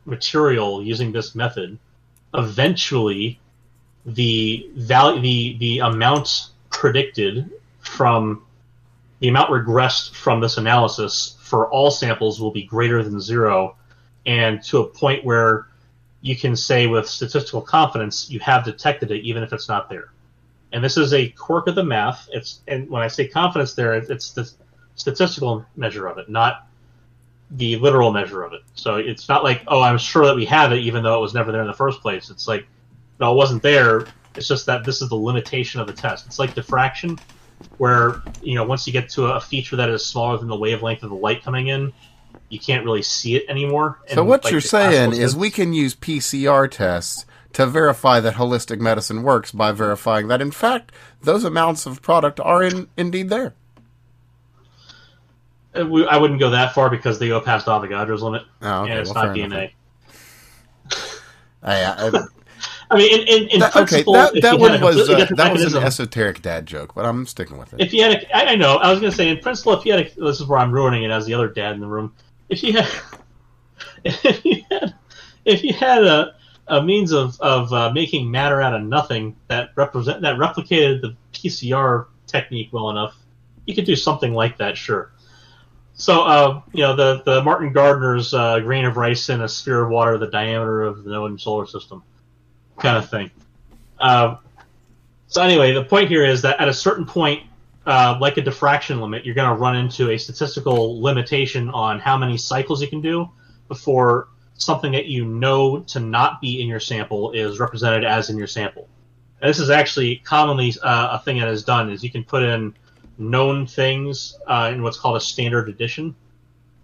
material using this method, eventually the value the the amount predicted from the amount regressed from this analysis for all samples will be greater than zero, and to a point where you can say with statistical confidence you have detected it even if it's not there. And this is a quirk of the math. It's and when I say confidence there, it's- the statistical measure of it, not the literal measure of it. So it's not like, oh, I'm sure that we have it, even though it was never there in the first place. It's like, no, it wasn't there. It's just that this is the limitation of the test. It's like diffraction, where you know once you get to a feature that is smaller than the wavelength of the light coming in, you can't really see it anymore. So And, what like, you're saying is we can use PCR tests to verify that holistic medicine works by verifying that in fact those amounts of product are in, indeed there. Uh, we- I wouldn't go that far because they go past Avogadro's limit, Oh, okay, and it's well, not DNA. I, I, I mean, in, in, in that, okay, principle, that, that one was uh, that was an esoteric dad joke, but I'm sticking with it. if you had a, I I know, I was going to say, in principle, if you had a, this is where I'm ruining it as the other dad in the room. If you had, if you had, if you had a, a means of, of uh, making matter out of nothing that represent that replicated the PCR technique well enough, you could do something like that, sure. So, uh, you know, the, the Martin Gardner's uh, grain of rice in a sphere of water the diameter of the known solar system kind of thing. Uh, so anyway, the point here is that at a certain point, uh, like a diffraction limit, you're going to run into a statistical limitation on how many cycles you can do before something that you know to not be in your sample is represented as in your sample. And this is actually commonly uh, a thing that is done is you can put in known things uh, in what's called a standard addition,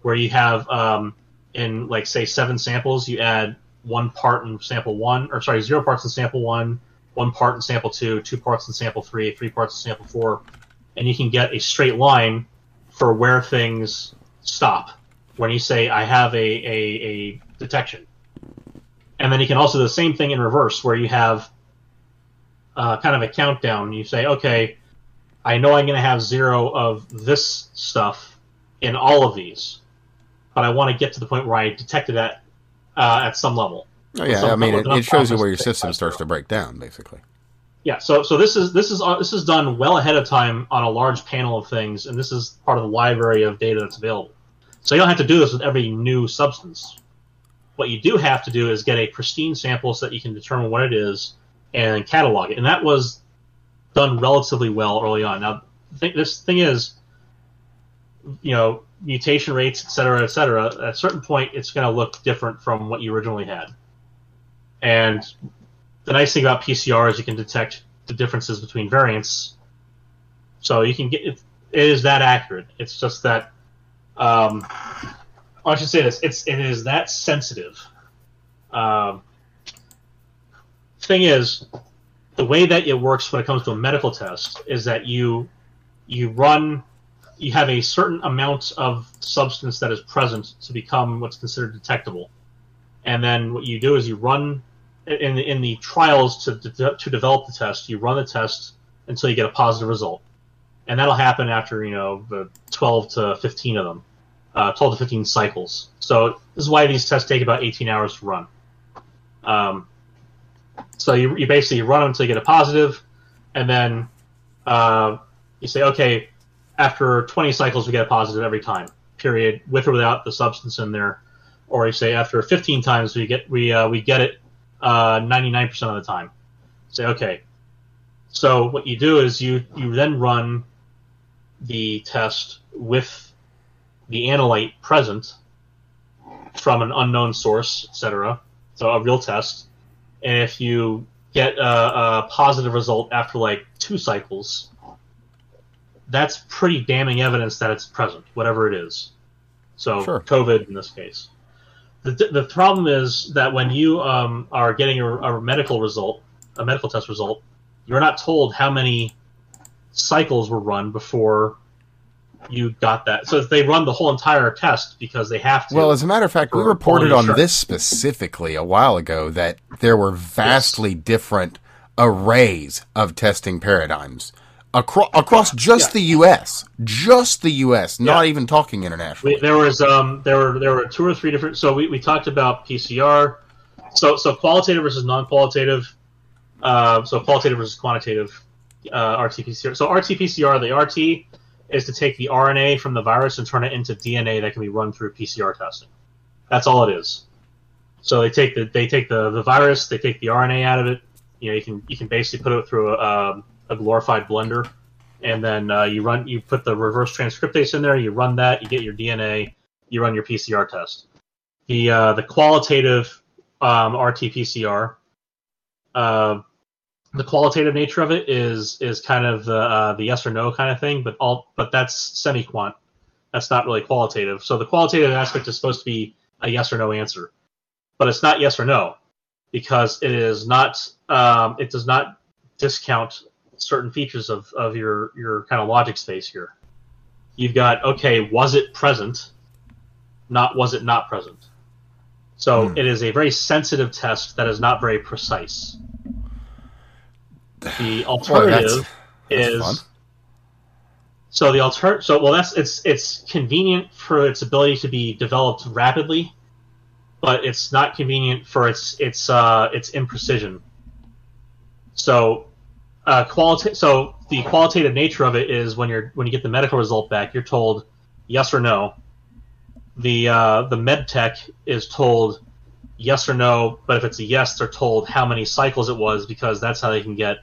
where you have um, in like say seven samples, you add one part in sample one, or sorry, zero parts in sample one, one part in sample two, two parts in sample three, three parts in sample four, and you can get a straight line for where things stop when you say I have a, a, a detection. And then you can also do the same thing in reverse where you have uh, kind of a countdown. You say, okay, I know I'm going to have zero of this stuff in all of these, but I want to get to the point where I detected that uh, at some level. Oh, yeah, I mean, it, it shows you where your system starts to break down, basically. Yeah, so so this is this is uh, this is done well ahead of time on a large panel of things, and this is part of the library of data that's available. So you don't have to do this with every new substance. What you do have to do is get a pristine sample so that you can determine what it is and catalog it, and that was done relatively well early on. Now, th- this thing is, you know, mutation rates, et cetera, et cetera. At a certain point, it's going to look different from what you originally had, and the nice thing about PCR is you can detect the differences between variants. So you can get it, it is that accurate. It's just that um, I should say this. It's it is that sensitive. Um, thing is, the way that it works when it comes to a medical test is that you you run you have a certain amount of substance that is present to become what's considered detectable, and then what you do is you run in the, in the trials to, to to develop the test, you run the test until you get a positive result, and that'll happen after you know the 12 to 15 of them, uh, 12 to 15 cycles. So this is why these tests take about 18 hours to run. Um, so you, you basically run them until you get a positive, and then uh, you say, okay, after 20 cycles we get a positive every time. period with or without the substance in there, or you say after 15 times we get we uh, we get it uh, 99% of the time. Say okay. So what you do is you you then run the test with the analyte present from an unknown source, etc. So a real test, and if you get a, a positive result after like two cycles, that's pretty damning evidence that it's present, whatever it is. So Sure. COVID in this case. The, the problem is that when you um, are getting a, a medical result, a medical test result, you're not told how many cycles were run before you got that. So they run the whole entire test because they have to. Well, as a matter of fact, we reported on this specifically a while ago that there were vastly different arrays of testing paradigms across across just Yeah. the U.S. Just the U.S. Not even talking internationally. We, there was um, there were there were two or three different. So we, we talked about PCR. So so qualitative versus non-qualitative. Uh, so qualitative versus quantitative uh, RT-PCR. So RT-PCR, the RT is to take the RNA from the virus and turn it into DNA that can be run through PCR testing. That's all it is. So they take the they take the, the virus, they take the RNA out of it. You know, you can you can basically put it through a, um, a glorified blender, and then uh, you run you put the reverse transcriptase in there. You run that, you get your DNA, you run your PCR test. The uh, the qualitative um, RT-PCR, uh, the qualitative nature of it is is kind of the uh, the yes or no kind of thing, but all but that's semi-quant. That's not really qualitative. So the qualitative aspect is supposed to be a yes or no answer, but it's not yes or no because it is not um, it does not discount certain features of, of your your kind of logic space here. You've got okay, was it present? Not was it not present? So Hmm. it is a very sensitive test that is not very precise. The alternative that's is fun. so the alter so well that's it's it's convenient for its ability to be developed rapidly, but it's not convenient for its its uh its imprecision. So uh so the qualitative nature of it is when you're when you get the medical result back, you're told yes or no. The uh the med tech is told yes or no, but if it's a yes, they're told how many cycles it was because that's how they can get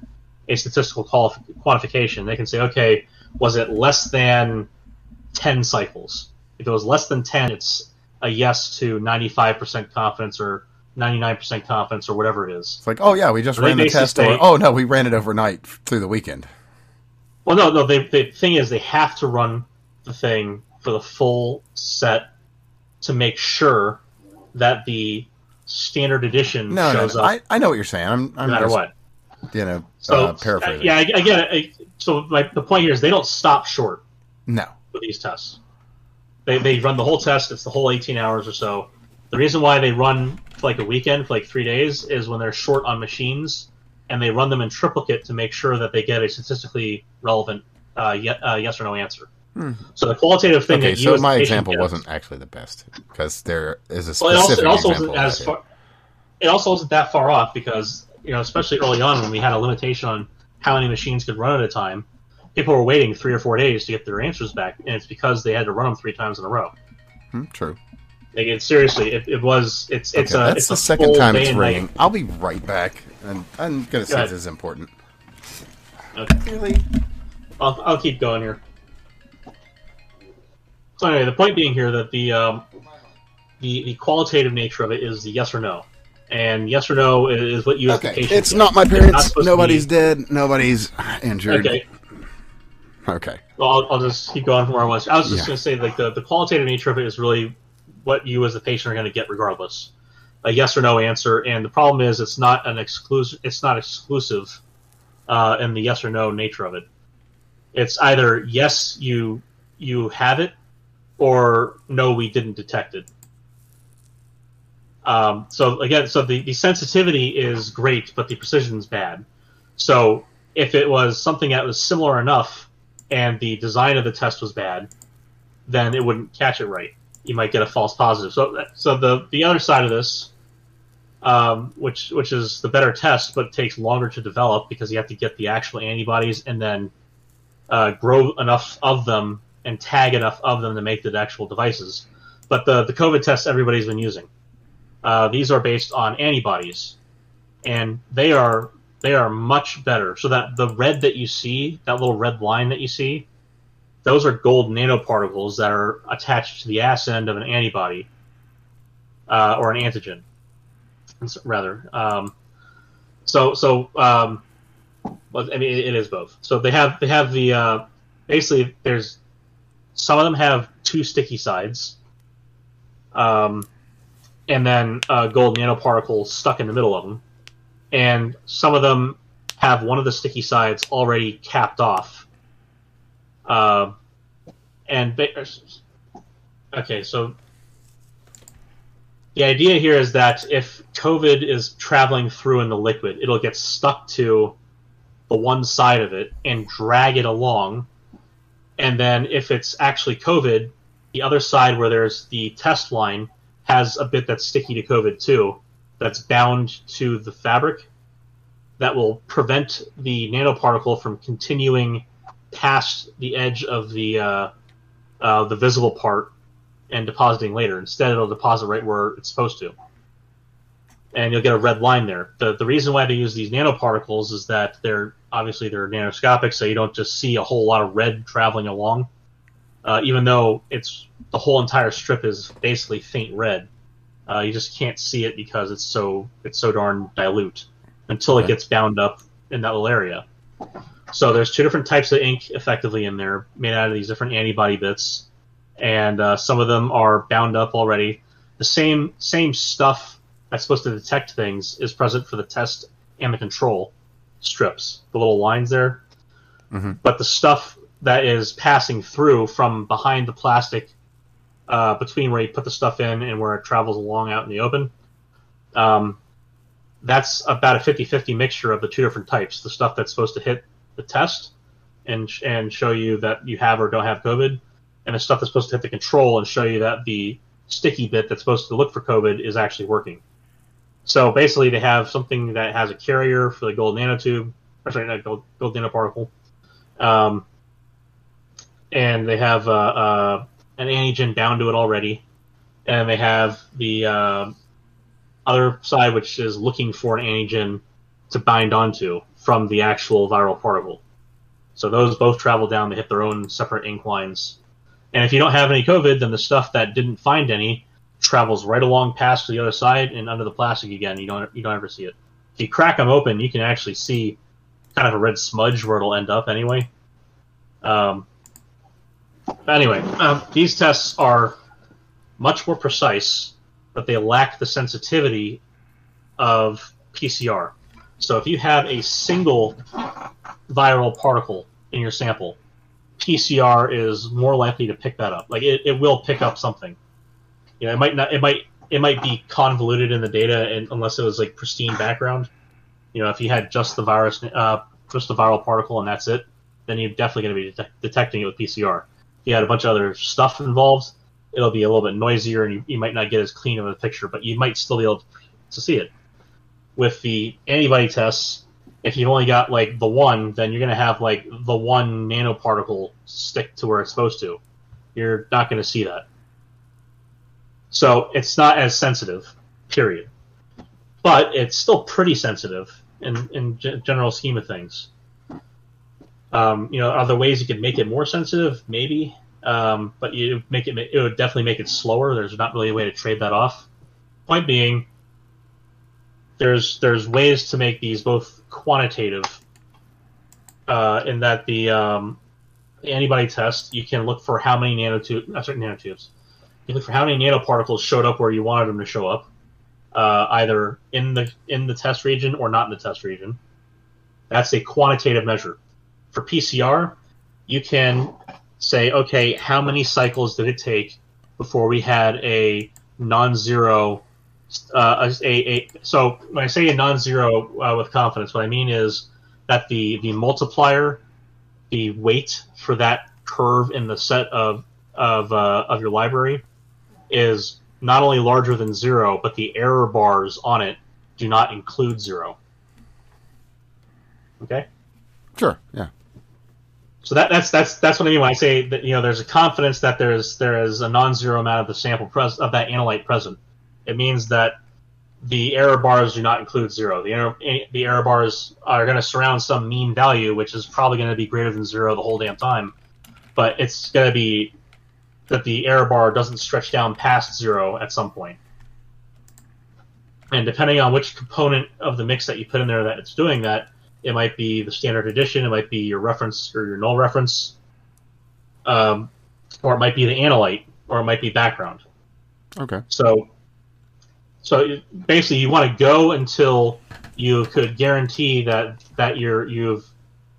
a statistical qualif- quantification. They can say, okay, was it less than 10 cycles? If it was less than 10, it's a yes to 95% confidence or 99% confidence or whatever it is. It's like, oh yeah, we just ran the test. say- Or, oh no, we ran it overnight through the weekend. Well, no, no. They, the thing is, they have to run the thing for the full set to make sure that the standard addition No, no, shows no. up I, I know what you're saying. I'm, I'm no matter just, what. you know, So uh, paraphrasing. yeah, I, I get it. I, so my, the point here is they don't stop short No. with these tests. They, they run the whole test. It's the whole 18 hours or so. The reason why they run for like a weekend for like three days is when they're short on machines, and they run them in triplicate to make sure that they get a statistically relevant uh, ye- uh, yes or no answer. Hmm. So the qualitative thing Okay, that you so my example gets- wasn't actually the best because there is a Well, it also, specific it also example. wasn't far. It also wasn't that far off because you know, especially early on when we had a limitation on how many machines could run at a time, people were waiting three or four days to get their answers back, and it's because they had to run them three times in a row. Hmm, true. Like, it, seriously, it, it was. It's it's okay, a. that's it's the a second time it's and night- ringing. I'll be right back, and I'm gonna see Go if ahead. this is important. Okay. Really? I'll, I'll keep going here. So anyway, the point being here that the um, the the qualitative nature of it is the yes or no, and yes or no is what you as the Okay, patient. it's get. not my It's not parents. Nobody's be- dead. Nobody's injured. Okay. Okay. Well, I'll, I'll just keep going from where I was. I was just Yeah. going to say, like the, the qualitative nature of it is really what you as the patient are going to get regardless, a yes or no answer. And the problem is, it's not an exclusive. It's not exclusive uh, in the yes or no nature of it. It's either yes, you you have it, or no, we didn't detect it. Um, so again, so the, the sensitivity is great, but the precision is bad. So if it was something that was similar enough and the design of the test was bad, then it wouldn't catch it right. You might get a false positive. So, so the the other side of this, um, which which is the better test, but takes longer to develop because you have to get the actual antibodies and then uh, grow enough of them and tag enough of them to make the actual devices. But the the COVID tests everybody's been using, uh, these are based on antibodies, and they are they are much better. So that the red that you see, that little red line that you see, those are gold nanoparticles that are attached to the ass end of an antibody uh, or an antigen, rather. Um, so so um, I mean it, it is both. So they have they have the uh, basically there's some of them have two sticky sides, um, and then uh, gold nanoparticles stuck in the middle of them, and some of them have one of the sticky sides already capped off. Uh, and ba- okay, so the idea here is that if COVID is traveling through in the liquid, it'll get stuck to the one side of it and drag it along. And then if it's actually COVID, the other side where there's the test line has a bit that's sticky to COVID too, that's bound to the fabric that will prevent the nanoparticle from continuing past the edge of the uh, uh, the visible part and depositing later. Instead, it'll deposit right where it's supposed to, and you'll get a red line there. the The reason why they use these nanoparticles is that they're obviously they're nanoscopic, so you don't just see a whole lot of red traveling along. Uh, even though it's the whole entire strip is basically faint red, uh, you just can't see it because it's so it's so darn dilute until it gets bound up in that little area. So there's two different types of ink effectively in there, made out of these different antibody bits, and uh, some of them are bound up already. The same same stuff that's supposed to detect things is present for the test and the control strips, the little lines there. Mm-hmm. But the stuff that is passing through from behind the plastic, uh, between where you put the stuff in and where it travels along out in the open, um, that's about a 50-50 mixture of the two different types. The stuff that's supposed to hit test and and show you that you have or don't have COVID, and the stuff that's supposed to hit the control and show you that the sticky bit that's supposed to look for COVID is actually working. So basically, they have something that has a carrier for the gold nanotube, or sorry, not gold, gold nanoparticle, um, and they have uh, uh, an antigen bound to it already, and they have the uh, other side which is looking for an antigen to bind onto from the actual viral particle. So those both travel down. They hit their own separate ink lines. And if you don't have any COVID, then the stuff that didn't find any travels right along past the other side and under the plastic again. You don't you don't ever see it. If you crack them open, you can actually see kind of a red smudge where it'll end up anyway. Um, anyway, um, these tests are much more precise, but they lack the sensitivity of PCR. So if you have a single viral particle in your sample, PCR is more likely to pick that up. Like it, it will pick up something. You know, it might not. It might it might be convoluted in the data, and unless it was like pristine background. You know, if you had just the virus, uh, just the viral particle, and that's it, then you're definitely going to be det- detecting it with PCR. If you had a bunch of other stuff involved, it'll be a little bit noisier, and you, you might not get as clean of a picture, but you might still be able to see it with the antibody tests, if you've only got like the one, then you're going to have like the one nanoparticle stick to where it's supposed to. You're not going to see that. So it's not as sensitive, period. But it's still pretty sensitive in in g- general scheme of things. Um, you know, are there ways you could make it more sensitive? Maybe, um, but you make it. It would definitely make it slower. There's not really a way to trade that off. Point being, there's there's ways to make these both quantitative uh, in that the, um, antibody test you can look for how many nanotubes uh, sorry, nanotubes. You look for how many nanoparticles showed up where you wanted them to show up uh, either in the in the test region or not in the test region. That's a quantitative measure. For PCR you can say okay how many cycles did it take before we had a non-zero uh, a, a, so when I say a non-zero uh, with confidence, what I mean is that the the multiplier, the weight for that curve in the set of of uh, of your library, is not only larger than zero, but the error bars on it do not include zero. Okay. Sure. Yeah. So that, that's that's that's what I mean when I say that you know there's a confidence that there's there is a non-zero amount of the sample pres- of that analyte present. It means that the error bars do not include zero. The error, the error bars are going to surround some mean value, which is probably going to be greater than zero the whole damn time. But it's going to be that the error bar doesn't stretch down past zero at some point. And depending on which component of the mix that you put in there that it's doing that, it might be the standard addition, it might be your reference or your null reference, um, or it might be the analyte, or it might be background. Okay. So, so basically, you want to go until you could guarantee that that you're you've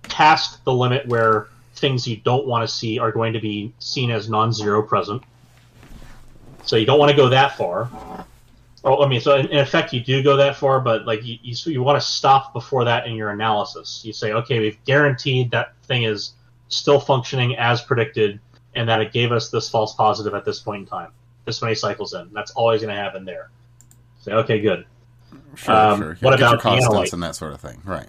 passed the limit where things you don't want to see are going to be seen as non-zero present. So you don't want to go that far. Oh, I mean, so in, in effect, you do go that far, but like you, you, you want to stop before that in your analysis. You say, okay, we've guaranteed that thing is still functioning as predicted, and that it gave us this false positive at this point in time. This many cycles in. That's always going to happen there. Say, okay, good. Sure, Um, sure. what about constants and that sort of thing. Right.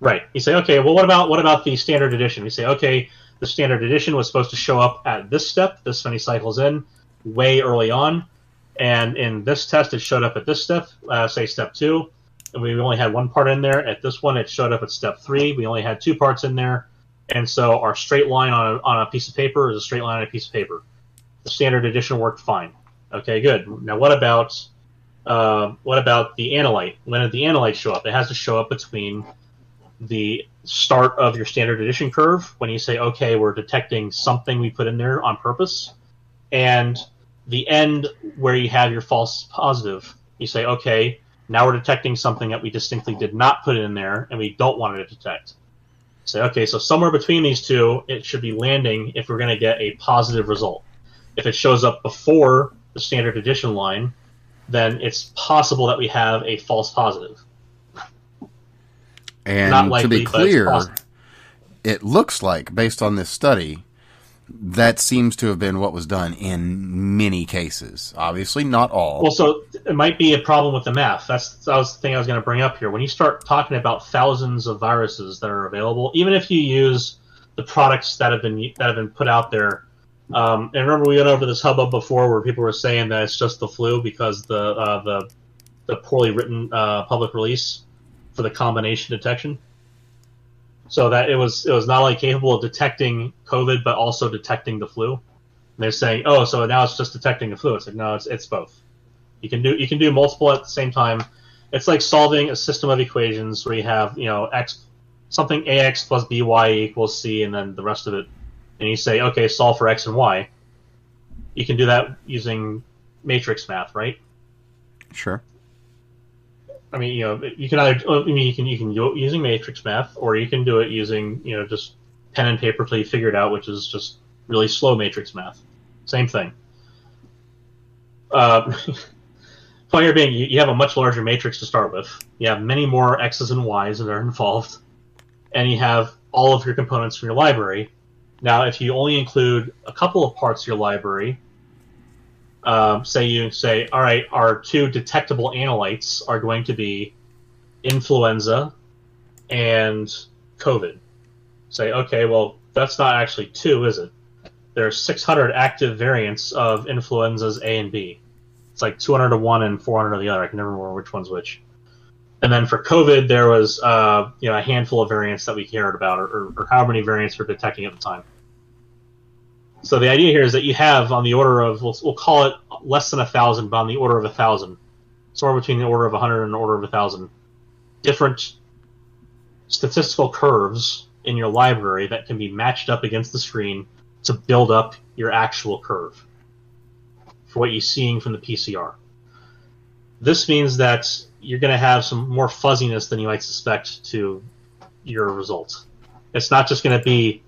Right. You say, okay, well, what about what about the standard addition? You say, okay, the standard addition was supposed to show up at this step, this many cycles in, way early on, and in this test, it showed up at this step, uh, say step two, and we only had one part in there. At this one, it showed up at step three. We only had two parts in there, and so our straight line on a, on a piece of paper is a straight line on a piece of paper. The standard addition worked fine. Okay, good. Now, what about uh, what about the analyte? When did the analyte show up? It has to show up between the start of your standard addition curve when you say, okay, we're detecting something we put in there on purpose, and the end where you have your false positive. You say, okay, now we're detecting something that we distinctly did not put in there and we don't want it to detect. Say, okay, so somewhere between these two, it should be landing if we're going to get a positive result. If it shows up before the standard addition line, then it's possible that we have a false positive. And Not to likely, be clear, it looks like, based on this study, that seems to have been what was done in many cases. Obviously, not all. Well, so it might be a problem with the math. That's that was the thing I was going to bring up here. When you start talking about thousands of viruses that are available, even if you use the products that have been that have been put out there, um, and remember we went over this hubbub before where people were saying that it's just the flu because the uh, the the poorly written uh, public release for the combination detection. So that it was it was not only capable of detecting COVID but also detecting the flu. And they're saying, oh, so now it's just detecting the flu. It's like no, it's it's both. You can do you can do multiple at the same time. It's like solving a system of equations where you have you know x something ax plus by equals c, and then the rest of it, and you say, okay, solve for x and y. You can do that using matrix math, right? sure. I mean, you know, you can either I mean you can you can do it using matrix math, or you can do it using you know just pen and paper till you figure it out, which is just really slow matrix math. Same thing. Uh, point here being, you, you have a much larger matrix to start with. You have many more x's and y's that are involved, and you have all of your components from your library. Now, if you only include a couple of parts of your library, um, say you say, all right, our two detectable analytes are going to be influenza and COVID. Say, okay, well, that's not actually two, is it? There are 600 active variants of influenzas A and B. It's like 200 to one and 400 to the other. I can never remember which one's which. And then for COVID, there was uh, you know a handful of variants that we cared about, or, or, or how many variants we're detecting at the time. So the idea here is that you have on the order of we'll, we'll call it less than a thousand, but on the order of a thousand, somewhere between the order of hundred and the order of a thousand, different statistical curves in your library that can be matched up against the screen to build up your actual curve for what you're seeing from the PCR. This means that you're going to have some more fuzziness than you might suspect to your results. It's not just going to be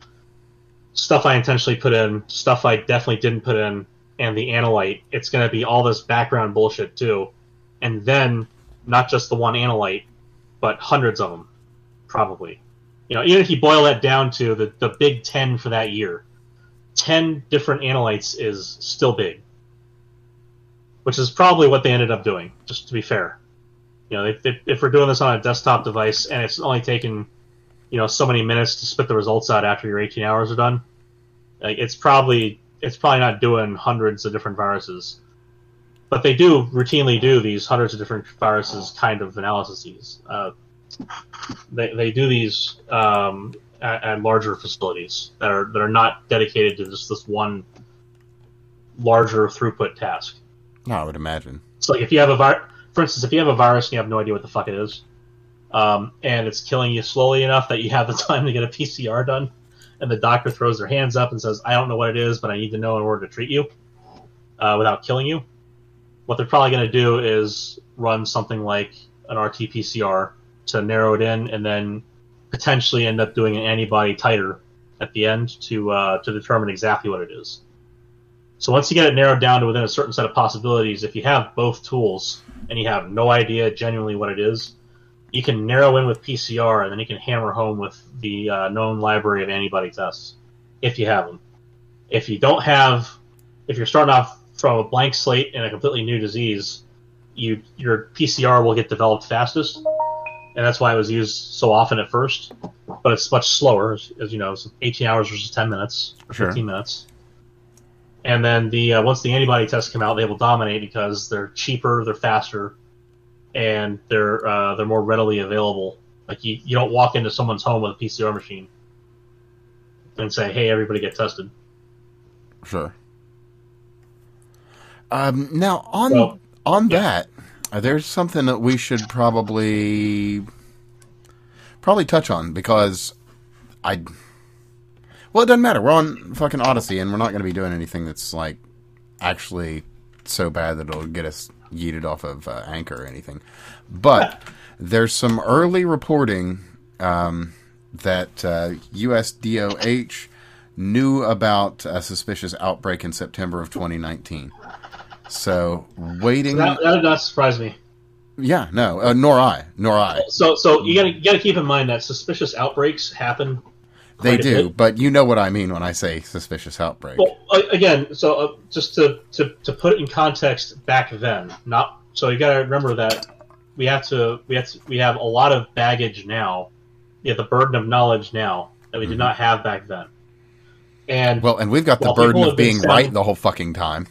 stuff I intentionally put in, stuff I definitely didn't put in, and the analyte. It's going to be all this background bullshit too, and then not just the one analyte, but hundreds of them, probably. You know, even if you boil that down to the, the big ten for that year, ten different analytes is still big, which is probably what they ended up doing. Just to be fair, you know, if, if, if we're doing this on a desktop device and it's only taken, you know so many minutes to spit the results out after your 18 hours are done. Like it's probably it's probably not doing hundreds of different viruses, but they do routinely do these hundreds of different viruses kind of analyses. Uh, they, they do these um, at, at, larger facilities that are that are not dedicated to just this one larger throughput task. No, I would imagine. So, like if you have a virus, for instance, if you have a virus and you have no idea what the fuck it is, um, and it's killing you slowly enough that you have the time to get a PCR done, and the doctor throws their hands up and says, "I don't know what it is, but I need to know in order to treat you uh, without killing you." What they're probably going to do is run something like an RT-PCR to narrow it in, and then potentially end up doing an antibody titer at the end to uh, to determine exactly what it is. So once you get it narrowed down to within a certain set of possibilities, if you have both tools and you have no idea genuinely what it is, you can narrow in with PCR and then you can hammer home with the uh, known library of antibody tests if you have them. If you don't have, if you're starting off from a blank slate in a completely new disease, you your PCR will get developed fastest and that's why it was used so often at first. But it's much slower, as, as you know, 18 hours versus 10 minutes, sure. 15 minutes. And then the uh, once the antibody tests come out, they will dominate because they're cheaper, they're faster, and they're uh, they're more readily available. Like you, you don't walk into someone's home with a PCR machine and say, "Hey, everybody get tested." Sure. Um, now on on yeah. that, uh, there's something that we should probably probably touch on because I well, it doesn't matter. We're on fucking Odysee, and we're not going to be doing anything that's like actually so bad that it'll get us yeeted off of uh, Anchor or anything. But there's some early reporting um, that uh, USDOH knew about a suspicious outbreak in September of 2019. So waiting. That, that does not surprise me. Yeah, no, uh, nor I, nor I. So, so you got to got to keep in mind that suspicious outbreaks happen. They do, but you know what I mean when I say suspicious outbreak. Well, again, so uh, just to, to to put it in context, back then, not so you got to remember that we have to we have to, we have a lot of baggage now. Have the burden of knowledge now that we mm-hmm. did not have back then. And well, and we've got the burden of being right the whole fucking time.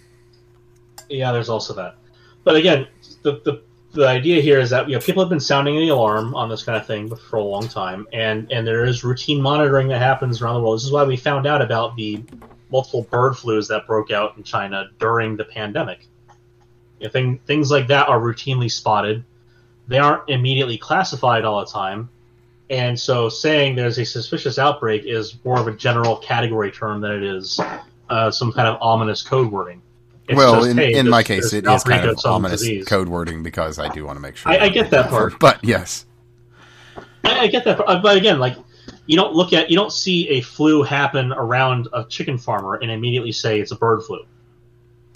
Yeah, there's also that. But again, the, the the idea here is that you know people have been sounding the alarm on this kind of thing for a long time, and and there is routine monitoring that happens around the world. This is why we found out about the multiple bird flus that broke out in China during the pandemic. You know, thing, things like that are routinely spotted. They aren't immediately classified all the time, and so saying there's a suspicious outbreak is more of a general category term than it is uh, some kind of ominous code wording. It's well, just, in, hey, in my case, it is kind of ominous disease. code wording because I do want to make sure. I, I get that part, but yes, I, I get that. Part. Uh, but again, like you don't look at, you don't see a flu happen around a chicken farmer and immediately say it's a bird flu.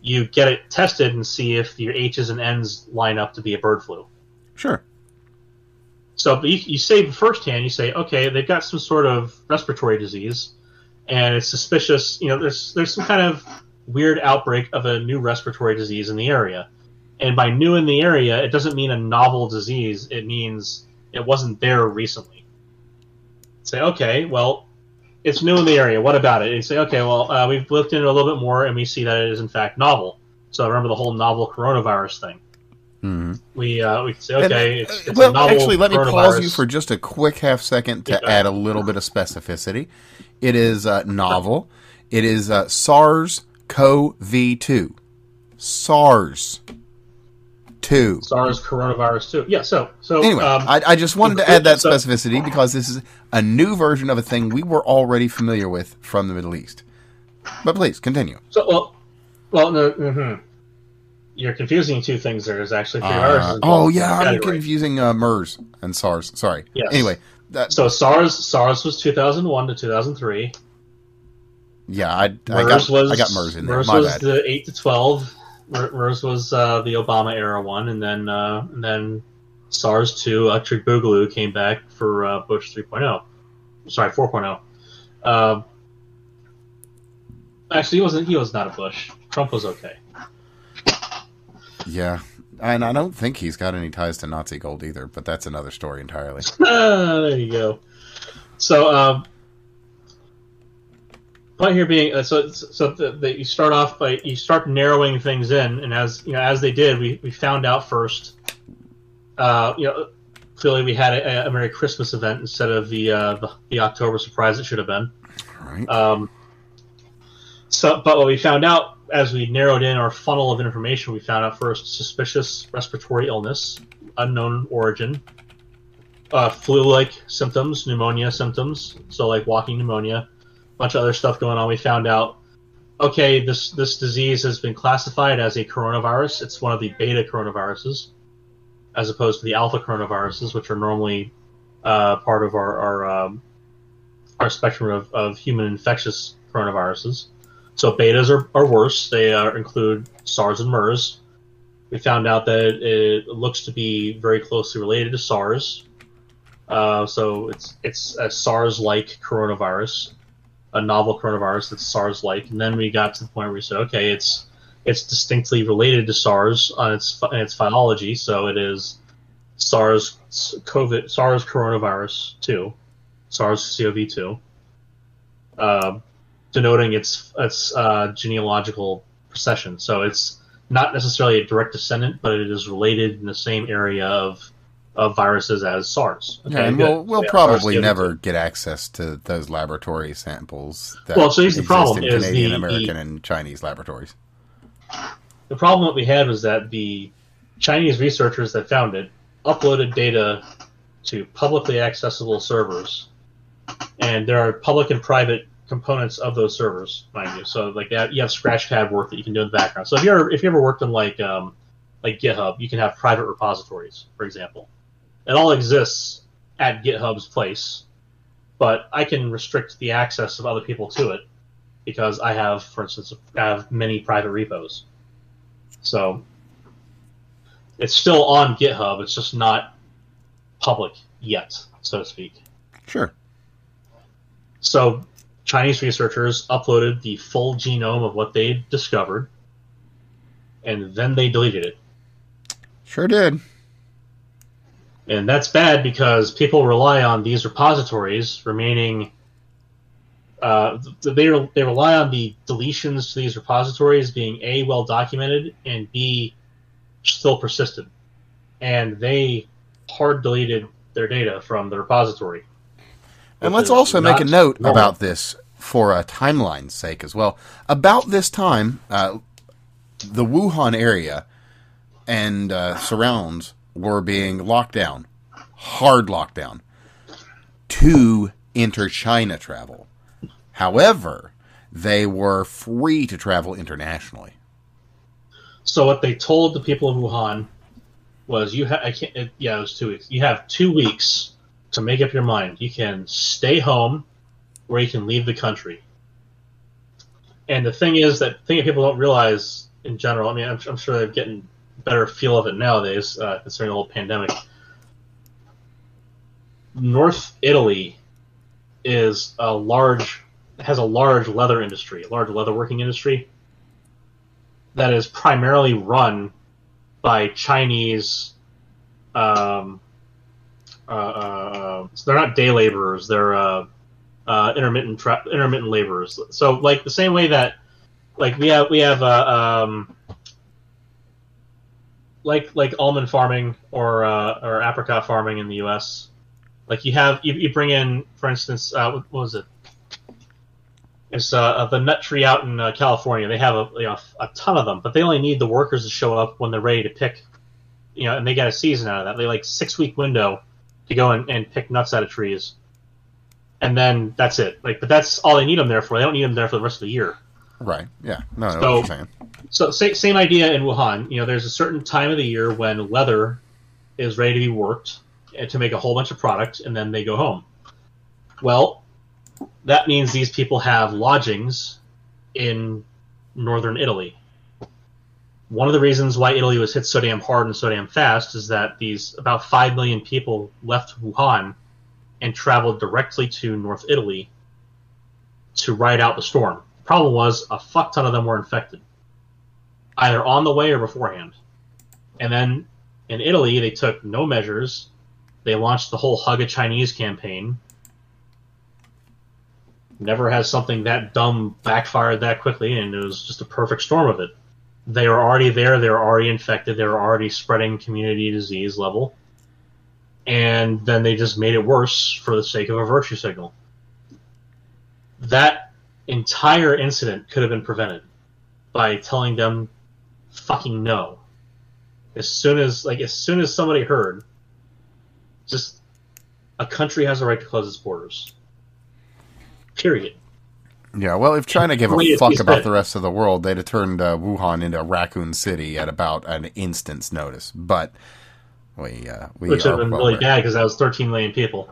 You get it tested and see if your H's and N's line up to be a bird flu. Sure. So you, you say firsthand, you say, okay, they've got some sort of respiratory disease, and it's suspicious. You know, there's there's some kind of weird outbreak of a new respiratory disease in the area. And by new in the area, it doesn't mean a novel disease. It means it wasn't there recently. Say, okay, well, it's new in the area. What about it? And say, okay, well, uh, we've looked into it a little bit more, and we see that it is in fact novel. So remember the whole novel coronavirus thing. Mm-hmm. We uh, we say, okay, and, it's, it's well, actually, let me pause you for just a quick half second to yeah, add a little bit of specificity. It is uh, novel. It is uh, SARS CoV2. SARS. 2. SARS coronavirus 2. Yeah, so. so anyway, um, I, I, just wanted to add that so, specificity because this is a new version of a thing we were already familiar with from the Middle East. But please, continue. So, well, well no, mm-hmm. you're confusing two things there. There's actually three uh. Oh, yeah, I'm confusing uh, MERS and SARS. Sorry. Yes. Anyway. That, so SARS SARS was 2001 to 2003. Yeah, I, I got was, I got MERS in there. MERS My was bad. the eight to twelve. MERS was uh, the Obama era one, and then uh, and then SARS two, Electric Boogaloo came back for uh, Bush 3.0. Sorry, 4.0. Uh, actually, he wasn't. He was not a Bush. Trump was okay. Yeah, and I don't think he's got any ties to Nazi gold either. But that's another story entirely. there you go. so, um, point here being uh, so so that you start off by you start narrowing things in, and as you know, as they did, we, we found out first. Uh, you know, clearly we had a, a Merry Christmas event instead of the, uh, the, the October surprise it should have been. Right. Um, so, but what we found out as we narrowed in our funnel of information, we found out first suspicious respiratory illness, unknown origin, uh, flu-like symptoms, pneumonia symptoms, so like walking pneumonia, bunch of other stuff going on. We found out, okay, this this disease has been classified as a coronavirus. It's one of the beta coronaviruses, as opposed to the alpha coronaviruses, which are normally uh, part of our our, um, our spectrum of, of human infectious coronaviruses. So betas are, are worse. They uh, include SARS and MERS. We found out that it looks to be very closely related to SARS. Uh, so it's it's a SARS-like coronavirus, a novel coronavirus that's SARS-like. And then we got to the point where we said, okay, it's it's distinctly related to SARS on its in its phytology. So it is SARS COVID SARS coronavirus two, SARS-CoV-2. Uh, denoting its its uh, genealogical procession. So it's not necessarily a direct descendant, but it is related in the same area of of viruses as SARS. Okay, yeah, and we'll we'll yeah, probably never get access to those laboratory samples. That well, so here's the problem: in Canadian, the, American, the, and Chinese laboratories. The problem that we had was that the Chinese researchers that found it uploaded data to publicly accessible servers, and there are public and private components of those servers, mind you. So like that, you have scratch Scratchpad work that you can do in the background. So if you're if you ever worked in like um, like GitHub, you can have private repositories, for example. It all exists at GitHub's place, but I can restrict the access of other people to it because I have, for instance, I have many private repos. So it's still on GitHub. It's just not public yet, so to speak. Sure. So Chinese researchers uploaded the full genome of what they discovered, and then they deleted it. Sure did. And that's bad because people rely on these repositories remaining. Uh, they they rely on the deletions to these repositories being a well documented and b still persistent, and they hard deleted their data from the repository. And let's also make a note normal. about this for a timeline's sake as well. About this time, uh, the Wuhan area and uh, surrounds were being locked down, hard lockdown, to inter China travel. However, they were free to travel internationally. So what they told the people of Wuhan was, "You have, yeah, it was two weeks. You have two weeks to make up your mind. You can stay home, or you can leave the country." And the thing is that thing that people don't realize in general. I mean, I'm, I'm sure they're getting better feel of it nowadays, uh, considering the whole pandemic. North Italy is a large has a large leather industry, a large leather working industry that is primarily run by Chinese. Um, uh, uh, so they're not day laborers; they're uh, uh intermittent tra- intermittent laborers. So, like the same way that, like we have we have uh, um, like like almond farming or uh, or apricot farming in the U.S. Like you have you, you bring in, for instance, what was it? It's uh, the nut tree out in uh, California. They have a, you know, a ton of them, but they only need the workers to show up when they're ready to pick. You know, and they get a season out of that. They like six week window to go and, and pick nuts out of trees, and then that's it. Like, but that's all they need them there for. They don't need them there for the rest of the year. Right. Yeah. No. no so, so same, same idea in Wuhan. You know, there's a certain time of the year when leather is ready to be worked eh, to make a whole bunch of product, and then they go home. Well, that means these people have lodgings in northern Italy. One of the reasons why Italy was hit so damn hard and so damn fast is that these about 5 million people left Wuhan and traveled directly to North Italy to ride out the storm. The problem was a fuck ton of them were infected, either on the way or beforehand. And then in Italy, they took no measures. They launched the whole Hug a Chinese campaign, Never has something that dumb backfired that quickly, and it was just a perfect storm of it. They were already there, they were already infected, they were already spreading community disease level, and then they just made it worse for the sake of a virtue signal. That entire incident could have been prevented by telling them fucking no. As soon as like as soon as somebody heard, just a country has a right to close its borders. Period. Yeah, well, if China gave a fuck about the rest of the world, they'd have turned uh, Wuhan into a Raccoon City at about an instant's notice. But we, uh, we Which would have been well really aware. bad because that was 13 million people.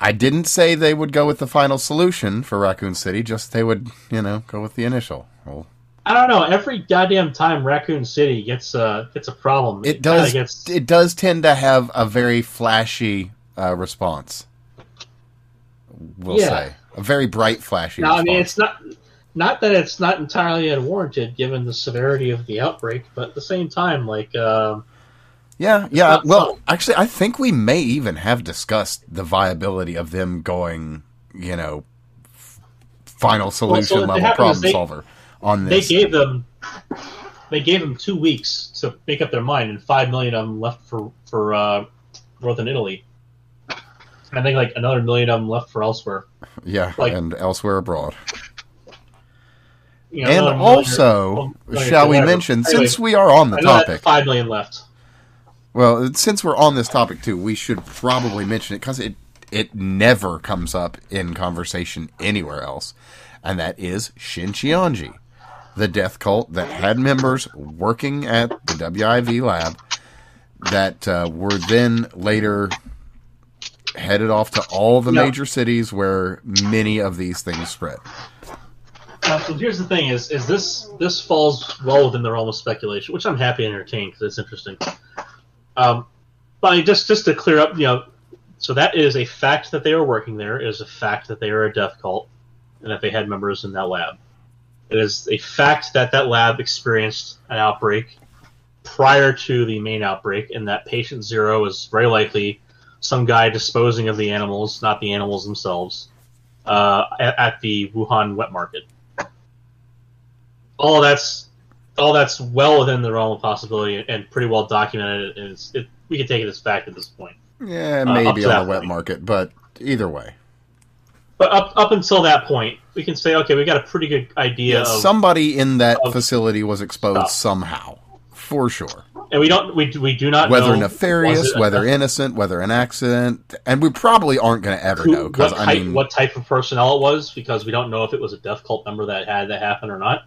I didn't say they would go with the final solution for Raccoon City. Just they would, you know, go with the initial. Well, I don't know. Every goddamn time Raccoon City gets uh, gets a problem, it kinda does. Gets, It does tend to have a very flashy uh, response. We'll Yeah. say a very bright, flashy. now, I mean, it's not not that it's not entirely unwarranted given the severity of the outbreak, but at the same time, like uh, Yeah, yeah. Well, subtle. actually, I think we may even have discussed the viability of them going, you know, final solution what level problem they- solver on they gave them they gave them two weeks to make up their mind, and five million of them left for for uh, northern Italy. I think like another million of them left for elsewhere. yeah, like- and elsewhere abroad. You know, And also, million shall we mention, Anyway, since we are on the topic, five million left. well, since we're on this topic too, we should probably mention it because it it never comes up in conversation anywhere else, and that is Shincheonji, the death cult that had members working at the WIV lab that uh, were then later headed off to all the Yeah. major cities where many of these things spread. Now, so here's the thing: is is this this falls well within the realm of speculation, which I'm happy to entertain because it's interesting. Um, but just just to clear up, you know, so that is a fact that they were working there. It is a fact that they are a death cult, and that they had members in that lab. It is a fact that that lab experienced an outbreak prior to the main outbreak, and that patient zero is very likely some guy disposing of the animals, not the animals themselves, uh, at, at the Wuhan wet market all that's all that's well within the realm of possibility and pretty well documented. And it's, it, we can take it as fact at this point. Yeah, Uh, maybe to on the wet point. market, but either way. But up up until that point, we can say, okay, we got a pretty good idea Yeah, of, somebody in that facility was exposed stuff. somehow, for sure. and we don't we, we do not know Whether nefarious, whether innocent, whether an accident, and we probably aren't going to ever who- know because what I type mean, what type of personnel it was because we don't know if it was a death cult member that had that happen or not.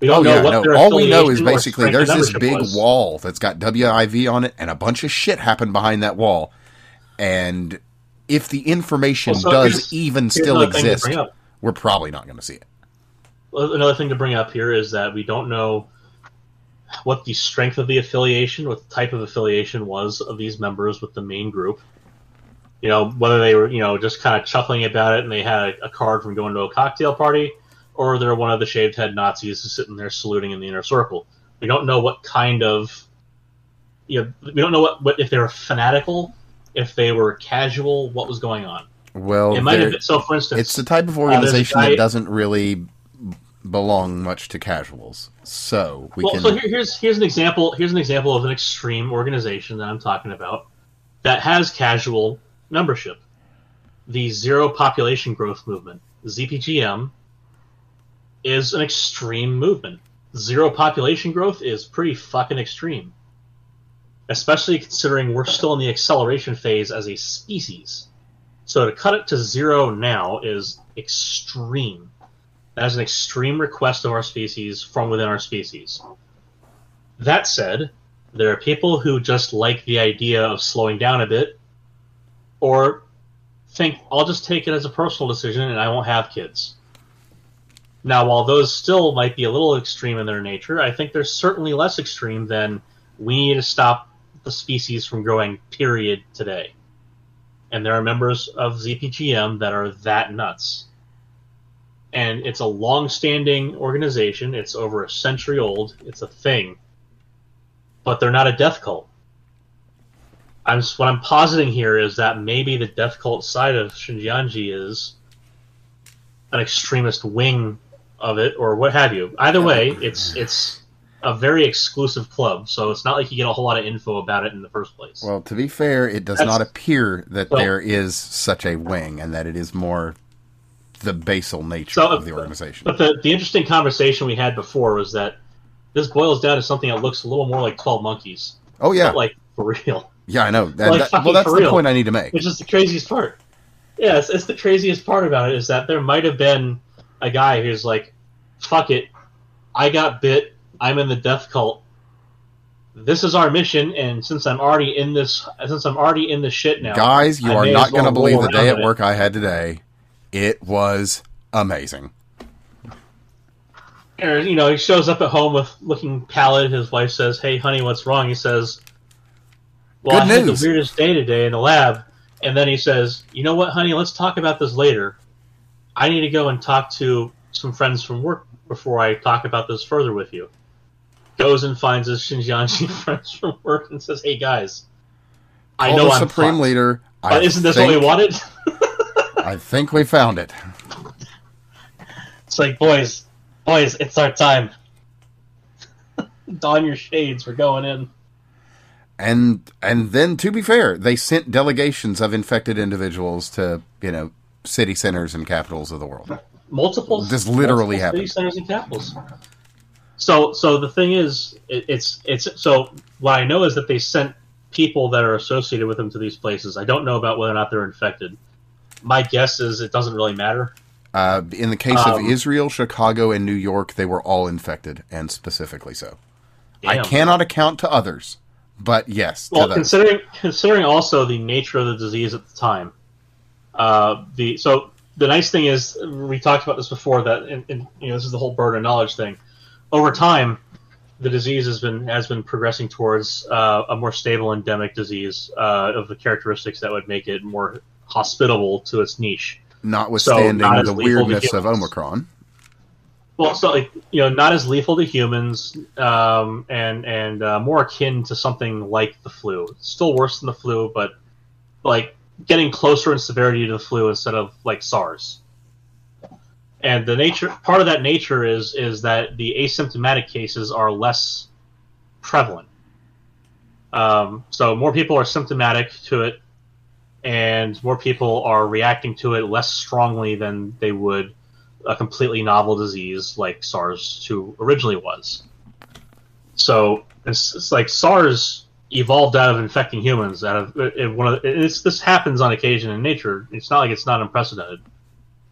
We oh don't know yeah, what no. All we know is basically there's this big was. wall that's got WIV on it, and a bunch of shit happened behind that wall. And if the information Well, so does here's- even Here's still another thing to exist, we're probably not going to see it. Well, Another thing to bring up here is that we don't know what the strength of the affiliation, what the type of affiliation was of these members with the main group. You know, whether they were, you know, just kind of chuckling about it and they had a, a card from going to a cocktail party, or they're one of the shaved head Nazis who's sitting there saluting in the inner circle. We don't know what kind of, you know, we don't know what, what if they were fanatical, if they were casual, what was going on. Well, it might have been, so for instance, it's the type of Uh, organization guy- that doesn't really belong much to casuals. So we well, can. so here, here's here's an example. Here's an example of an extreme organization that I'm talking about that has casual membership. The Zero Population Growth Movement, ZPGM, is an extreme movement. Zero population growth is pretty fucking extreme, especially considering we're still in the acceleration phase as a species. So to cut it to zero now is extreme. That is an extreme request of our species from within our species. That said, there are people who just like the idea of slowing down a bit, or think, I'll just take it as a personal decision and I won't have kids. Now, while those still might be a little extreme in their nature, I think they're certainly less extreme than we need to stop the species from growing, period, today. And there are members of ZPGM that are that nuts and it's a long-standing organization. It's over a century old. It's a thing, but they're not a death cult. I'm what I'm positing here is that maybe the death cult side of Shincheonji is an extremist wing of it or what have you. Either way, it's it's a very exclusive club, so it's not like you get a whole lot of info about it in the first place. Well, to be fair, it does That's- not appear that Well- there is such a wing, and that it is more the basal nature So, of the uh, organization. But the the interesting conversation we had before was that this boils down to something that looks a little more like Twelve Monkeys, oh yeah, like for real. yeah, I know. That, like that- well, that's the real. point I need to make. Which is the craziest part. Yeah, it's, it's the craziest part about it is that there might have been a guy who's like, "Fuck it, I got bit. I'm in the death cult. This is our mission, and since I'm already in this, since I'm already in the shit now, Guys, you I are not well going to believe the day at in it." work I had today. It was amazing. Or, you know, he shows up at home with looking pallid. His wife says, "Hey, honey, what's wrong?" He says, "Well, Good I had the weirdest day today in the lab." And then he says, "You know what, honey? Let's talk about this later. I need to go and talk to some friends from work before I talk about this further with you." Goes and finds his Shincheonji friends from work and says, "Hey guys, I know the I'm supreme leader. but I isn't this think, what we wanted?" I think we found it. It's like, boys, boys, it's our time. Don your shades. We're going in. And and then to be fair, they sent delegations of infected individuals to you know city centers and capitals of the world. multiple This literally multiple happened. city centers and capitals. So so the thing is, it, it's it's so what I know is that they sent people that are associated with them to these places. I don't know about whether or not they're infected. My guess is it doesn't really matter. Uh, in the case of Um, Israel, Chicago, and New York, they were all infected, and specifically so. I cannot account to others, but yes, Well, considering considering also the nature of the disease at the time, uh, the so the nice thing is we talked about this before that in, in, you know this is the whole burden of knowledge thing. Over time, the disease has been has been progressing towards uh, a more stable endemic disease uh, of the characteristics that would make it more hospitable to its niche. notwithstanding not the weirdness of. Omicron. Well, so like, you know, not as lethal to humans, um, and and uh, more akin to something like the flu. Still worse than the flu, but like getting closer in severity to the flu instead of like SARS. And the nature part of that nature is is that the asymptomatic cases are less prevalent. Um, so more people are symptomatic to it, and more people are reacting to it less strongly than they would a completely novel disease like SARS-2 originally was. So it's, it's like SARS evolved out of infecting humans. Out of it, one of the, it's, this happens on occasion in nature. It's not like it's not unprecedented.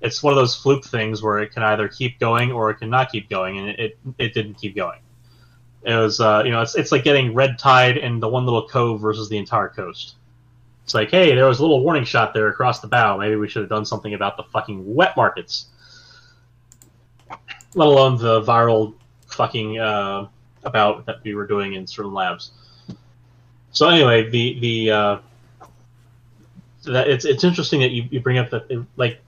It's one of those fluke things where it can either keep going or it can not keep going, and it it, didn't keep going. It was uh, you know it's it's like getting red tide in the one little cove versus the entire coast. It's like, hey, there was a little warning shot there across the bow. Maybe we should have done something about the fucking wet markets let alone the viral fucking uh, about that we were doing in certain labs. So anyway, the the uh, that it's it's interesting that you, you bring up that like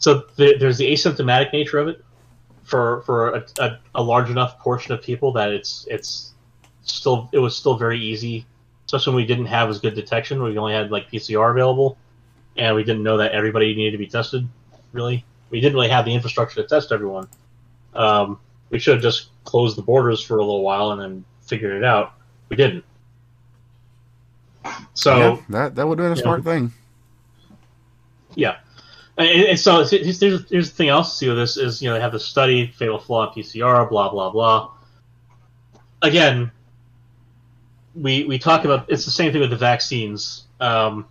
so there, there's the asymptomatic nature of it for for a, a, a large enough portion of people that it's it's still it was still very easy, especially when we didn't have as good detection. We only had like PCR available, and we didn't know that everybody needed to be tested. Really, we didn't really have the infrastructure to test everyone. Um, we should have just closed the borders for a little while and then figured it out. We didn't. So yeah, that that would have been a smart thing. yeah, and, so here's, here's here's the thing else to see with this is you know they have the study fatal flaw in PCR blah blah blah. Again, we we talk about it's the same thing with the vaccines. Um,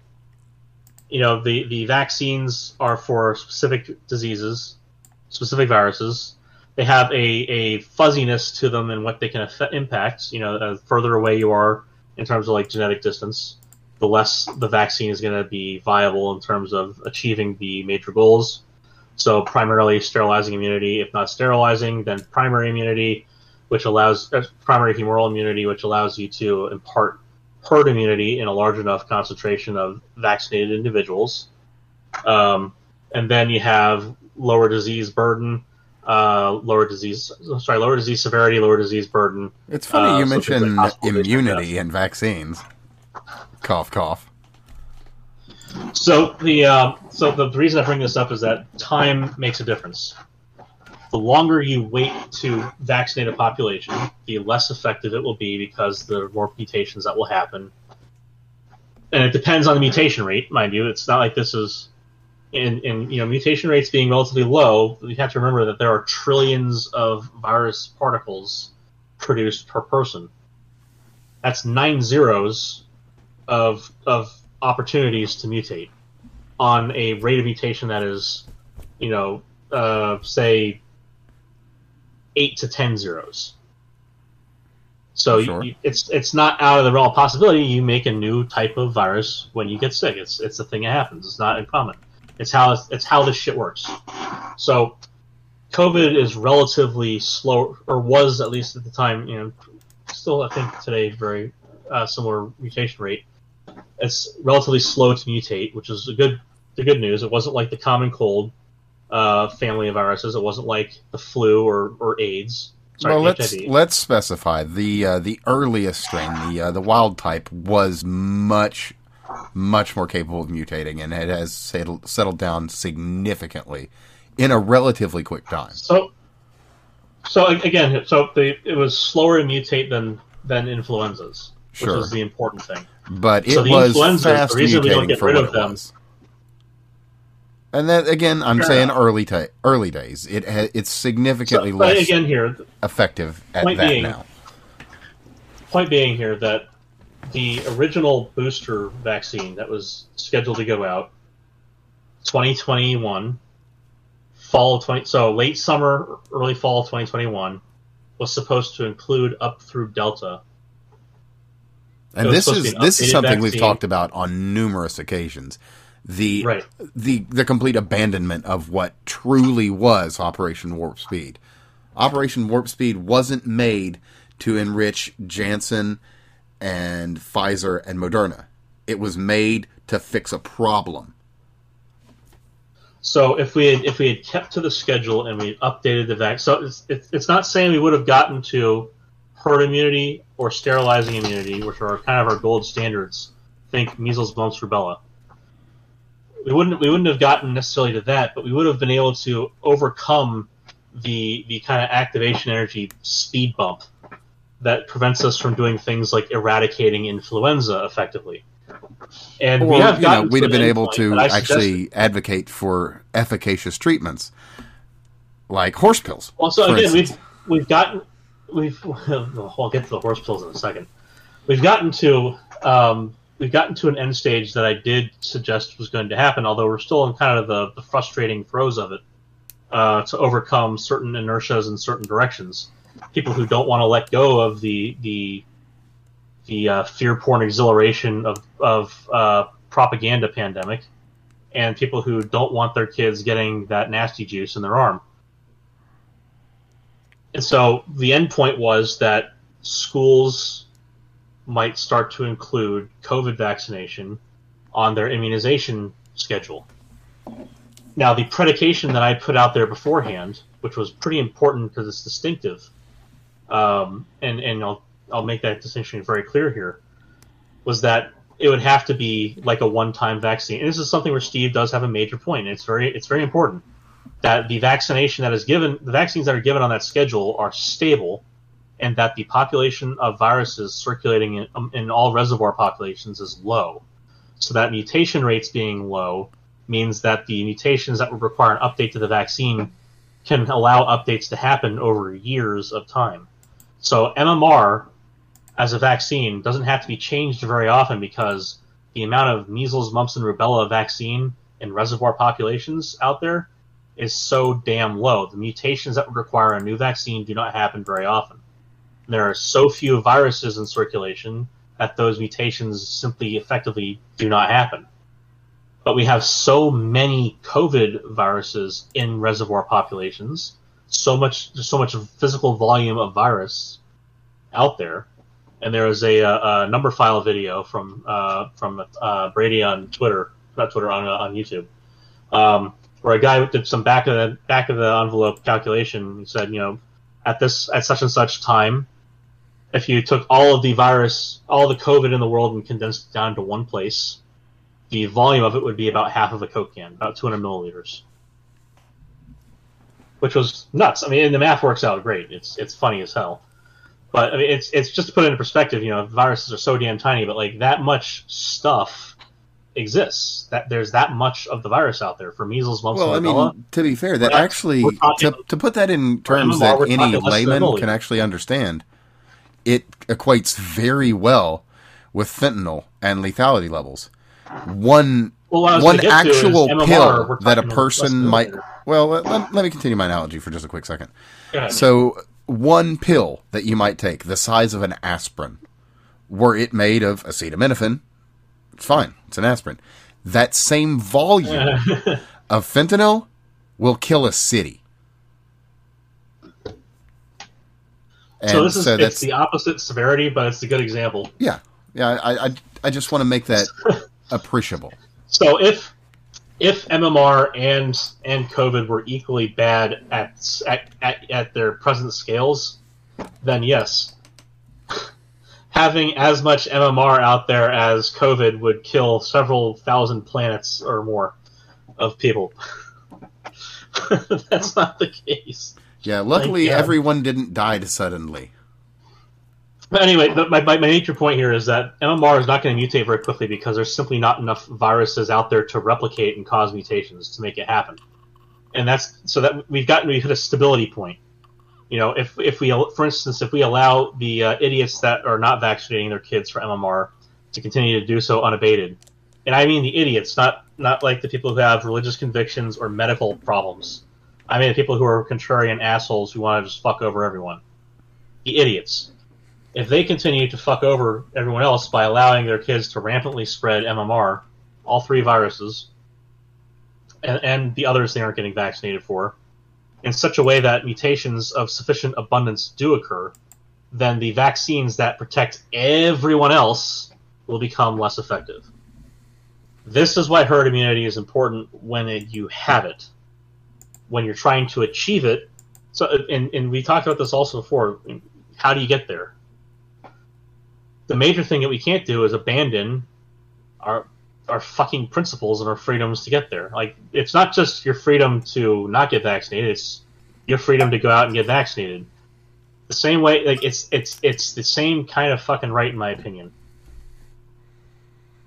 you know the the vaccines are for specific diseases, specific viruses. They have a, a fuzziness to them and what they can affect, impact. You know, the further away you are in terms of like genetic distance, the less the vaccine is going to be viable in terms of achieving the major goals. So primarily sterilizing immunity, if not sterilizing, then primary immunity, which allows uh, primary humoral immunity, which allows you to impart herd immunity in a large enough concentration of vaccinated individuals. Um, and then you have lower disease burden, uh, lower disease, sorry, lower disease severity, lower disease burden. It's funny Uh, you like immunity and vaccines. Cough, cough. So the uh, so the, reason I bring this up is that time makes a difference. The longer you wait to vaccinate a population, the less effective it will be because the more mutations that will happen. And it depends on the mutation rate, mind you. It's not like this is in, in you know mutation rates being relatively low. You have to remember that there are trillions of virus particles produced per person. That's nine zeros of of opportunities to mutate on a rate of mutation that is, you know, uh, say eight to ten zeros. So Sure. you, it's it's not out of the realm of possibility. You make a new type of virus when you get sick. It's it's a thing that happens. It's not uncommon. It's how it's how this shit works. So COVID is relatively slow, or was at least at the time. You know, still I think today very uh, similar mutation rate. It's relatively slow to mutate, which is a good the good news. It wasn't like the common cold uh, family of viruses. It wasn't like the flu or, or AIDS. Sorry, well, let's HIV. let's specify the uh, the earliest strain, the uh, the wild type, was much much more capable of mutating, and it has settled, settled down significantly in a relatively quick time. So, so again, so the, it was slower to mutate than than influenzas, which Sure. is the important thing. But it So was the fast reason we don't mutating get for rid what of it them- was. And that again, I'm Fair saying enough. early ta- early days. It ha- it's significantly So, less again, here effective at point that being- now. point being here that the original booster vaccine that was scheduled to go out 2021 fall of 20 so late summer early fall of 2021 was supposed to include up through delta And this is this is something we've talked about on numerous occasions. The right the the complete abandonment of what truly was Operation Warp Speed. Operation Warp Speed wasn't made to enrich Janssen and Pfizer and Moderna. It was made to fix a problem. so if we had if we had kept to the schedule and we updated the vaccine so it's, it's, it's not saying we would have gotten to herd immunity or sterilizing immunity which are kind of our gold standards think measles mumps rubella we wouldn't we wouldn't have gotten necessarily to that, but we would have been able to overcome the the kind of activation energy speed bump that prevents us from doing things like eradicating influenza effectively. And Or we have know, we'd have been able to actually advocate for efficacious treatments like horse pills. Well, so again, instance. we've we've gotten we've I'll get to the horse pills in a second. We've gotten to um, we've gotten to an end stage that I did suggest was going to happen, although we're still in kind of the, the frustrating throes of it uh, to overcome certain inertias in certain directions. People who don't want to let go of the the the uh, fear porn exhilaration of of uh, propaganda pandemic, and people who don't want their kids getting that nasty juice in their arm. And so the end point was that schools might start to include COVID vaccination on their immunization schedule. Now, the predication that I put out there beforehand, which was pretty important because it's distinctive, um, and and I'll I'll make that distinction very clear here, was that it would have to be like a one-time vaccine. And this is something where Steve does have a major point. It's very it's very important that the vaccination that is given, the vaccines that are given on that schedule are stable, and that the population of viruses circulating in, um, in all reservoir populations is low. So that mutation rates being low means that the mutations that would require an update to the vaccine can allow updates to happen over years of time. So MMR as a vaccine doesn't have to be changed very often because the amount of measles, mumps, and rubella vaccine in reservoir populations out there is so damn low. The mutations that would require a new vaccine do not happen very often. There are so few viruses in circulation that those mutations simply effectively do not happen. But we have so many COVID viruses in reservoir populations, so much, so much physical volume of virus out there, and there is a, a, a Numberphile video from uh, from uh, Brady on Twitter, not Twitter on uh, on YouTube, um, where a guy did some back of the back of the envelope calculation. He said, you know, at this at such and such time, if you took all of the virus, all the COVID in the world, and condensed it down to one place, the volume of it would be about half of a Coke can, about 200 milliliters, which was nuts. I mean, the math works out great. It's it's funny as hell. But I mean, it's it's just to put it in perspective. You know, viruses are so damn tiny, but like that much stuff exists. That there's that much of the virus out there for measles, mumps, Well, I and rubella. mean, to be fair, that actually talking- to, to put that in terms MMR, that any talking less than a layman can actually understand, it equates very well with fentanyl and lethality levels. One Well, I one gonna get to is actual MMR, pill that a person might. Well, let, let, let me continue my analogy for just a quick second. So, one pill that you might take, the size of an aspirin, were it made of acetaminophen, it's fine. It's an aspirin. That same volume of fentanyl will kill a city. And so this is so it's the opposite severity, but it's a good example. yeah, yeah. I I, I just want to make that appreciable. So if if MMR and and COVID were equally bad at at, at, at their present scales, then yes, having as much MMR out there as COVID would kill several thousand planets or more of people. That's not the case. Yeah, luckily everyone didn't die suddenly. But anyway, my my major point here is that MMR is not going to mutate very quickly because there's simply not enough viruses out there to replicate and cause mutations to make it happen. And that's so that we've gotten we hit a stability point. You know, if if we for instance if we allow the uh, idiots that are not vaccinating their kids for MMR to continue to do so unabated, and I mean the idiots, not not like the people who have religious convictions or medical problems. I mean the people who are contrarian assholes who want to just fuck over everyone. The idiots if they continue to fuck over everyone else by allowing their kids to rampantly spread MMR, all three viruses, and, and the others they aren't getting vaccinated for, in such a way that mutations of sufficient abundance do occur, then the vaccines that protect everyone else will become less effective. This is why herd immunity is important when it, you have it. When you're trying to achieve it, so and, and we talked about this also before. How do you get there? the major thing that we can't do is abandon our our fucking principles and our freedoms to get there. Like it's not just your freedom to not get vaccinated; it's your freedom to go out and get vaccinated. The same way, like it's it's it's the same kind of fucking right, in my opinion.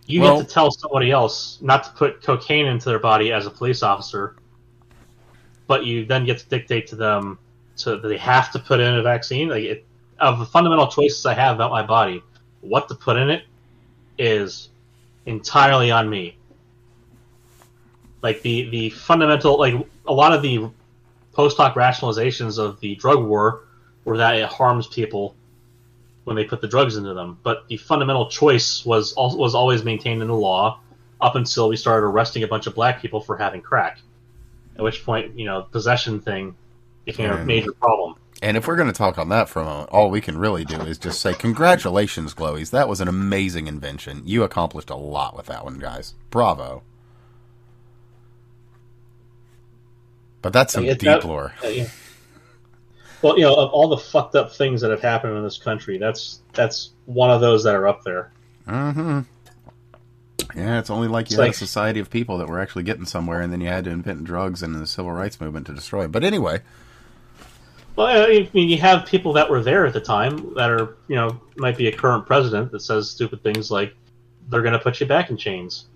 You Well- get to tell somebody else not to put cocaine into their body as a police officer, but you then get to dictate to them so that they have to put in a vaccine. Like it, of the fundamental choices I have about my body, what to put in it is entirely on me. Like the the fundamental, like a lot of the post hoc rationalizations of the drug war were that it harms people when they put the drugs into them. But the fundamental choice was al- was always maintained in the law up until we started arresting a bunch of black people for having crack. At which point, you know, possession thing became a major problem. And if we're going to talk on that for a moment, all we can really do is just say, Congratulations, Glowies. That was an amazing invention. You accomplished a lot with that one, guys. Bravo. But that's some deep that- lore. Uh, yeah. Well, you know, of all the fucked up things that have happened in this country, that's that's one of those that are up there. hmm Yeah, it's only like you It's had like- a society of people that were actually getting somewhere, and then you had to invent drugs and the civil rights movement to destroy it. But anyway, Well, I mean, you have people that were there at the time that are, you know, might be a current president that says stupid things like they're going to put you back in chains.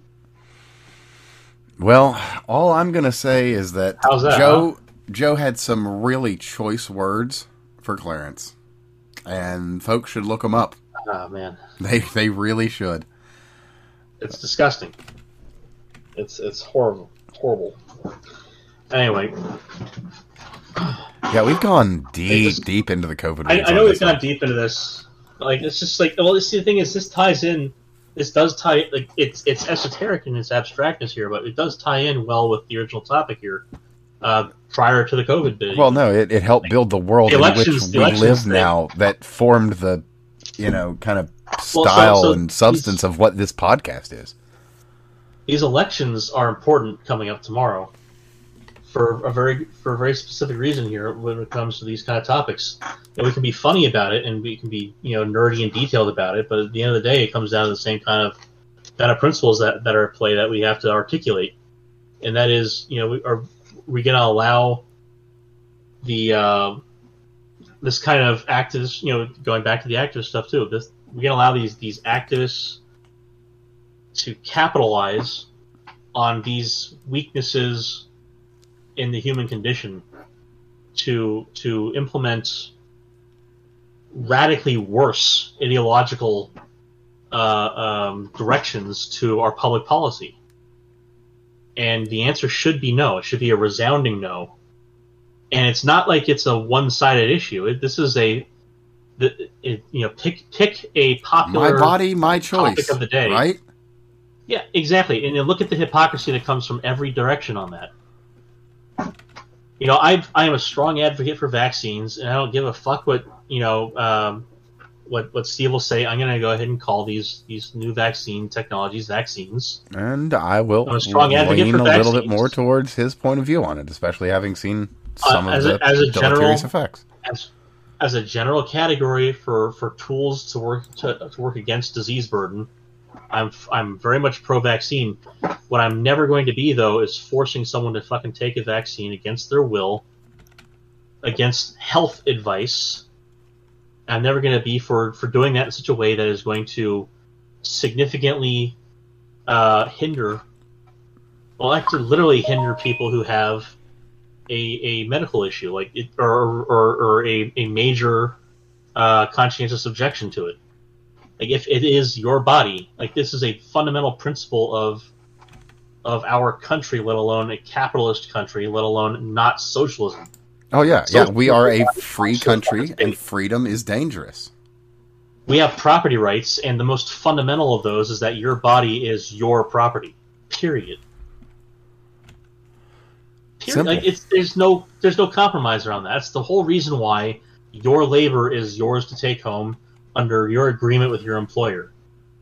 well, all I'm going to say is that, that, Joe Joe had some really choice words for Clarence, and folks should look them up. Oh man, They they really should. it's disgusting. It's it's horrible, horrible. Anyway, Yeah, we've gone deep, just- deep into the COVID. I, I know we've gone one. deep into this. Like it's just like well, see the thing is this ties in. This does tie like it's it's esoteric in its abstractness here, but it does tie in well with the original topic here. Uh, prior to the COVID bit, Well, no, it, it helped build the world The in which we live thing. now. That formed the, you know, kind of so- style so and substance of what this podcast is. these elections are important coming up tomorrow for a very for a very specific reason here when it comes to these kind of topics. And we can be funny about it and we can be you know nerdy and detailed about it, but at the end of the day, it comes down to the same kind of kind of principles that, that are at play that we have to articulate, and that is, you know, we, are we going to allow the uh, this kind of activist, you know, going back to the activist stuff too. This we can allow these these activists to capitalize on these weaknesses in the human condition to to implement radically worse ideological uh, um, directions to our public policy? And the answer should be no. It should be a resounding no. And it's not like it's a one-sided issue. It, this is a, the, it, you know, pick pick a popular my body, my choice of the day, right? Yeah, exactly. And you look at the hypocrisy that comes from every direction on that. You know, I I am a strong advocate for vaccines, and I don't give a fuck what you know um, what what Steve will say. I'm going to go ahead and call these these new vaccine technologies vaccines. And I will I'm a strong advocate lean for a vaccines. little bit more towards his point of view on it, especially having seen some Uh, of as a- the as a general- effects. as as a general category for, for tools to work to, to work against disease burden, I'm I'm very much pro vaccine. What I'm never going to be though is forcing someone to fucking take a vaccine against their will, against health advice. I'm never going to be for for doing that in such a way that is going to significantly uh, hinder, well, actually, literally hinder people who have a, a medical issue, like it, or or, or a, a major uh, conscientious objection to it. Like if it is your body, like this is a fundamental principle of of our country, let alone a capitalist country, let alone not socialism. Oh yeah, yeah. We are a free country, and freedom is dangerous. We have property rights, and the most fundamental of those is that your body is your property. Period. Period. Like it's there's no there's no compromise around that. That's the whole reason why your labor is yours to take home under your agreement with your employer.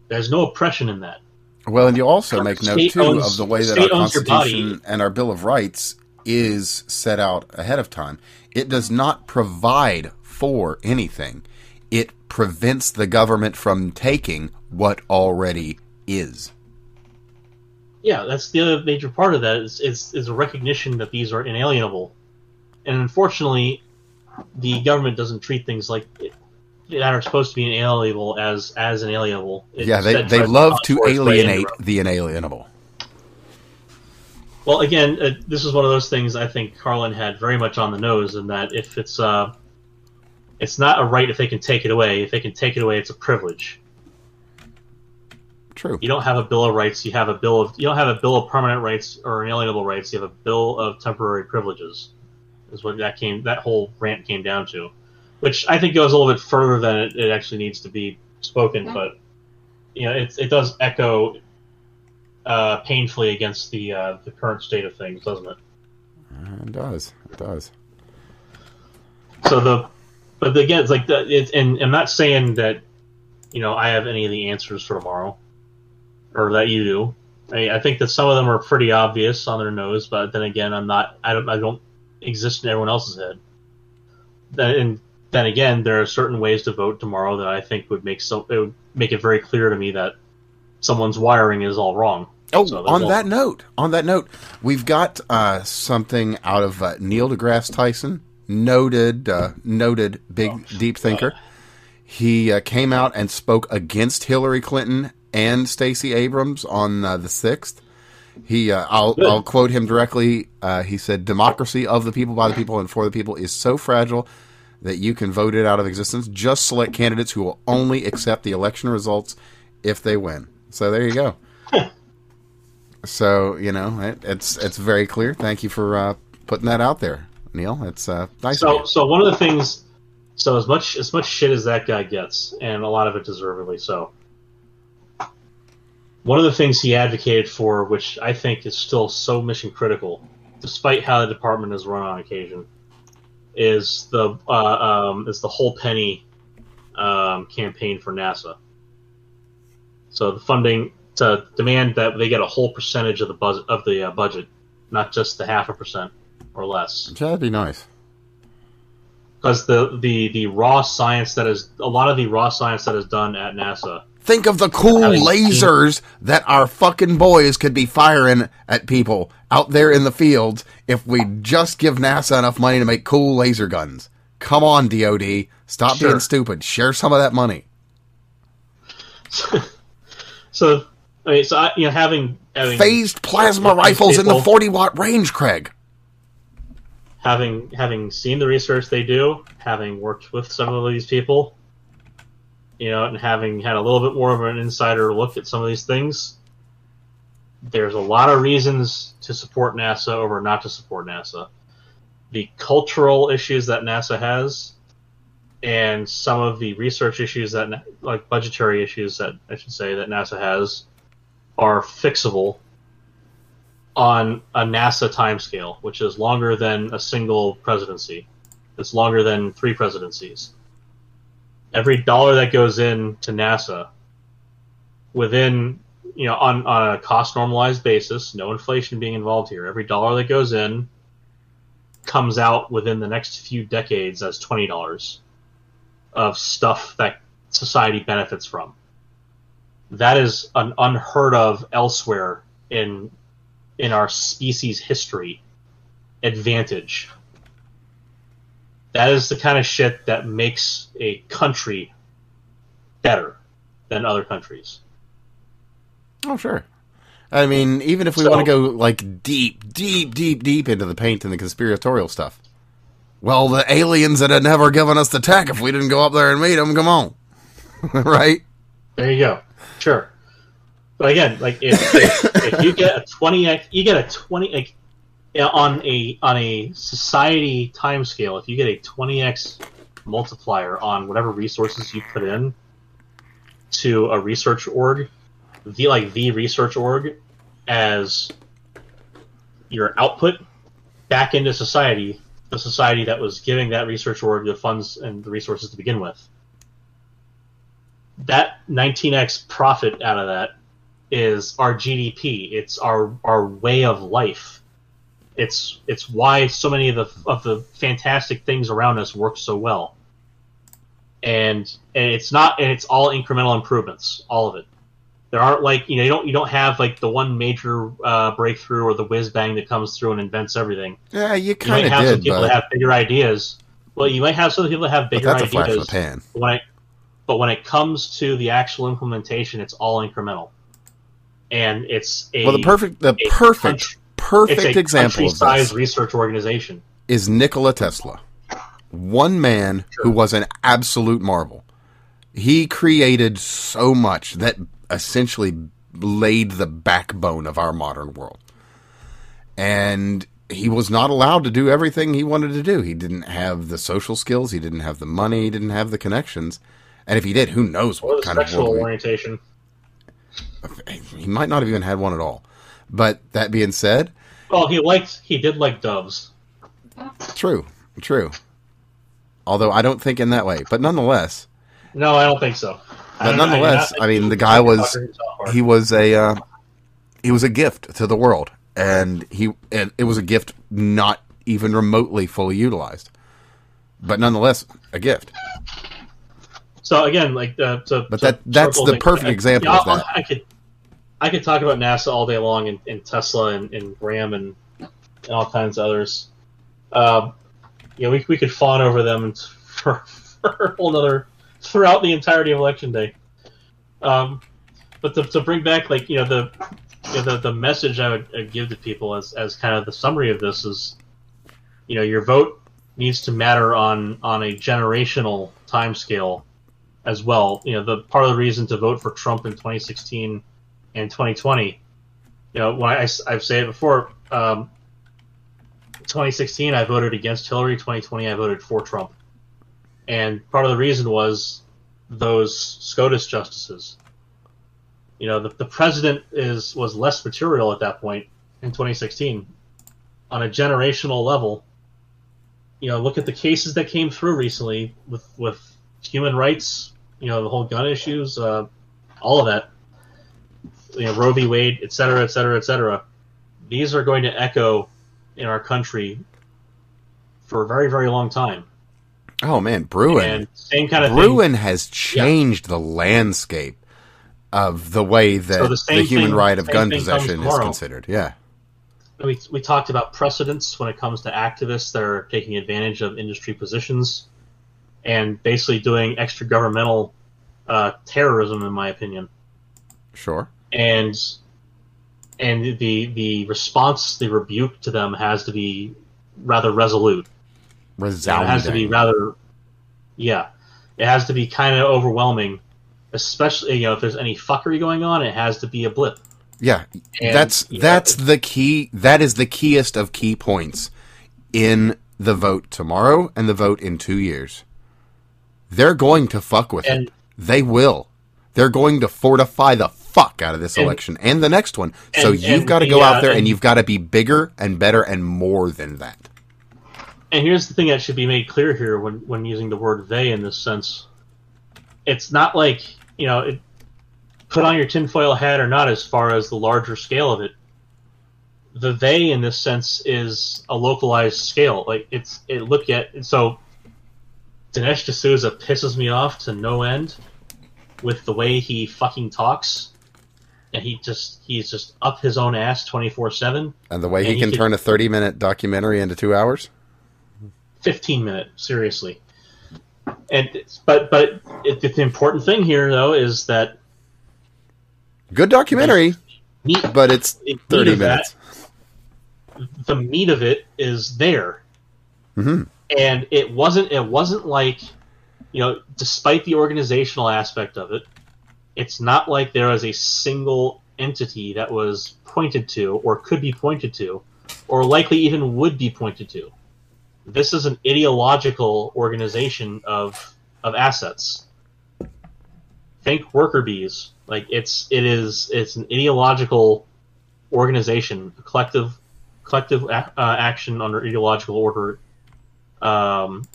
There's no oppression in that. Well, and you also make note too owns- of the way that our state owns your body. Constitution and our Bill of Rights is set out ahead of time. It does not provide for anything. It prevents the government from taking what already is. Yeah, that's the other major part of that is, is, is a recognition that these are inalienable. And unfortunately, the government doesn't treat things like that are supposed to be inalienable as as inalienable. It yeah, they, they love to alienate the inalienable. Well, again, uh, this is one of those things I think Carlin had very much on the nose, in that if it's uh, it's not a right if they can take it away. If they can take it away, it's a privilege. True. You don't have a bill of rights. You have a bill of you don't have a bill of permanent rights or inalienable rights. You have a bill of temporary privileges. Is what that came that whole rant came down to, which I think goes a little bit further than it, it actually needs to be spoken. But you know, it it does echo uh, painfully against the uh, the current state of things, doesn't it? It does. It does. So the, but again, it's like the, it, and I'm not saying that, you know, I have any of the answers for tomorrow, or that you do. I, I think that some of them are pretty obvious on their nose, but then again, I'm not. I don't. I don't exist in everyone else's head. Then, and then again, there are certain ways to vote tomorrow that I think would make so it would make it very clear to me that someone's wiring is all wrong. Oh, So on all- that note, on that note, we've got uh, something out of uh, Neil deGrasse Tyson, noted, uh, noted big Oh, deep thinker. He uh, came out and spoke against Hillary Clinton and Stacey Abrams on uh, the sixth. He, uh, I'll, I'll quote him directly. Uh, he said, "Democracy of the people, by the people, and for the people is so fragile that you can vote it out of existence. Just select candidates who will only accept the election results if they win." So there you go. So you know, it, it's it's very clear. Thank you for uh, putting that out there, Neil. It's uh, nice. So, so one of the things, so as much as much shit as that guy gets, and a lot of it deservedly so. One of the things he advocated for, which I think is still so mission critical, despite how the department is run on occasion, is the uh, um, is the whole penny um, campaign for NASA. So the funding to demand that they get a whole percentage of the budget of the uh, budget, not just the half a percent or less That'd be nice. because the, the the raw science that is a lot of the raw science that is done at NASA Think of the cool lasers that our fucking boys could be firing at people out there in the fields if we just give NASA enough money to make cool laser guns. Come on, DoD. Stop Sure. being stupid. Share some of that money. So, I mean, so I, you know, having having Phased plasma These rifles in the 40 watt range, Craig. having having seen the research they do, having worked with some of these people, you know, and having had a little bit more of an insider look at some of these things, there's a lot of reasons to support NASA over not to support NASA. The cultural issues that NASA has, and some of the research issues that, like budgetary issues that I should say that NASA has, are fixable on a NASA timescale, which is longer than a single presidency. It's longer than three presidencies. Every dollar that goes in to NASA, within you know on, on a cost normalized basis, no inflation being involved here. Every dollar that goes in comes out within the next few decades as twenty dollars of stuff that society benefits from. That is an unheard of elsewhere in in our species history advantage. That is the kind of shit that makes a country better than other countries. Oh, sure. I mean, even if we So- want to go like deep, deep, deep, deep into the paint and the conspiratorial stuff. Well, the aliens that had never given us the tech if we didn't go up there and meet them, come on. right? There you go. Sure. But again, like if, if, if you get a twenty x, you get a twenty like on a on a society time scale. If you get a twenty x multiplier on whatever resources you put in to a research org, the like the research org as your output back into society, the society that was giving that research org the funds and the resources to begin with that 19x profit out of that is our GDP. It's our our way of life. It's it's why so many of the of the fantastic things around us work so well. And and it's not and it's all incremental improvements, all of it. There aren't like you know you don't you don't have like the one major uh, breakthrough or the whiz bang that comes through and invents everything. Yeah, you kind might of have some people but, that have bigger ideas. Well, you might have some people that have but bigger that's a ideas flash in the pan. but when it but when it comes to the actual implementation, it's all incremental, and it's a Well, the perfect, the perfect, country- perfect example of this research organization. is Nikola Tesla. One man who was an absolute marvel. He created so much that essentially laid the backbone of our modern world. And he was not allowed to do everything he wanted to do. He didn't have the social skills, he didn't have the money, he didn't have the connections. And if he did, who knows what the kind of sexual orientation. he might not have even had one at all. But that being said, Well, he liked he did like doves. true, true. Although I don't think in that way, but nonetheless, No, I don't think so. But nonetheless, you're I mean, the guy was Tucker himself are. he was a uh, he was a gift to the world, and he and it was a gift not even remotely fully utilized, but nonetheless a gift. So again, like uh, But that- that's the perfect I- example yeah, of that. I could I could talk about NASA all day long and, and Tesla and, and Graham and, and all kinds of others. Um, you know, we, we could fawn over them for, for a whole other throughout the entirety of election day. Um, but to, to bring back like you know the you know, the the message I would I'd give to people as as kind of the summary of this is, you know, your vote needs to matter on on a generational time scale as well. You know, the part of the reason to vote for Trump in 2016 and 2020, you know, when I, I've said it before, um, 2016 I voted against Hillary, 2020 I voted for Trump, and part of the reason was those SCOTUS justices. You know, the, the president is was less material at that point in 2016. On a generational level, you know, look at the cases that came through recently with with human rights, you know, the whole gun issues, uh, all of that, you know, Roe v. Wade, et cetera, et cetera, et cetera. These are going to echo in our country for a very, very long time. Oh man, Bruen. And same kind of thing. Bruen has changed the landscape of the way that So the the, human thing- right of gun possession is considered. Yeah. we, we talked about precedents when it comes to activists that are taking advantage of industry positions and basically doing extra governmental uh, terrorism, in my opinion. Sure. And and the the response, the rebuke to them has to be rather resolute. Resounding. it has to be rather, yeah, it has to be kind of overwhelming. Especially, you know, if there's any fuckery going on, it has to be a blip. Yeah, And, that's that's the key. That is the keyest of key points in the vote tomorrow and the vote in two years. They're going to fuck with And- it. They will. They're going to fortify the fuck out of this And- election and the next one. so and- you've got to go out uh, there and and- you've got to be bigger and better and more than that. And here's the thing that should be made clear here when, when using the word they in this sense. It's not like, you know, it, put on your tinfoil hat or not as far as the larger scale of it. The they in this sense is a localized scale. Like it's it look at so Dinesh D'Souza pisses me off to no end with the way he fucking talks. And he just he's just up his own ass twenty four seven. And the way And he he can turn a 30 minute documentary into two hours. 15 minute seriously and but but it, the important thing here though is that Good documentary, meat, but it's 30 of that- minutes. the meat of it is there Mhm. and it wasn't it wasn't like you know despite the organizational aspect of it it's not like there is a single entity that was pointed to or could be pointed to or likely even would be pointed to this is an ideological organization of of assets think worker bees like it's it is it's an ideological organization collective collective uh, action under ideological order um,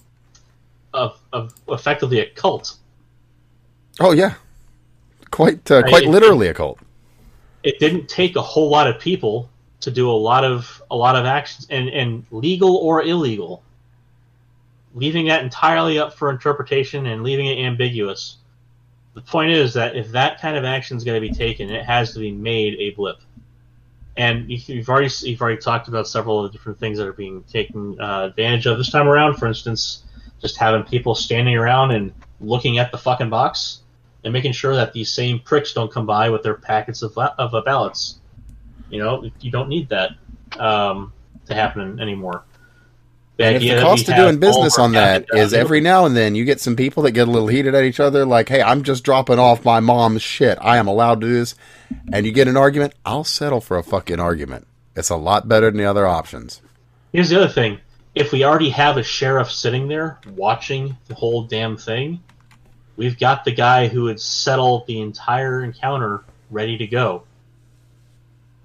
of, of effectively a cult. Oh, yeah. Quite, uh, quite it- literally a cult. It didn't take a whole lot of people to do a lot of a lot of actions, and, and legal or illegal, leaving that entirely up for interpretation and leaving it ambiguous. The point is that if that kind of action is going to be taken, it has to be made a blip. And you- you've already you've already talked about several of the different things that are being taken uh, advantage of this time around. For instance, just having people standing around and looking at the fucking box and making sure that these same pricks don't come by with their packets of of uh, ballots. You know, you don't need that um, to happen anymore. The And if the cost of doing business on that is every now and then you get some people that get a little heated at each other, like, hey, I'm just dropping off my mom's shit. I am allowed to do this. And you get an argument, I'll settle for a fucking argument. It's a lot better than the other options. Here's the other thing: if we already have a sheriff sitting there watching the whole damn thing, we've got the guy who would settle the entire encounter ready to go.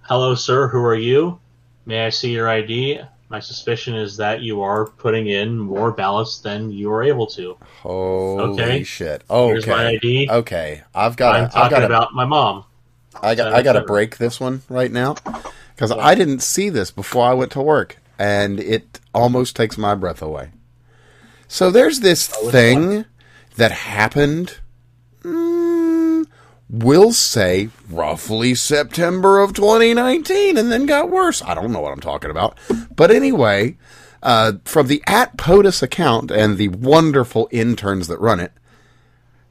Hello, sir. Who are you? May I see your ID? My suspicion is that you are putting in more ballots than you are able to. Holy Okay. shit. Here's my Okay. ID. Okay. I've got I'm I've talking got about my mom. I got I got to break this one right now cuz I didn't see this before I went to work and it almost takes my breath away. So there's this Oh, thing that happened mm, we'll say roughly September of 2019 and then got worse. I don't know what I'm talking about. But anyway, uh, from the at POTUS account and the wonderful interns that run it,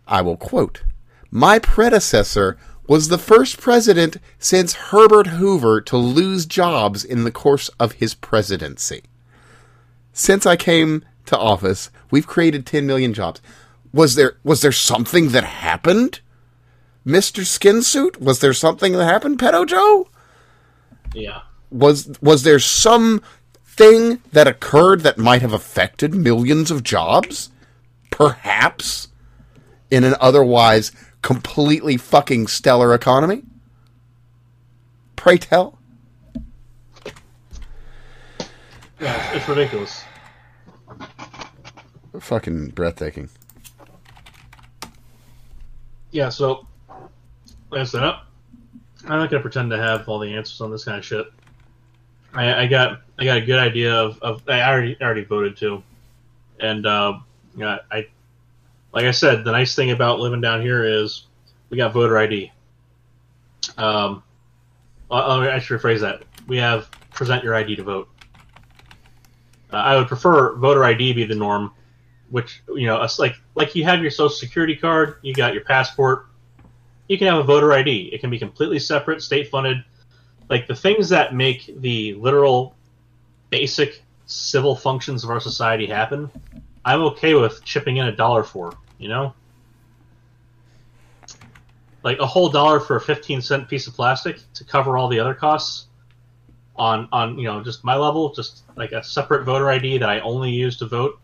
I will quote My predecessor was the first president since Herbert Hoover to lose jobs in the course of his presidency. Since I came to office, we've created 10 million jobs. Was there was there something that happened? Mr. Skinsuit, was there something that happened, Pedo Joe? Yeah. Was was there some thing that occurred that might have affected millions of jobs? Perhaps in an otherwise completely fucking stellar economy? Pray tell. Yeah, it's ridiculous. Fucking breathtaking. Yeah, so like I said, I'm not gonna pretend to have all the answers on this kind of shit. I, I got I got a good idea of, of I already already voted too, and uh, yeah, I like I said, the nice thing about living down here is we got voter ID. Um, uh, I should rephrase that. We have present your ID to vote. Uh, I would prefer voter ID be the norm, which you know, like like you have your social security card, you got your passport, you can have a voter ID. It can be completely separate, state funded. Like the things that make the literal basic civil functions of our society happen, I'm okay with chipping in a dollar for. You know, like a whole dollar for a 15 cent piece of plastic to cover all the other costs on on you know just my level, just like a separate voter ID that I only use to vote.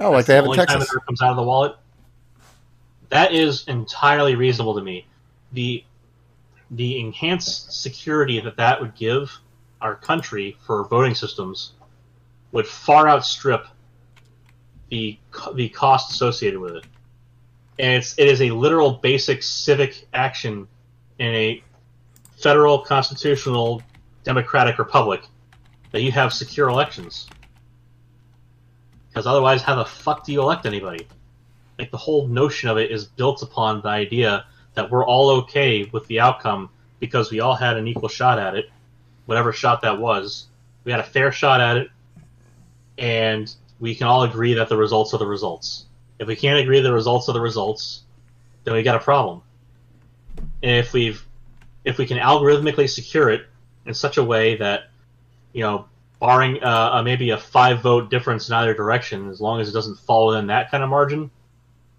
Oh, like That's they the have in Texas. comes out of the wallet. That is entirely reasonable to me. The the enhanced security that that would give our country for voting systems would far outstrip the the cost associated with it. And it's it is a literal basic civic action in a federal constitutional democratic republic that you have secure elections. Because otherwise, how the fuck do you elect anybody? Like the whole notion of it is built upon the idea that we're all okay with the outcome because we all had an equal shot at it, whatever shot that was. We had a fair shot at it, and we can all agree that the results are the results. If we can't agree the results are the results, then we got a problem. And if we've if we can algorithmically secure it in such a way that you know barring uh, uh, maybe a five vote difference in either direction, as long as it doesn't fall within that kind of margin,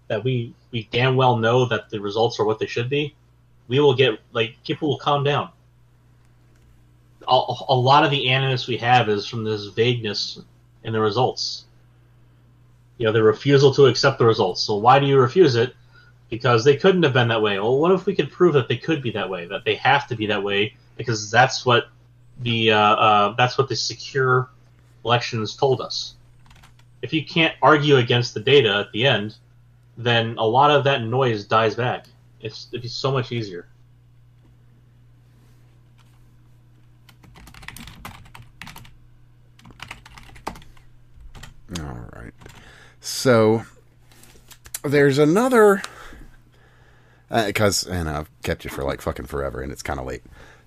that we we damn well know that the results are what they should be, we will get like people will calm down. A, a lot of the animus we have is from this vagueness in the results. You know, the refusal to accept the results. So why do you refuse it? Because they couldn't have been that way. Well, what if we could prove that they could be that way? That they have to be that way because that's what the uh, uh, that's what the secure elections told us. If you can't argue against the data at the end, then a lot of that noise dies back. It's it'd so much easier. All right. So there's another because and I've kept you for like fucking forever, and it's kind of late.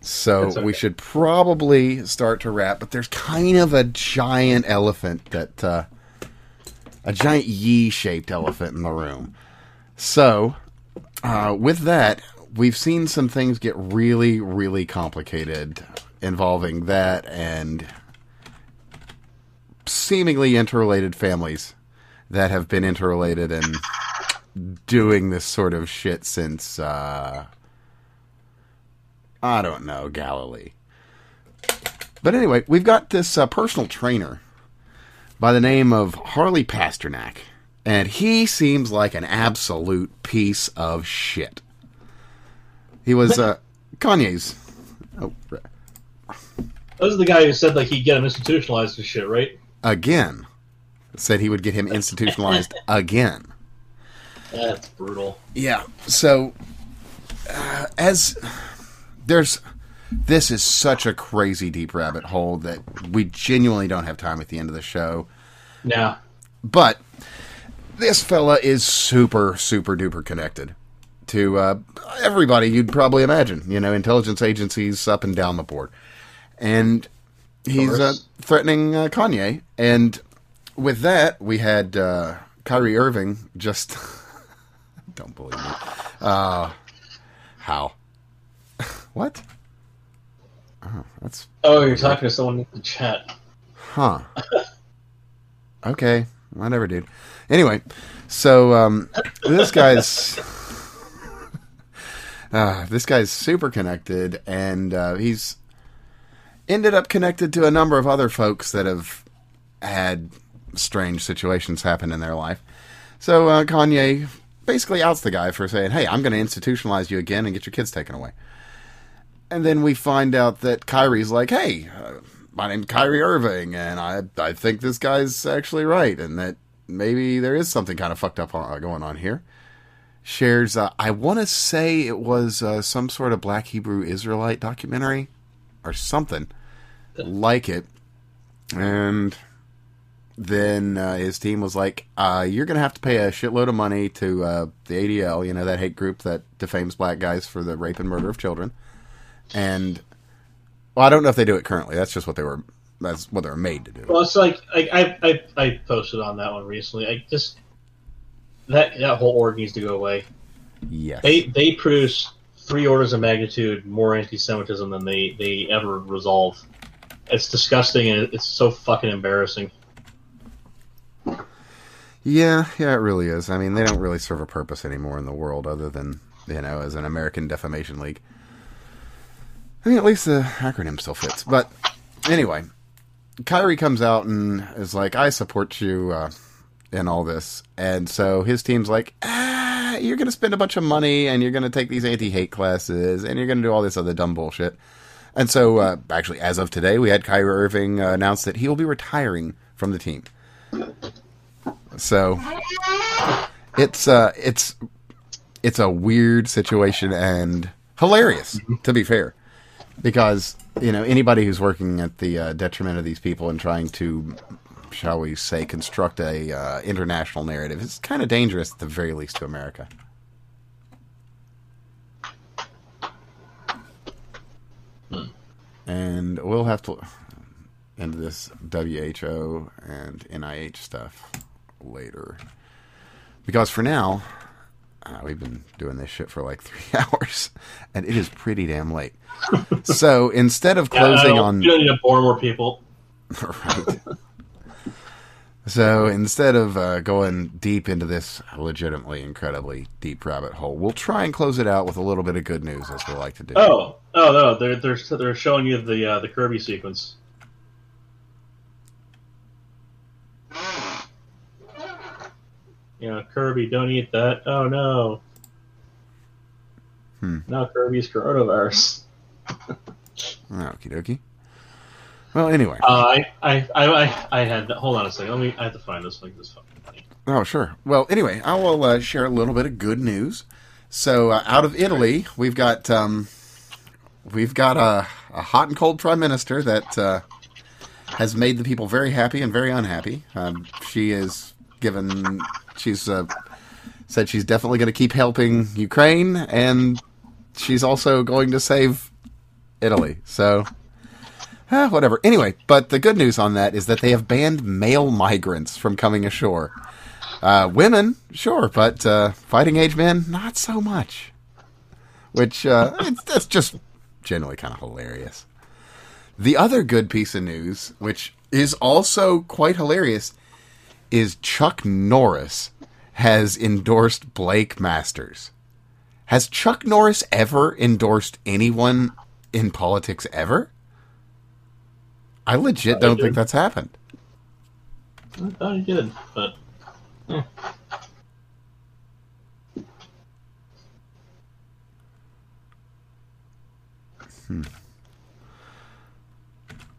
So okay. we should probably start to wrap. But there's kind of a giant elephant that uh, a giant Ye-shaped elephant in the room. So uh, with that, we've seen some things get really, really complicated involving that and seemingly interrelated families that have been interrelated and doing this sort of shit since uh I don't know, Galilee. But anyway, we've got this uh, personal trainer by the name of Harley Pasternak, and he seems like an absolute piece of shit. He was uh, Kanye's. Oh, This is the guy who said like he'd get him institutionalized and shit, right? again, said he would get him institutionalized again. That's brutal. Yeah. So, uh, as there's, this is such a crazy deep rabbit hole that we genuinely don't have time at the end of the show. Yeah. But this fella is super, super duper connected to uh, everybody you'd probably imagine. You know, intelligence agencies up and down the board, and he's uh, threatening uh, Kanye. And with that, we had uh, Kyrie Irving just. don't believe me. Uh, how? What? Oh, that's Oh, you're talking to someone in the chat. Huh. okay. Whatever, dude. Anyway, so um, this guy's uh, this guy's super connected, and uh, he's ended up connected to a number of other folks that have had strange situations happen in their life. So uh, Kanye basically outs the guy for saying, "Hey, I'm going to institutionalize you again and get your kids taken away." And then we find out that Kyrie's like, "Hey, uh, my name's Kyrie Irving, and I I think this guy's actually right, and that maybe there is something kind of fucked up uh, going on here." Shares, uh, I want to say it was uh, some sort of Black Hebrew Israelite documentary or something like it, and then uh, his team was like, uh, "You're going to have to pay a shitload of money to uh, the ADL, you know that hate group that defames black guys for the rape and murder of children." And well, I don't know if they do it currently. That's just what they were. That's what they were made to do. Well, it's like I I, I, I posted on that one recently. I just that that whole org needs to go away. Yes. They they produce three orders of magnitude more anti-Semitism than they they ever resolve. It's disgusting and it's so fucking embarrassing. Yeah, yeah, it really is. I mean, they don't really serve a purpose anymore in the world other than, you know, as an American Defamation League. I mean, at least the acronym still fits. But anyway, Kyrie comes out and is like, I support you uh, in all this. And so his team's like, ah, you're going to spend a bunch of money and you're going to take these anti hate classes and you're going to do all this other dumb bullshit. And so, uh, actually, as of today, we had Kyrie Irving uh, announce that he will be retiring from the team. So it's uh it's it's a weird situation and hilarious to be fair because you know anybody who's working at the uh, detriment of these people and trying to shall we say construct a uh, international narrative is kind of dangerous at the very least to America. And we'll have to end this WHO and NIH stuff later. Because for now, uh, we've been doing this shit for like three hours, and it is pretty damn late. so instead of closing yeah, on, you don't need to bore more people. right. So instead of uh, going deep into this legitimately incredibly deep rabbit hole, we'll try and close it out with a little bit of good news, as we like to do. Oh, oh no, they're they're they're showing you the uh, the Kirby sequence. You know, Kirby, don't eat that. Oh no. Hmm. Now Kirby's coronavirus. Okie dokie. Well, anyway. Uh, I, I, I, I, had. Hold on a second. Let me. I have to find this link. This fucking funny. Oh, sure. Well, anyway, I will uh, share a little bit of good news. So, uh, out of Italy, we've got um, we've got a, a hot and cold prime minister that uh, has made the people very happy and very unhappy. Um, she is given. She's uh, said she's definitely going to keep helping Ukraine, and she's also going to save Italy. So. Eh, whatever. Anyway, but the good news on that is that they have banned male migrants from coming ashore. Uh, women, sure, but uh, fighting age men, not so much. Which uh, that's just generally kind of hilarious. The other good piece of news, which is also quite hilarious, is Chuck Norris has endorsed Blake Masters. Has Chuck Norris ever endorsed anyone in politics ever? I legit don't think that's happened. I thought he did, but. eh.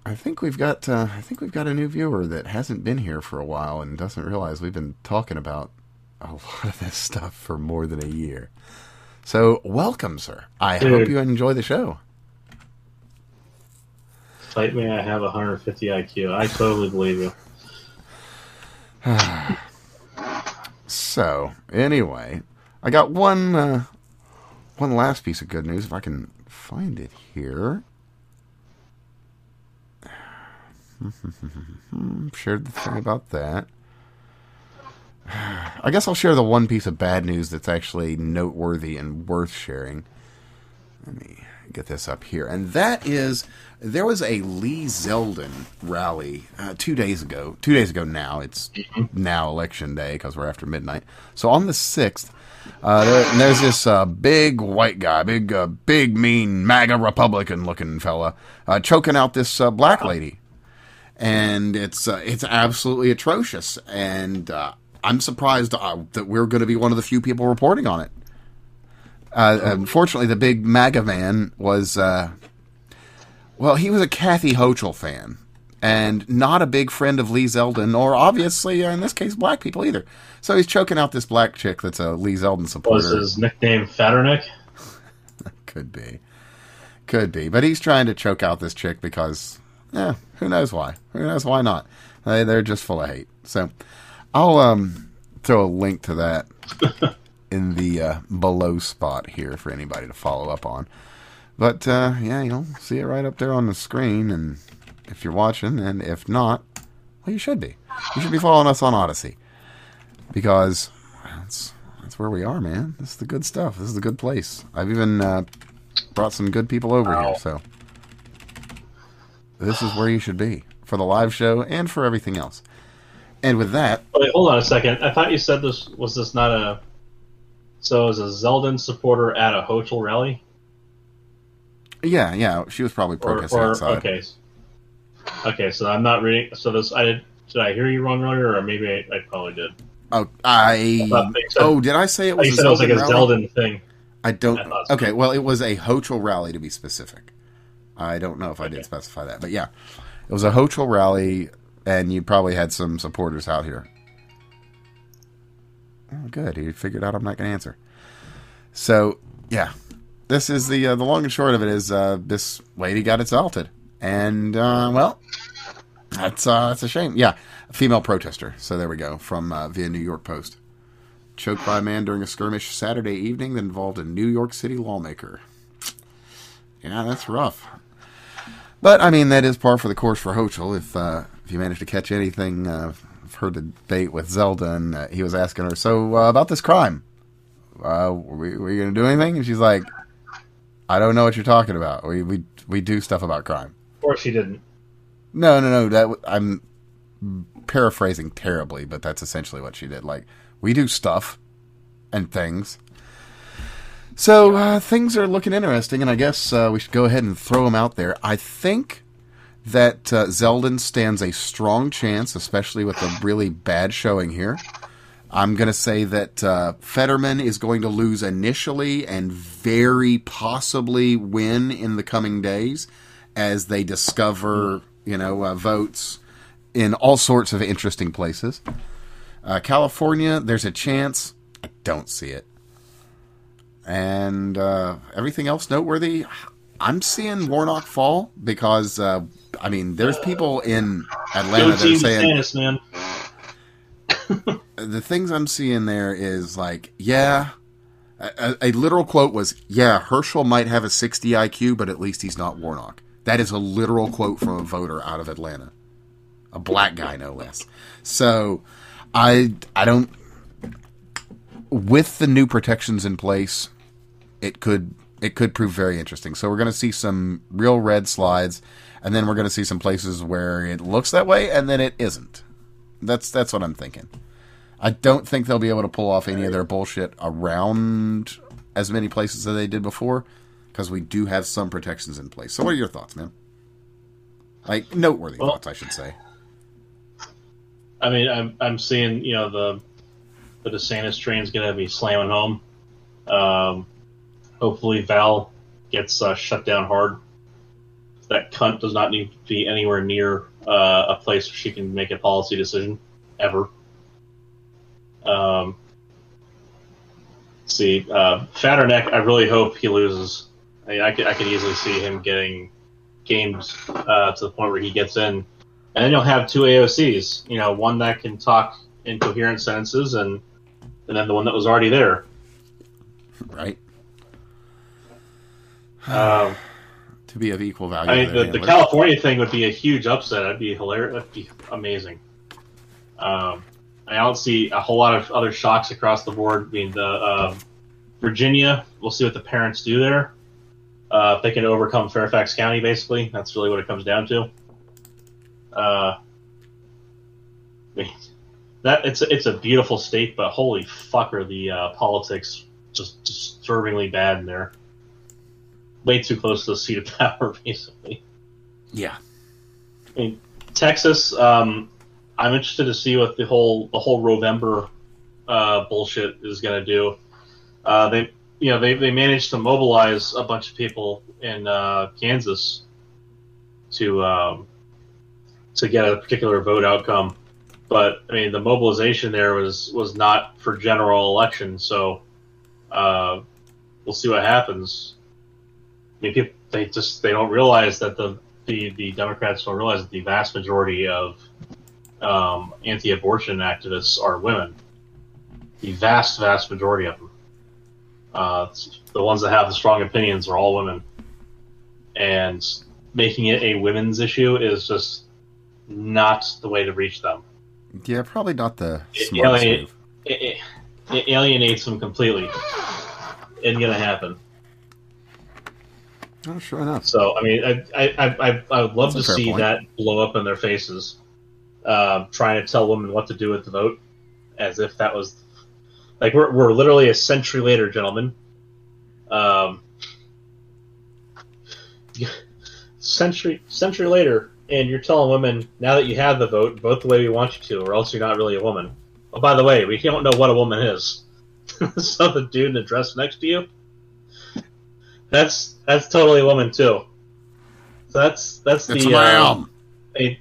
I think we've got uh, I think we've got a new viewer that hasn't been here for a while and doesn't realize we've been talking about a lot of this stuff for more than a year. So welcome, sir. I Dude. hope you enjoy the show. Fight me, I have 150 IQ. I totally believe you. So anyway, I got one uh, one last piece of good news if I can find it here. Shared the thing about that. I guess I'll share the one piece of bad news that's actually noteworthy and worth sharing. Let me get this up here. And that is there was a Lee Zeldin rally uh, two days ago. Two days ago now. It's now election day because we're after midnight. So on the 6th, uh, there, there's this uh, big white guy, big, uh, big, mean MAGA Republican looking fella, uh, choking out this uh, black lady and it's uh, it's absolutely atrocious. And uh, I'm surprised uh, that we're going to be one of the few people reporting on it. Uh, unfortunately, the big MAGA man was uh, well, he was a Kathy Hochul fan. And not a big friend of Lee Zeldin, or obviously, uh, in this case, black people either. So he's choking out this black chick that's a Lee Zeldin supporter. Was his nickname Fatternick? Could be. Could be. But he's trying to choke out this chick because, yeah, who knows why? Who knows why not? They, they're just full of hate. So I'll um, throw a link to that in the uh, below spot here for anybody to follow up on. But uh, yeah, you'll see it right up there on the screen, and if you're watching, and if not, well, you should be. You should be following us on Odysee because that's that's where we are, man. This is the good stuff. This is the good place. I've even uh, brought some good people over Wow. here, so this is where you should be for the live show and for everything else. And with that, Wait, hold on a second. I thought you said this was this not a. So is a Zeldin supporter at a Hochul rally? yeah, yeah, she was probably protesting or outside. okay, okay. So I'm not reading. So this I did. Did I hear you wrong earlier, or maybe I, I probably did? Oh, I. they said- Oh, did I say it was you said it was like a Zeldin rally? Zeldin thing. I don't. I. Okay, well, it was a Hochul rally to be specific. I don't know if I did specify that, but yeah, it was a Hochul rally, and you probably had some supporters out here. Oh, good. He figured out I'm not going to answer. So yeah, this is the uh, the long and short of it is uh, this lady got assaulted, and uh, well, that's uh, that's a shame. Yeah, a female protester. So there we go from uh, via New York Post. Choked by a man during a skirmish Saturday evening that involved a New York City lawmaker. Yeah, that's rough. But I mean, that is par for the course for Hochul. If uh, if you manage to catch anything, uh, I've heard the debate with Zeldin, and uh, he was asking her, "So uh, about this crime, uh, were, we, were you going to do anything?" And she's like, "I don't know what you're talking about. We we we do stuff about crime." Of course, she didn't. No, no, no. That I'm paraphrasing terribly, but that's essentially what she did. Like we do stuff and things. So uh, things are looking interesting, and I guess uh, we should go ahead and throw them out there. I think that uh, Zeldin stands a strong chance, especially with a really bad showing here. I'm going to say that uh, Fetterman is going to lose initially and very possibly win in the coming days as they discover, you know, uh, votes in all sorts of interesting places. Uh, California, there's a chance. I don't see it. And uh, everything else noteworthy, I'm seeing Warnock fall because, uh, I mean, there's people in Atlanta that are saying DeSantis, man. the things I'm seeing there is like, yeah, a, a- a literal quote was, yeah, Herschel might have a 60 IQ, but at least he's not Warnock. That is a literal quote from a voter out of Atlanta, a black guy no less. So, I I don't. With the new protections in place, it could it could prove very interesting. So we're going to see some real red slides, and then we're going to see some places where it looks that way, and then it isn't. That's that's what I'm thinking. I don't think they'll be able to pull off any of their bullshit around as many places as they did before, because we do have some protections in place. So, what are your thoughts, man? Like noteworthy Well- thoughts, I should say. I mean, I'm I'm seeing you know the the DeSantis train's gonna be slamming home. Um, hopefully, Val gets uh, shut down hard. That cunt does not need to be anywhere near uh, a place where she can make a policy decision ever. Um, see, uh, Fatterneck, I really hope he loses. I, mean, I could I could easily see him getting games uh, to the point where he gets in and then you'll have two AOCs. You know, one that can talk in coherent sentences, and and then the one that was already there. Right? Um, To be of equal value. I mean, the, the. California thing would be a huge upset. That'd be hilarious. That'd be amazing. Um, I don't see a whole lot of other shocks across the board. I mean, the um, Virginia. We'll see what the parents do there. Uh, if they can overcome Fairfax County, basically, that's really what it comes down to. Uh, that it's it's a beautiful state, but holy fuck, are the uh, politics just disturbingly bad in there? Way too close to the seat of power, basically. Yeah. I mean, Texas. Um, I'm interested to see what the whole the whole Roevember uh, bullshit is going to do. Uh, they, you know, they they managed to mobilize a bunch of people in uh, Kansas to um, to get a particular vote outcome, but I mean, the mobilization there was was not for general election. So uh, we'll see what happens. People they just they don't realize that the the, the Democrats don't realize that the vast majority of um, anti-abortion activists are women. The vast, vast majority of them. Uh, the ones that have the strong opinions are all women. and making it a women's issue is just not the way to reach them. Yeah, probably not the It- smartest alienate- move. It, it, it alienates them completely. Isn't gonna happen. Oh, sure enough. So I mean, I I I, I, would love That's to see point. that blow up in their faces, um, trying to tell women what to do with the vote, as if that was like we're we're literally a century later, gentlemen. Um, century century later, and you're telling women now that you have the vote, vote the way we want you to, or else you're not really a woman. Oh, by the way, we don't know what a woman is. so the dude in the dress next to you, that's that's totally a woman too. So that's that's It's the uh, man. they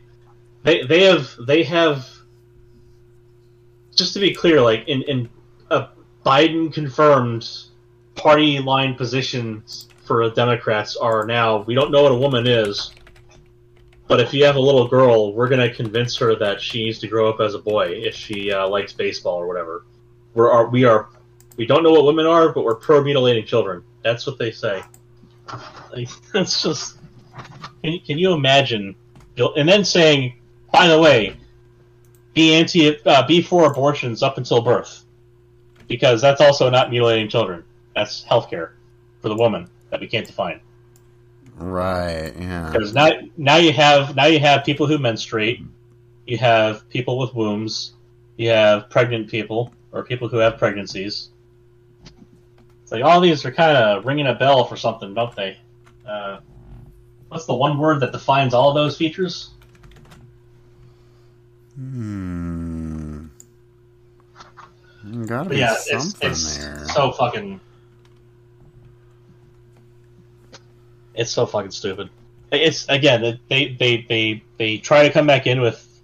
they they have they have just to be clear, like in in a Biden confirmed party line positions for Democrats are now we don't know what a woman is, but if you have a little girl, we're gonna convince her that she needs to grow up as a boy if she uh, likes baseball or whatever. We're are, we are we don't know what women are, but we're pro mutilating children. That's what they say. Like, that's just can you, can you imagine? And then saying, by the way, be anti, uh, be for abortions up until birth, because that's also not mutilating children. That's healthcare for the woman that we can't define. Right. Yeah. Because now, now you have now you have people who menstruate, you have people with wombs, you have pregnant people or people who have pregnancies. It's like all these are kind of ringing a bell for something, don't they? Uh, what's the one word that defines all those features? Hmm. Gotta be yeah, it's, something it's there. so fucking. It's so fucking stupid. It's again they they they they try to come back in with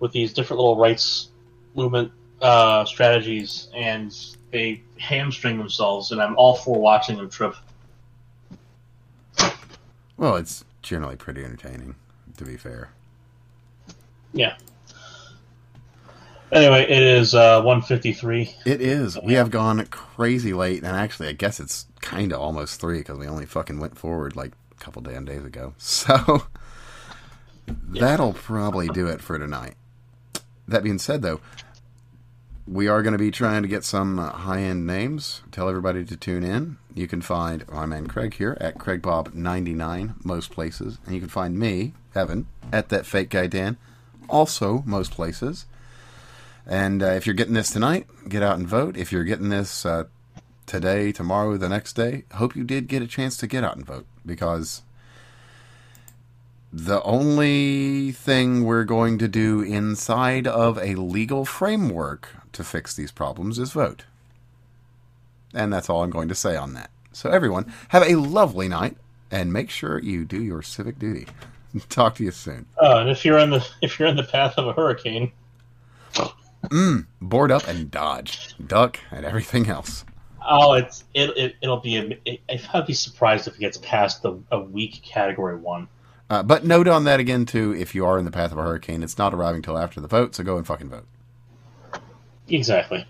with these different little rights movement uh, strategies, and they hamstring themselves. And I'm all for watching them trip. Well, it's generally pretty entertaining, to be fair. Yeah. Anyway, it is uh, 153. It is. We have gone crazy late, and actually, I guess it's kind of almost three because we only fucking went forward like a couple damn days ago. So that'll probably do it for tonight. That being said, though, we are going to be trying to get some uh, high-end names. Tell everybody to tune in. You can find my man Craig here at CraigBob99 most places, and you can find me, Evan, at that fake guy Dan, also most places. And uh, if you're getting this tonight, get out and vote. If you're getting this uh, today, tomorrow, the next day, hope you did get a chance to get out and vote because the only thing we're going to do inside of a legal framework to fix these problems is vote. And that's all I'm going to say on that. So, everyone, have a lovely night and make sure you do your civic duty. Talk to you soon. Uh, and if you're in the if you're in the path of a hurricane, Mm, board up and dodge, duck, and everything else. Oh, it's it, it it'll be. A, it, I'd be surprised if it gets past the a weak category one. Uh, but note on that again too. If you are in the path of a hurricane, it's not arriving till after the vote, so go and fucking vote. Exactly.